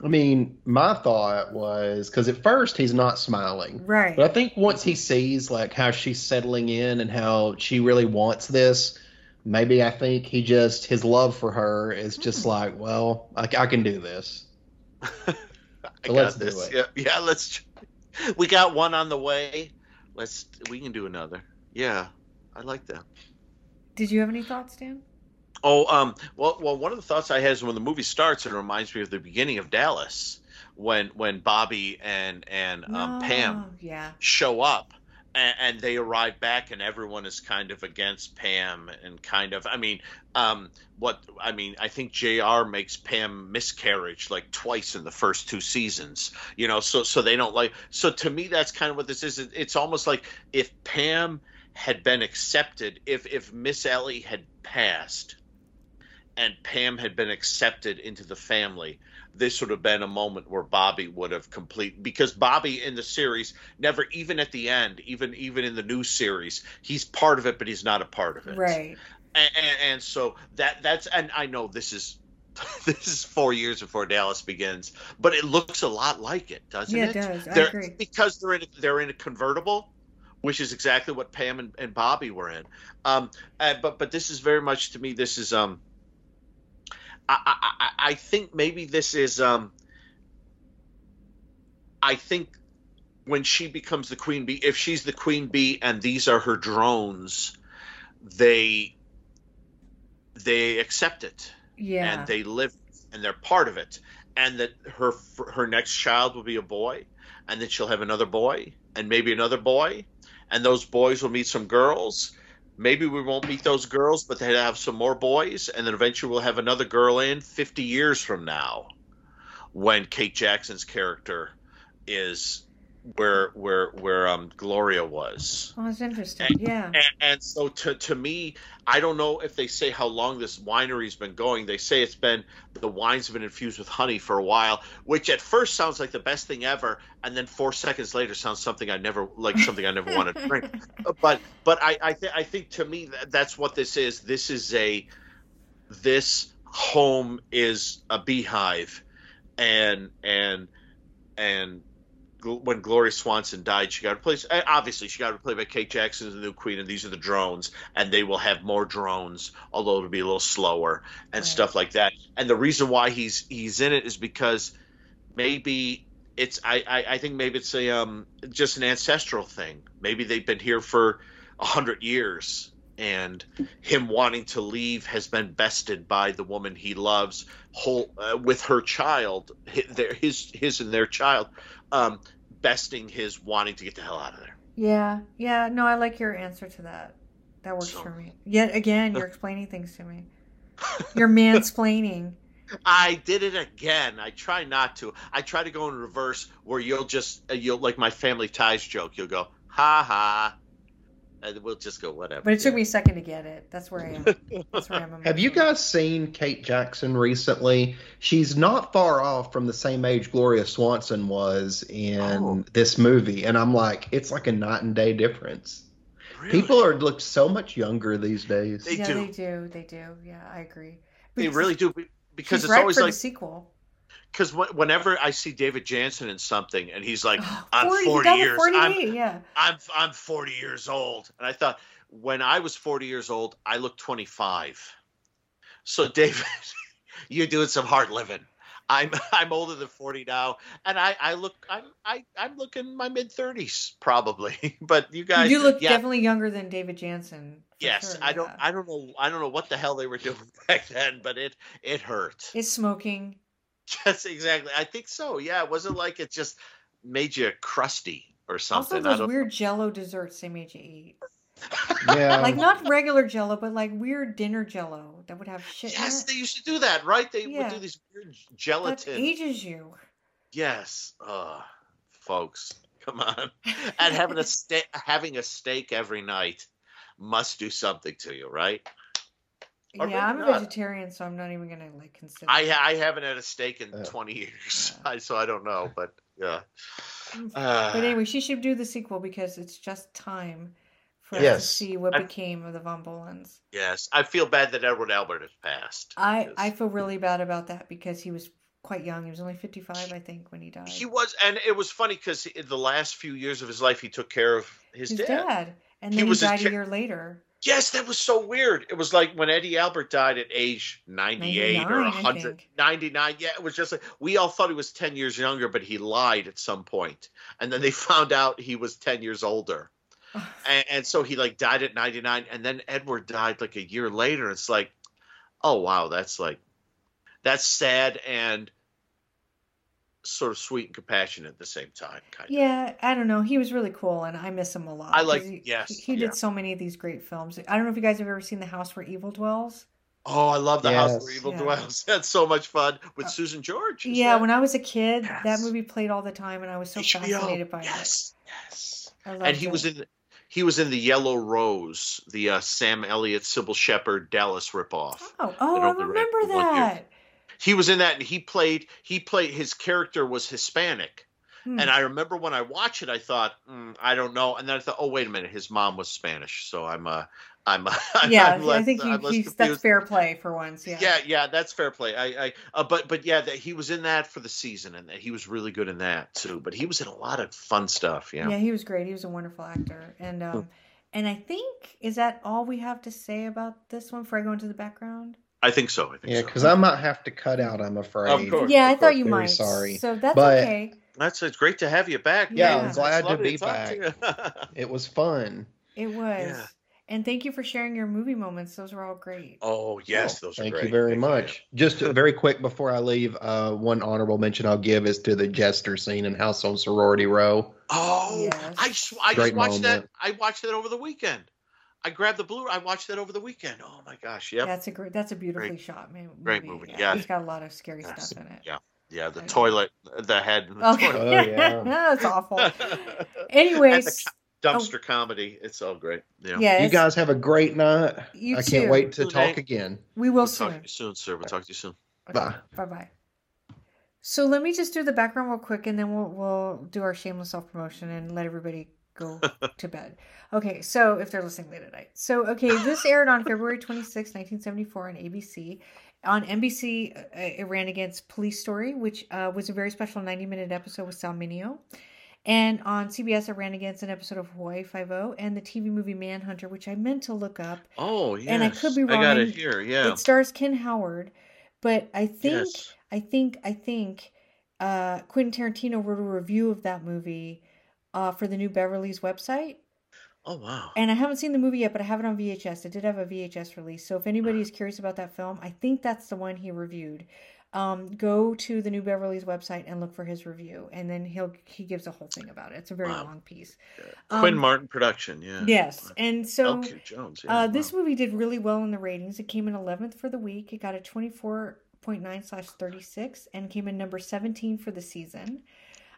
I mean, my thought was because at first he's not smiling, Right. but I think once he sees like how she's settling in and how she really wants this, maybe I think he just his love for her is just Hmm. like, well, I, I can do this. I So got let's do this. it. Yeah, yeah. Let's. We got one on the way. Let's. We can do another. Yeah, I like that. Did you have any thoughts, Dan? Oh, um, well, well, one of the thoughts I had is when the movie starts, it reminds me of the beginning of Dallas, when when Bobby and and um, Pam Oh, Yeah. show up, and, and they arrive back, and everyone is kind of against Pam, and kind of, I mean, um, what I mean, I think J.R. makes Pam miscarriage like twice in the first two seasons, you know, so so they don't like. So to me, that's kind of what this is. It- It's almost like if Pam had been accepted, if if Miss Ellie had passed and Pam had been accepted into the family, this would have been a moment where Bobby would have complete because Bobby in the series never even at the end, even even in the new series, he's part of it, but he's not a part of it. Right. And, and, and so that that's and I know this is this is four years before Dallas begins, but it looks a lot like it, doesn't Yeah, it? it does. I agree. Because they're in a, they're in a convertible, which is exactly what Pam and, and Bobby were in. Um, uh, but but this is very much to me. This is um. I, I, I- I think maybe this is um. I think when she becomes the queen bee, if she's the queen bee and these are her drones, they they accept it Yeah. and they live and they're part of it and that her her next child will be a boy and then she'll have another boy and maybe another boy and those boys will meet some girls maybe we won't meet those girls but they'll have some more boys and then eventually we'll have another girl in 50 years from now when kate jackson's character is where where where um gloria was. Oh, that's interesting. Yeah. and, and so to, to me i don't know if they say how long this winery's been going. They say it's been the wines have been infused with honey for a while which at first sounds like the best thing ever and then four seconds later sounds something i never like something i never want to drink. But but i I, th- I think to me that, that's what this is. This is a this home is a beehive. And and and when Gloria Swanson died, she got replaced. eh, Obviously, she got replaced by Kate Jackson as the new queen, and these are the drones, and they will have more drones, although it'll be a little slower and Right. stuff like that. And the reason why he's he's in it is because maybe it's I, I I think maybe it's a um just an ancestral thing. Maybe they've been here for a hundred years. And him wanting to leave has been bested by the woman he loves, whole uh, with her child, his, his his and their child, um, besting his wanting to get the hell out of there. Yeah, yeah. No, I like your answer to that. That works So- for me. Yet again, you're explaining things to me. You're mansplaining. I did it again. I try not to. I try to go in reverse, where you'll just uh, you'll like my family ties joke. You'll go ha ha, we'll just go whatever. But it took me a second to get it. That's where I am. That's where I am. Have you guys seen Kate Jackson recently? She's not far off from the same age Gloria Swanson was in Oh. this movie, and I'm like, it's like a night and day difference. Really? People are look so much younger these days. They yeah, do. they do. They do. Yeah, I agree. They really do because she's it's right always for like the sequel. Because whenever I see David Janssen in something and he's like, Oh, I'm 40, 40 he died at years, 48, yeah. I'm I'm 40 years old, and I thought when I was 40 years old, I looked 25. So David, you're doing some hard living. I'm I'm older than 40 now, and I I look I'm I I'm looking my mid 30s probably. but you guys, you look yeah, definitely younger than David Janssen. yes. sure, I don't. I don't know I don't know what the hell they were doing back then, but it it hurt. It's smoking. Yes, exactly. I think so. Yeah, it wasn't like it just made you crusty or something. Also, those don't- weird Jello desserts they made you eat, Yeah, like not regular Jello, but like weird dinner Jello that would have shit. in Yes, it. they used to do that, right? They Yeah. would do these weird gelatin. that ages you. Yes, uh, folks, come on. And having a steak, having a steak every night must do something to you, right? Or yeah, I'm maybe a not. vegetarian, so I'm not even gonna like consider. I. I haven't had a steak in Uh, 20 years, Yeah. So I don't know, but yeah. but Uh, anyway, she should do the sequel because it's just time for us to see what I- became of the Von Bohlens. yes, I feel bad that Edward Albert has passed. I because I feel really bad about that because he was quite young. He was only 55, I think, when he died. he was, and it was funny because the last few years of his life, he took care of his, his dad. dad, and He then he, was a died a ki- year later. Yes, that was so weird. It was like when Eddie Albert died at age 98 or 99, I 100, think. 99. Yeah, it was just like we all thought he was 10 years younger, but he lied at some point. And then they found out he was 10 years older. And, and so he like died at 99. And then Edward died like a year later. It's like, oh, wow, that's like, that's sad and sort of sweet and compassionate at the same time. Kind of. Yeah, I don't know. He was really cool, and I miss him a lot. I like- he, yes, he, he yeah. did so many of these great films. I don't know if you guys have ever seen The House Where Evil Dwells. Oh, I love the House Where Evil Yeah. Dwells. That's so much fun with Uh, Susan George. Yeah, that- when I was a kid, that movie played all the time, and I was so fascinated by it. yes, yes. I loved And he was it. in he was in the Yellow Rose, the uh, Sam Elliott, Cybill Shepherd, Dallas ripoff. Oh, oh, I remember for one year. that. He was in that, and he played he played his character was Hispanic. Hmm. And I remember when I watched it, I thought, mm, I don't know, and then I thought, oh wait a minute, his mom was Spanish, so I'm uh, I'm, yeah, I'm less, I think I'm he's, that's fair play for once. Yeah. Yeah, yeah, that's fair play. I, I, uh, but, but yeah, that he was in that for the season, and that he was really good in that too. But he was in a lot of fun stuff. Yeah. Yeah, he was great. He was a wonderful actor, and um, and I think is that all we have to say about this one before I go into the background. I think so. I think yeah, so. because I might have to cut out. I'm afraid. Of course. yeah, I thought you Very might. sorry. So that's But- okay. That's it's great to have you back. Yeah, man. I'm glad to be talk back. you. It was fun. It was. Yeah. And thank you for sharing your movie moments. Those were all great. oh yes, Oh, those are Thank great. you very Thank much. Just very quick before I leave, uh, one honorable mention I'll give is to the jester scene in House on Sorority Row. Oh, Yes. I just, I just Great watched that. I watched that over the weekend. I grabbed the blue. I watched that over the weekend. Oh my gosh. Yeah, That's a great. That's a beautifully Great- shot movie. great movie, yeah. it's got a lot of scary Yes. stuff in it. Yeah. Yeah. The Okay. toilet, the head, and the Okay, toilet. Oh, yeah. that's awful. and Anyways, the dumpster oh. comedy. It's all great. Yeah. yeah, You guys have a great night. You I too. can't wait to talk night. again. we will We'll talk soon. to you soon, sir. We'll talk to you soon. Bye. Bye bye. So let me just do the background real quick, and then we'll we'll do our shameless self promotion and let everybody go to bed. Okay, so if they're listening late at night, so okay, this aired on February 26, nineteen seventy four, on ABC. On NBC, uh, it ran against Police Story, which uh, was a very special ninety minute episode with Sal Mineo. And on CBS, it ran against an episode of Hawaii Five O and the TV movie Manhunter, which I meant to look up. Oh, yes. And I could be wrong. I got it here. Yeah. It stars Ken Howard, but I think Yes. I think I think uh, Quentin Tarantino wrote a review of that movie uh, for the New Beverly's website, Oh, wow. and I haven't seen the movie yet, but I have it on VHS. It did have a VHS release, so if anybody is curious about that film, I think that's the one he reviewed. Um, go to the New Beverly's website and look for his review, and then he'll he gives a whole thing about it. It's a very Wow. long piece. Quinn Um, Martin production. Yeah. Yes, and so. Jones. Yeah. Uh, this wow. movie did really well in the ratings. It came in 11th for the week. It got a 24.9 slash 36 and came in number 17 for the season.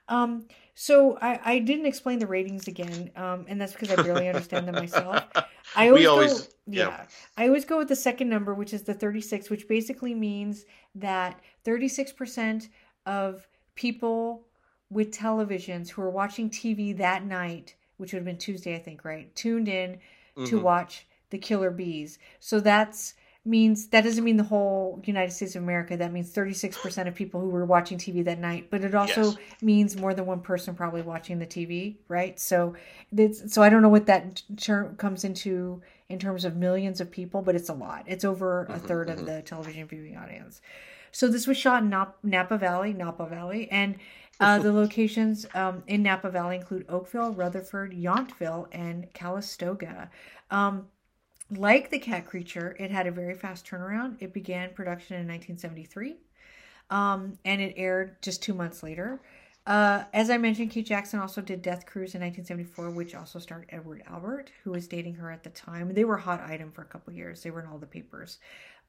Um, so I, I didn't explain the ratings again, um, and that's because I barely understand them myself. I always, We always- go, yeah. yeah. I always go with the second number, which is the 36, which basically means that 36% of people with televisions who are watching TV that night, which would have been Tuesday, I think, right, tuned in to Mhm. watch the Killer Bees. So that's means that doesn't mean the whole United States of America. That means 36% of people who were watching TV that night, but it also Yes. means more than one person probably watching the TV, right? So it's, so I don't know what that term comes into in terms of millions of people, but it's a lot. It's over a Mhm, third mhm. of the television viewing audience. So this was shot in Nap- Napa Valley, Napa Valley, and uh, the locations um, in Napa Valley include Oakville, Rutherford, Yountville, and Calistoga. Um, like the cat creature, it had a very fast turnaround. It began production in 1973, um, and it aired just two months later. Uh, as I mentioned, Kate Jackson also did Death Cruise in 1974, which also starred Edward Albert, who was dating her at the time. They were a hot item for a couple years. They were in all the papers.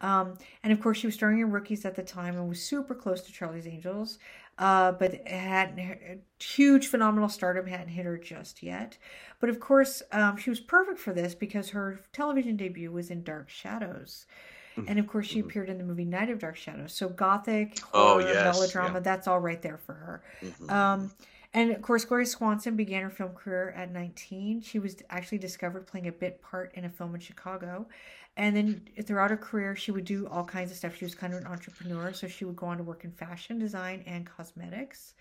Um, and of course, she was starring in Rookies at the time and was super close to Charlie's Angels, uh, but it hadn't huge, phenomenal stardom hadn't hit her just yet. But of course, um, she was perfect for this because her television debut was in Dark Shadows. And of course, she Mhm. appeared in the movie Night of Dark Shadows. So gothic, Oh, horror, yes, melodrama, yeah. that's all right there for her. Mhm. Um, and of course, Gloria Swanson began her film career at 19. She was actually discovered playing a bit part in a film in Chicago. And then throughout her career, she would do all kinds of stuff. She was kind of an entrepreneur, so she would go on to work in fashion design and cosmetics.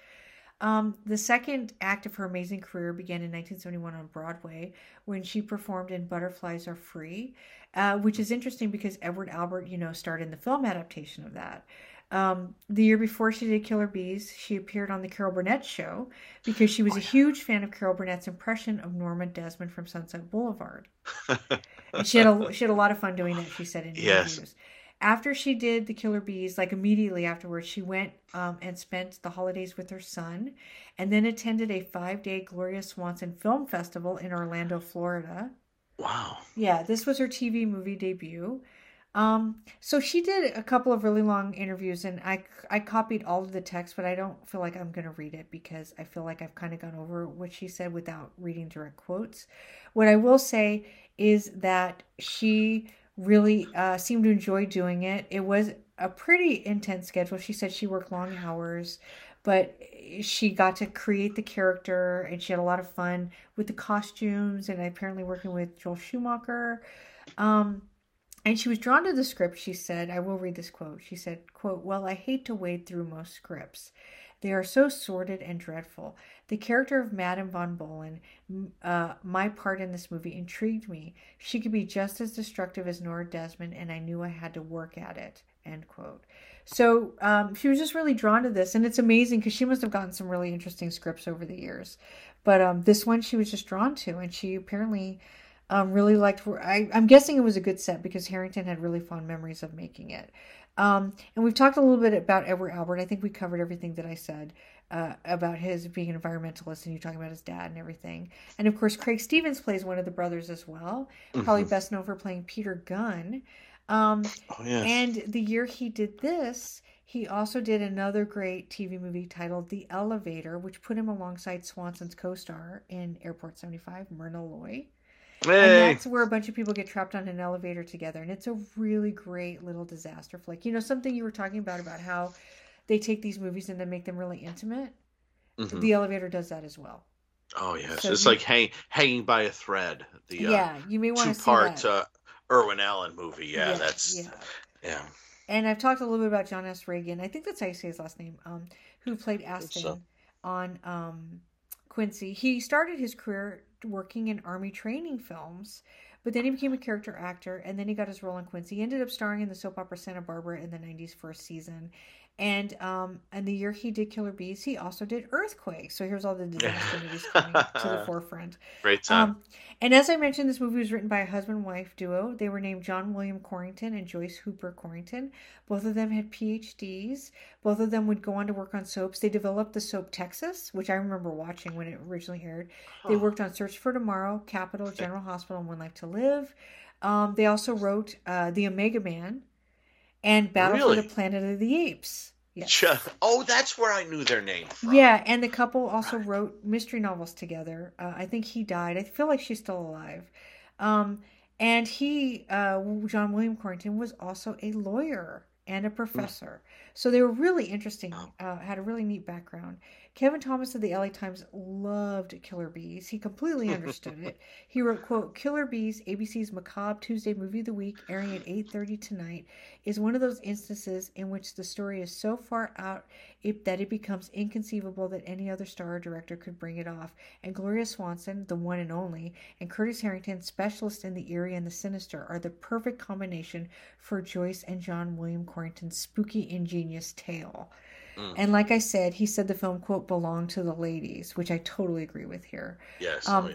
Um, the second act of her amazing career began in 1971 on Broadway when she performed in Butterflies Are Free, uh, which is interesting because Edward Albert, you know, starred in the film adaptation of that. Um, the year before she did Killer Bees, she appeared on the Carol Burnett show because she was Oh, a huge fan of Carol Burnett's impression of Norma Desmond from Sunset Boulevard. And she had a she had a lot of fun doing that. She said in Yes. interviews. After she did the Killer Bees, like immediately afterwards, she went um, and spent the holidays with her son, and then attended a five day Gloria Swanson Film Festival in Orlando, Florida. wow. Yeah, this was her TV movie debut. Um, so she did a couple of really long interviews, and I I copied all of the text, but I don't feel like I'm gonna read it because I feel like I've kind of gone over what she said without reading direct quotes. What I will say is that she really uh, seemed to enjoy doing it. It was a pretty intense schedule. She said she worked long hours, but she got to create the character, and she had a lot of fun with the costumes, and apparently working with Joel Schumacher. Um, and she was drawn to the script, she said, I will read this quote. She said, quote, Well, I hate to wade through most scripts. They are so sordid and dreadful. The character of Madame von Bohlen, uh, my part in this movie, intrigued me. She could be just as destructive as Norma Desmond, and I knew I had to work at it. End quote. So um, she was just really drawn to this, and it's amazing because she must have gotten some really interesting scripts over the years. But um, this one she was just drawn to, and she apparently um, really liked. I, I'm guessing it was a good set because Harrington had really fond memories of making it. Um, and we've talked a little bit about Edward Albert. I think we covered everything that I said uh, about his being an environmentalist and you talking about his dad and everything. And of course, Craig Stevens plays one of the brothers as well, probably Mhm. best known for playing Peter Gunn. Um, Oh yes. and the year he did this, he also did another great TV movie titled The Elevator, which put him alongside Swanson's co star in Airport 75, Myrna Loy. And that's where a bunch of people get trapped on an elevator together. And it's a really great little disaster flick. You know, something you were talking about, about how they take these movies and then make them really intimate. Mhm. The elevator does that as well. Oh yes. so it's you- like hang, hanging by a thread. The uh, yeah, you may want to two see part uh, Irwin Allen movie. Yeah, that's yeah. yeah. And I've talked a little bit about John S. Ragin. I think that's how you say his last name. Um, who played Asten so. on um, Quincy. He started his career working in army training films, but then he became a character actor, and then he got his role in Quincy. He ended up starring in the soap opera Santa Barbara in the '90s for a season, and um, and the year he did Killer Bees, he also did Earthquake. So here's all the disaster movies coming to the forefront. Great time. Um, and as I mentioned, this movie was written by a husband wife duo. They were named John William Corrington and Joyce Hooper Corrington. Both of them had PhDs. Both of them would go on to work on soaps. They developed the soap Texas, which I remember watching when it originally aired. They worked on Search for Tomorrow, Capitol, General Hospital, and One Life to Live. Um, they also wrote uh, The Omega Man and Battle for the Planet of the Apes. Yes. Ch- oh, that's where I knew their name from. Yeah, and the couple also wrote mystery novels together. Uh, I think he died. I feel like she's still alive. Um, and he, uh, John William Corrington, was also a lawyer and a professor. So they were really interesting. Uh, had a really neat background. Kevin Thomas of the LA Times loved Killer Bees. He completely understood it. He wrote, "quote Killer Bees, ABC's macabre Tuesday movie of the week, airing at 8:30 tonight, is one of those instances in which the story is so far out it, that it becomes inconceivable that any other star or director could bring it off. And Gloria Swanson, the one and only, and Curtis Harrington, specialist in the eerie and the sinister, are the perfect combination for Joyce and John William Corrington's spooky, ingenious tale." Mm. And like I said, he said the film quote belonged to the ladies, which I totally agree with here. Yes. Um, oh, yeah.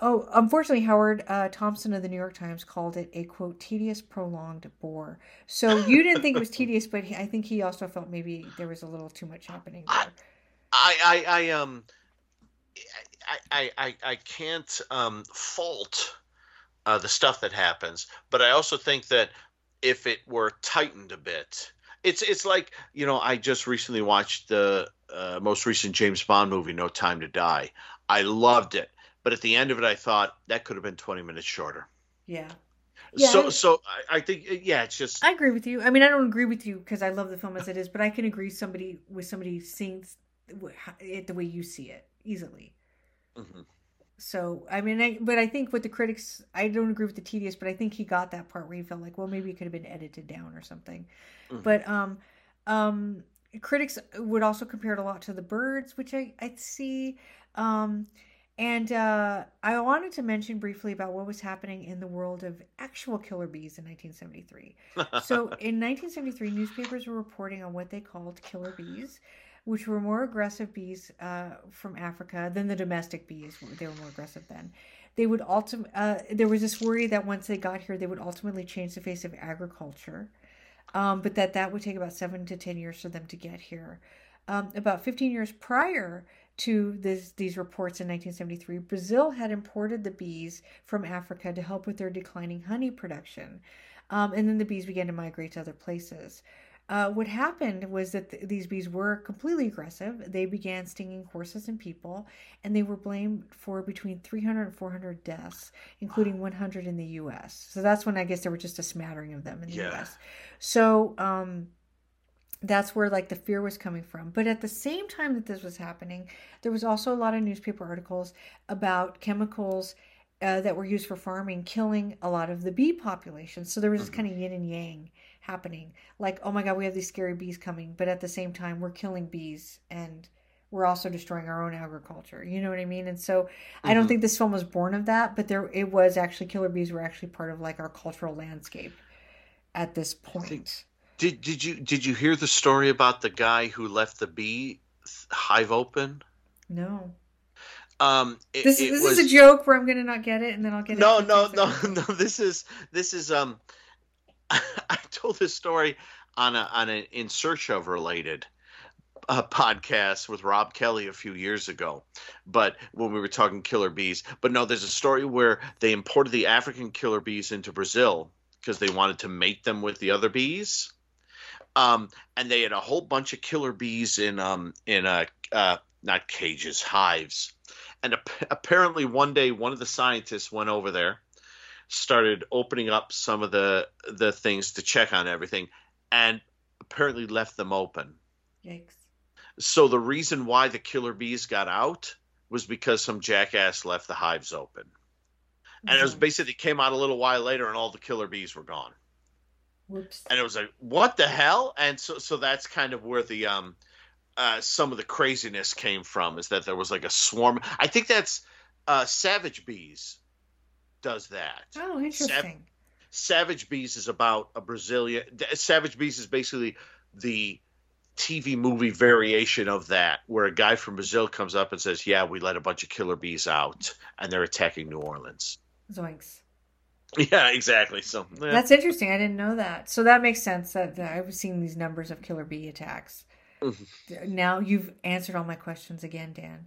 Oh, unfortunately, Howard uh, Thompson of the New York Times called it a quote tedious, prolonged bore. So you didn't think it was tedious, but he, I think he also felt maybe there was a little too much happening there. I, I, I, um, I, I, I, I can't um, fault uh, the stuff that happens, but I also think that if it were tightened a bit, it's it's like you know I just recently watched the uh, most recent James Bond movie, No Time to Die. I loved it, but at the end of it, I thought that could have been twenty minutes shorter. Yeah. Yeah, so I- so I, I think yeah, it's just I agree with you. I mean, I don't agree with you because I love the film as it is, but I can agree somebody with somebody seeing it the way you see it easily. Mhm. So I mean, I, but I think with the critics, I don't agree with the tedious, but I think he got that part where he felt like, well, maybe it could have been edited down or something. Mhm. But um, um, critics would also compare it a lot to the birds, which I I see. Um, and uh, I wanted to mention briefly about what was happening in the world of actual killer bees in 1973. So in 1973, newspapers were reporting on what they called killer bees, which were more aggressive bees uh, from Africa than the domestic bees. They were more aggressive then. They would ultim- uh, There was this worry that once they got here, they would ultimately change the face of agriculture, um, but that that would take about seven to ten years for them to get here. Um, about 15 years prior to this, these reports in 1973, Brazil had imported the bees from Africa to help with their declining honey production. Um, and then the bees began to migrate to other places. Uh, what happened was that th- these bees were completely aggressive. They began stinging horses and people, and they were blamed for between 300 and 400 deaths, including 100 in the U.S. So that's when I guess there were just a smattering of them in the Yeah. U.S. So um, that's where like the fear was coming from. But at the same time that this was happening, there was also a lot of newspaper articles about chemicals uh, that were used for farming killing a lot of the bee population. So there was this Mhm. kind of yin and yang happening. Like, oh my God, we have these scary bees coming, but at the same time, we're killing bees and we're also destroying our own agriculture. You know what I mean? And so I don't Mhm. think this film was born of that, but there it was actually killer bees were actually part of like our cultural landscape at this point. Did did you did you hear the story about the guy who left the bee hive open? No. Um, it, This, this was, is a joke where I'm gonna not get it and then I'll get No, it. no, no, no. This is this is um. I told this story on a on an in search of related uh, podcast with Rob Kelly a few years ago, but when we were talking killer bees. But no, there's a story where they imported the African killer bees into Brazil because they wanted to mate them with the other bees. Um, and they had a whole bunch of killer bees in um in uh, uh not cages hives and ap- apparently one day one of the scientists went over there started opening up some of the the things to check on everything and apparently left them open Yikes. so the reason why the killer bees got out was because some jackass left the hives open and it was Mhm. basically came out a little while later and all the killer bees were gone Whoops. and it was like what the hell and so so that's kind of where the um uh some of the craziness came from is that there was like a swarm i think that's uh savage bees does that Oh, interesting. savage bees is about a brazilian savage bees is basically the tv movie variation of that where a guy from brazil comes up and says yeah we let a bunch of killer bees out and they're attacking new orleans Zoinks. yeah exactly so yeah. That's interesting. I didn't know that. So that makes sense that, that I was seeing these numbers of killer bee attacks. Mhm. Now you've answered all my questions again, Dan.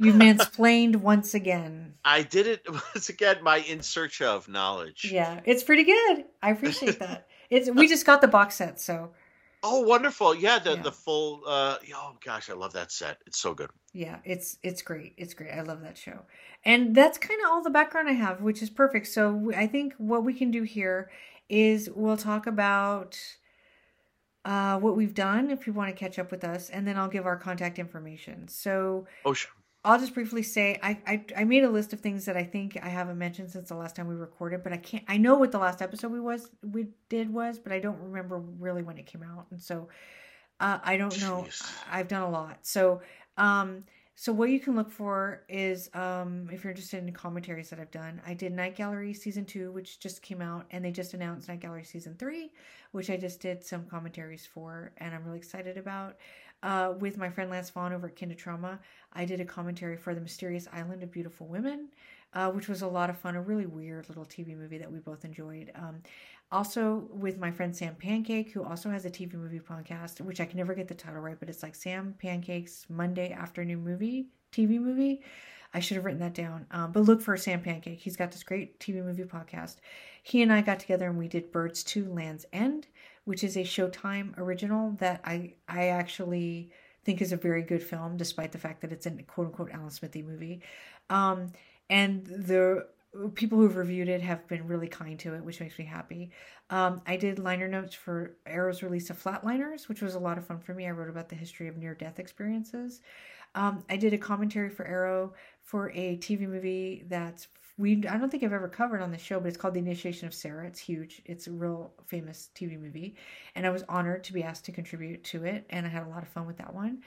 You've mansplained once again. I did it once again. My in search of knowledge. Yeah, it's pretty good. I appreciate that. It's we just got the box set, so Oh, wonderful! Yeah, the Yeah. the full. Uh, oh gosh, I love that set. It's so good. Yeah, it's it's great. It's great. I love that show. And that's kind of all the background I have, which is perfect. So I think what we can do here is we'll talk about uh, what we've done if you want to catch up with us, and then I'll give our contact information. So Oh, sure. I'll just briefly say I, I I made a list of things that I think I haven't mentioned since the last time we recorded, but I can't. I know what the last episode we was we did was, but I don't remember really when it came out, and so uh, I don't know. Jeez. I've done a lot, so um, so what you can look for is um, if you're interested in commentaries that I've done. I did Night Gallery season two, which just came out, and they just announced Night Gallery season three, which I just did some commentaries for, and I'm really excited about. Uh, with my friend Lance Vaughn over at Kinda Trauma, I did a commentary for The Mysterious Island of Beautiful Women, uh, which was a lot of fun, a really weird little TV movie that we both enjoyed. Um, also, with my friend Sam Pancake, who also has a TV movie podcast, which I can never get the title right, but it's like Sam Pancake's Monday Afternoon Movie, TV movie. I should have written that down. Um, but look for Sam Pancake. He's got this great TV movie podcast. He and I got together and we did Birds II Land's End, which is a Showtime original that I I actually think is a very good film, despite the fact that it's a quote unquote Alan Smithee movie. Um, and the people who've reviewed it have been really kind to it, which makes me happy. Um, I did liner notes for Arrow's release of Flatliners, which was a lot of fun for me. I wrote about the history of near death experiences. Um, I did a commentary for Arrow for a TV movie that's we I don't think I've ever covered on the show, but it's called The Initiation of Sarah. It's huge. It's a real famous TV movie, and I was honored to be asked to contribute to it, and I had a lot of fun with that one.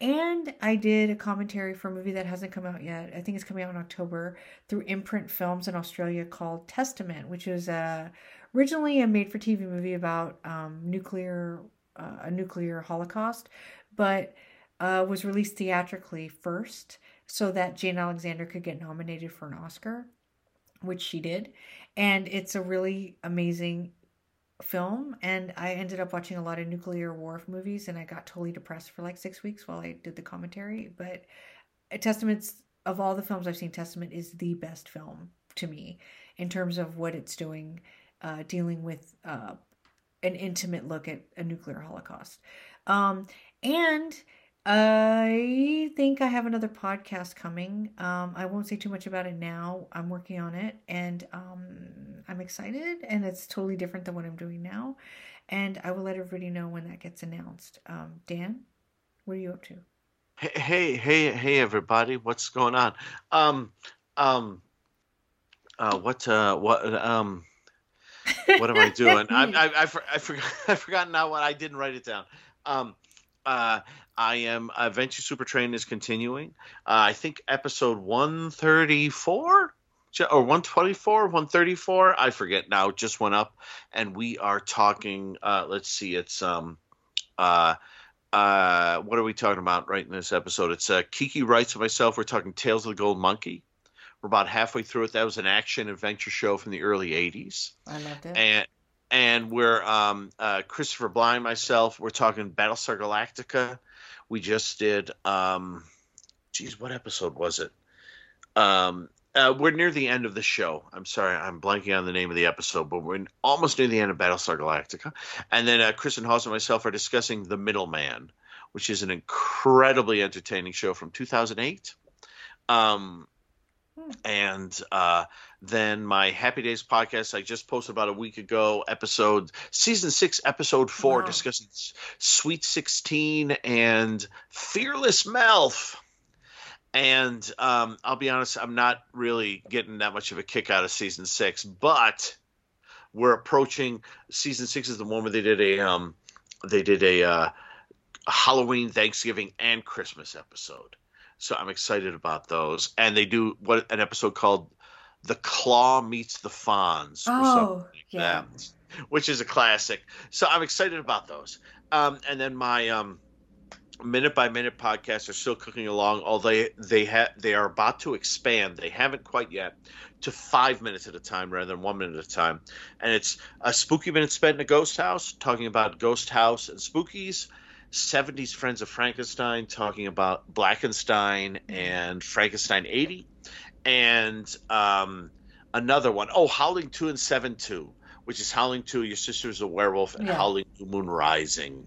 And I did a commentary for a movie that hasn't come out yet. I think it's coming out in October through Imprint Films in Australia called Testament, which was uh, originally a made-for-TV movie about um, nuclear uh, a nuclear holocaust, but uh, was released theatrically first so that Jane Alexander could get nominated for an Oscar, which she did. And it's a really amazing film. And I ended up watching a lot of nuclear war movies, and I got totally depressed for like six weeks while I did the commentary. But Testament's of all the films I've seen, Testament is the best film to me in terms of what it's doing, uh, dealing with uh, an intimate look at a nuclear holocaust. Um, and I think I have another podcast coming. Um, I won't say too much about it now. I'm working on it and um, I'm excited, and it's totally different than what I'm doing now. And I will let everybody know when that gets announced. Um, Dan, what are you up to? Hey, hey, hey, everybody! What's going on? Um, um, uh, what, uh, what, um, what am I doing? I, I, I, for- I forgot, I forgot now what I didn't write it down. Um, uh, I am Adventure Super Train is continuing. Uh, I think episode one thirty four or one twenty four, one thirty four. I forget now. Just went up, and we are talking. Uh, let's see. It's um, uh, uh, what are we talking about right in this episode? It's uh, Kiki writes and myself. We're talking Tales of the Gold Monkey. We're about halfway through it. That was an action adventure show from the early '80s I loved it. and and we're um, uh, Christopher Blind, myself. We're talking Battlestar Galactica. We just did. Um, geez, what episode was it? Um, uh, we're near the end of the show. I'm sorry, I'm blanking on the name of the episode, but we're almost near the end of Battlestar Galactica. And then uh, Chris and Hoss and myself are discussing The Middleman, which is an incredibly entertaining show from 2008. Um. And uh, then my Happy Days podcast I just posted about a week ago, episode season six, episode four, Wow. discussing Sweet Sixteen and Fearless Malph. And um, I'll be honest, I'm not really getting that much of a kick out of season six, but we're approaching season six is the one where they did a um, they did a, uh, a Halloween, Thanksgiving, and Christmas episode. So I'm excited about those. And they do what an episode called "The Claw Meets the Fonz," or something Oh, like yeah. that, which is a classic. So I'm excited about those. Um, and then my um, minute by minute podcasts are still cooking along. Although they they ha- they are about to expand. They haven't quite yet to five minutes at a time rather than one minute at a time. And it's a spooky minute spent in a ghost house, talking about ghost house and spookies. 70s Friends of Frankenstein, talking about Blackenstein and Frankenstein 80. And um, another one, oh, Howling 2 and 7 2, which is Howling Two, Your Sister's a Werewolf, and Yeah. Howling New Moon Rising.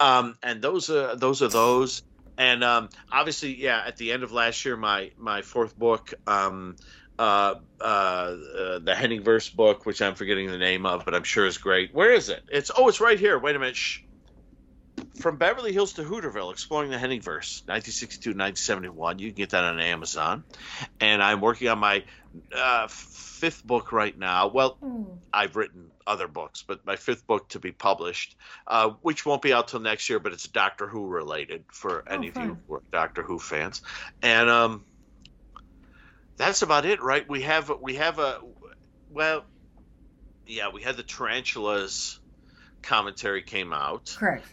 Um, and those are those are those. And um, obviously, yeah, at the end of last year, my my fourth book, um, uh, uh, uh, the Henningverse book, which I'm forgetting the name of, but I'm sure is great. Where is it? It's oh, it's right here. Wait a minute. Shh. From Beverly Hills to Hooterville, exploring the Henningverse, 1962 1971. You can get that on Amazon. And I'm working on my uh, fifth book right now. Well, Oh, I've written other books, but my fifth book to be published, uh, which won't be out till next year, but it's Doctor Who related for Oh, any of you who are Doctor Who fans. And um, that's about it, right? We have we have a well, yeah, we had the tarantulas commentary came out, correct.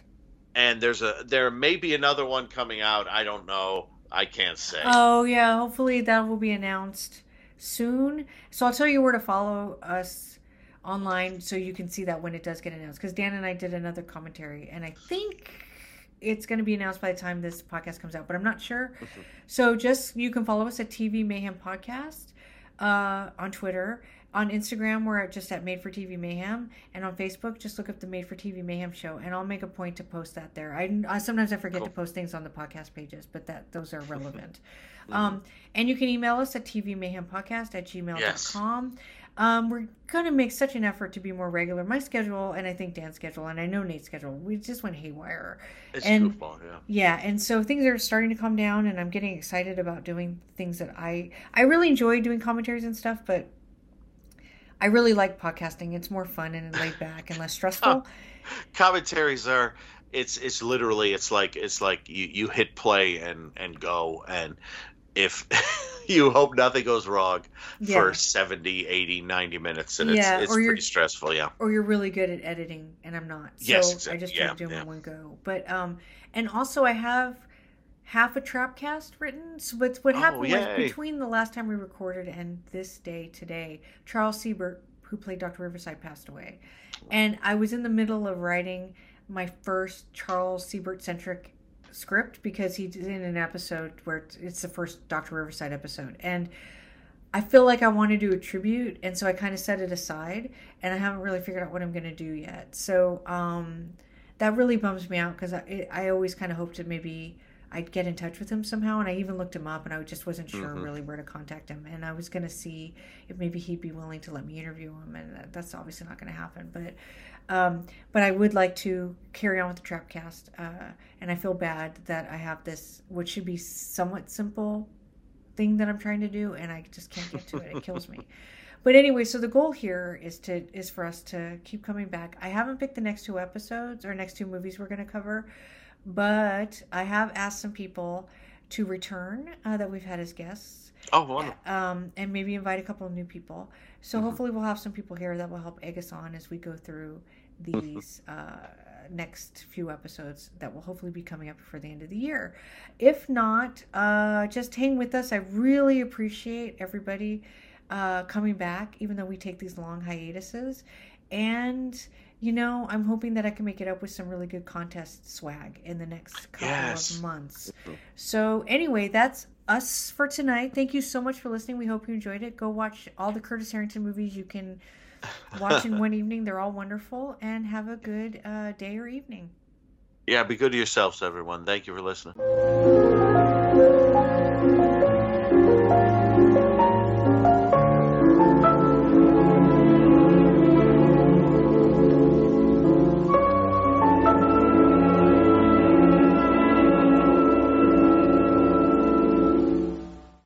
And there's a there may be another one coming out. I don't know. I can't say. Oh yeah, hopefully that will be announced soon. So I'll tell you where to follow us online so you can see that when it does get announced. Because Dan and I did another commentary, and I think it's going to be announced by the time this podcast comes out, but I'm not sure. So just you can follow us at TV Mayhem Podcast uh, on Twitter. On Instagram, we're at just at Made for TV Mayhem, and on Facebook, just look up the Made for TV Mayhem show, and I'll make a point to post that there. I, I sometimes I forget Cool. to post things on the podcast pages, but that those are relevant. Mm-hmm. Um, and you can email us at tvmayhempodcast at gmail.com. Yes. Um, we're going to make such an effort to be more regular. My schedule, and I think Dan's schedule, and I know Nate's schedule, we just went haywire. it's and- goofball, yeah. Yeah, and so things are starting to calm down, and I'm getting excited about doing things that I I really enjoy doing commentaries and stuff, but I really like podcasting. It's more fun and laid back and less stressful. commentaries are it's it's literally it's like it's like you you hit play and and go and if you hope nothing goes wrong Yeah. for 70 80 90 minutes and Yeah, it's it's pretty stressful yeah or you're really good at editing and I'm not. So Yes, I just try Yeah, to do yeah. in one go. But um and also I have half a trap cast written. So but what Oh, happened was between the last time we recorded and this day today, Charles Siebert, who played Dr. Riverside, passed away. And I was in the middle of writing my first Charles Siebert centric script because he's in an episode where it's- the first Dr. Riverside episode. And I feel like I want to do a tribute, and so I kind of set it aside, and I haven't really figured out what I'm going to do yet. So um, that really bums me out because I, I always kind of hoped to maybe I'd get in touch with him somehow, and I even looked him up, and I just wasn't sure Mhm. really where to contact him, and I was going to see if maybe he'd be willing to let me interview him, and that's obviously not going to happen, but. Um, but I would like to carry on with the Trapcast, uh, and I feel bad that I have this, which should be somewhat simple thing that I'm trying to do, and I just can't get to it. It kills me. But anyway, so the goal here is to is for us to keep coming back. I haven't picked the next two episodes or next two movies we're going to cover, but I have asked some people to return uh, that we've had as guests, oh wonderful um, and maybe invite a couple of new people. So Mhm. hopefully we'll have some people here that will help egg us on as we go through these uh, next few episodes that will hopefully be coming up before the end of the year. If not, uh, just hang with us. I really appreciate everybody uh, coming back, even though we take these long hiatuses. And you know, I'm hoping that I can make it up with some really good contest swag in the next couple Yes. of months. So anyway, that's us for tonight. Thank you so much for listening. We hope you enjoyed it. Go watch all the Curtis Harrington movies you can watch in one evening. They're all wonderful. And have a good uh, day or evening. yeah be good to yourselves everyone thank you for listening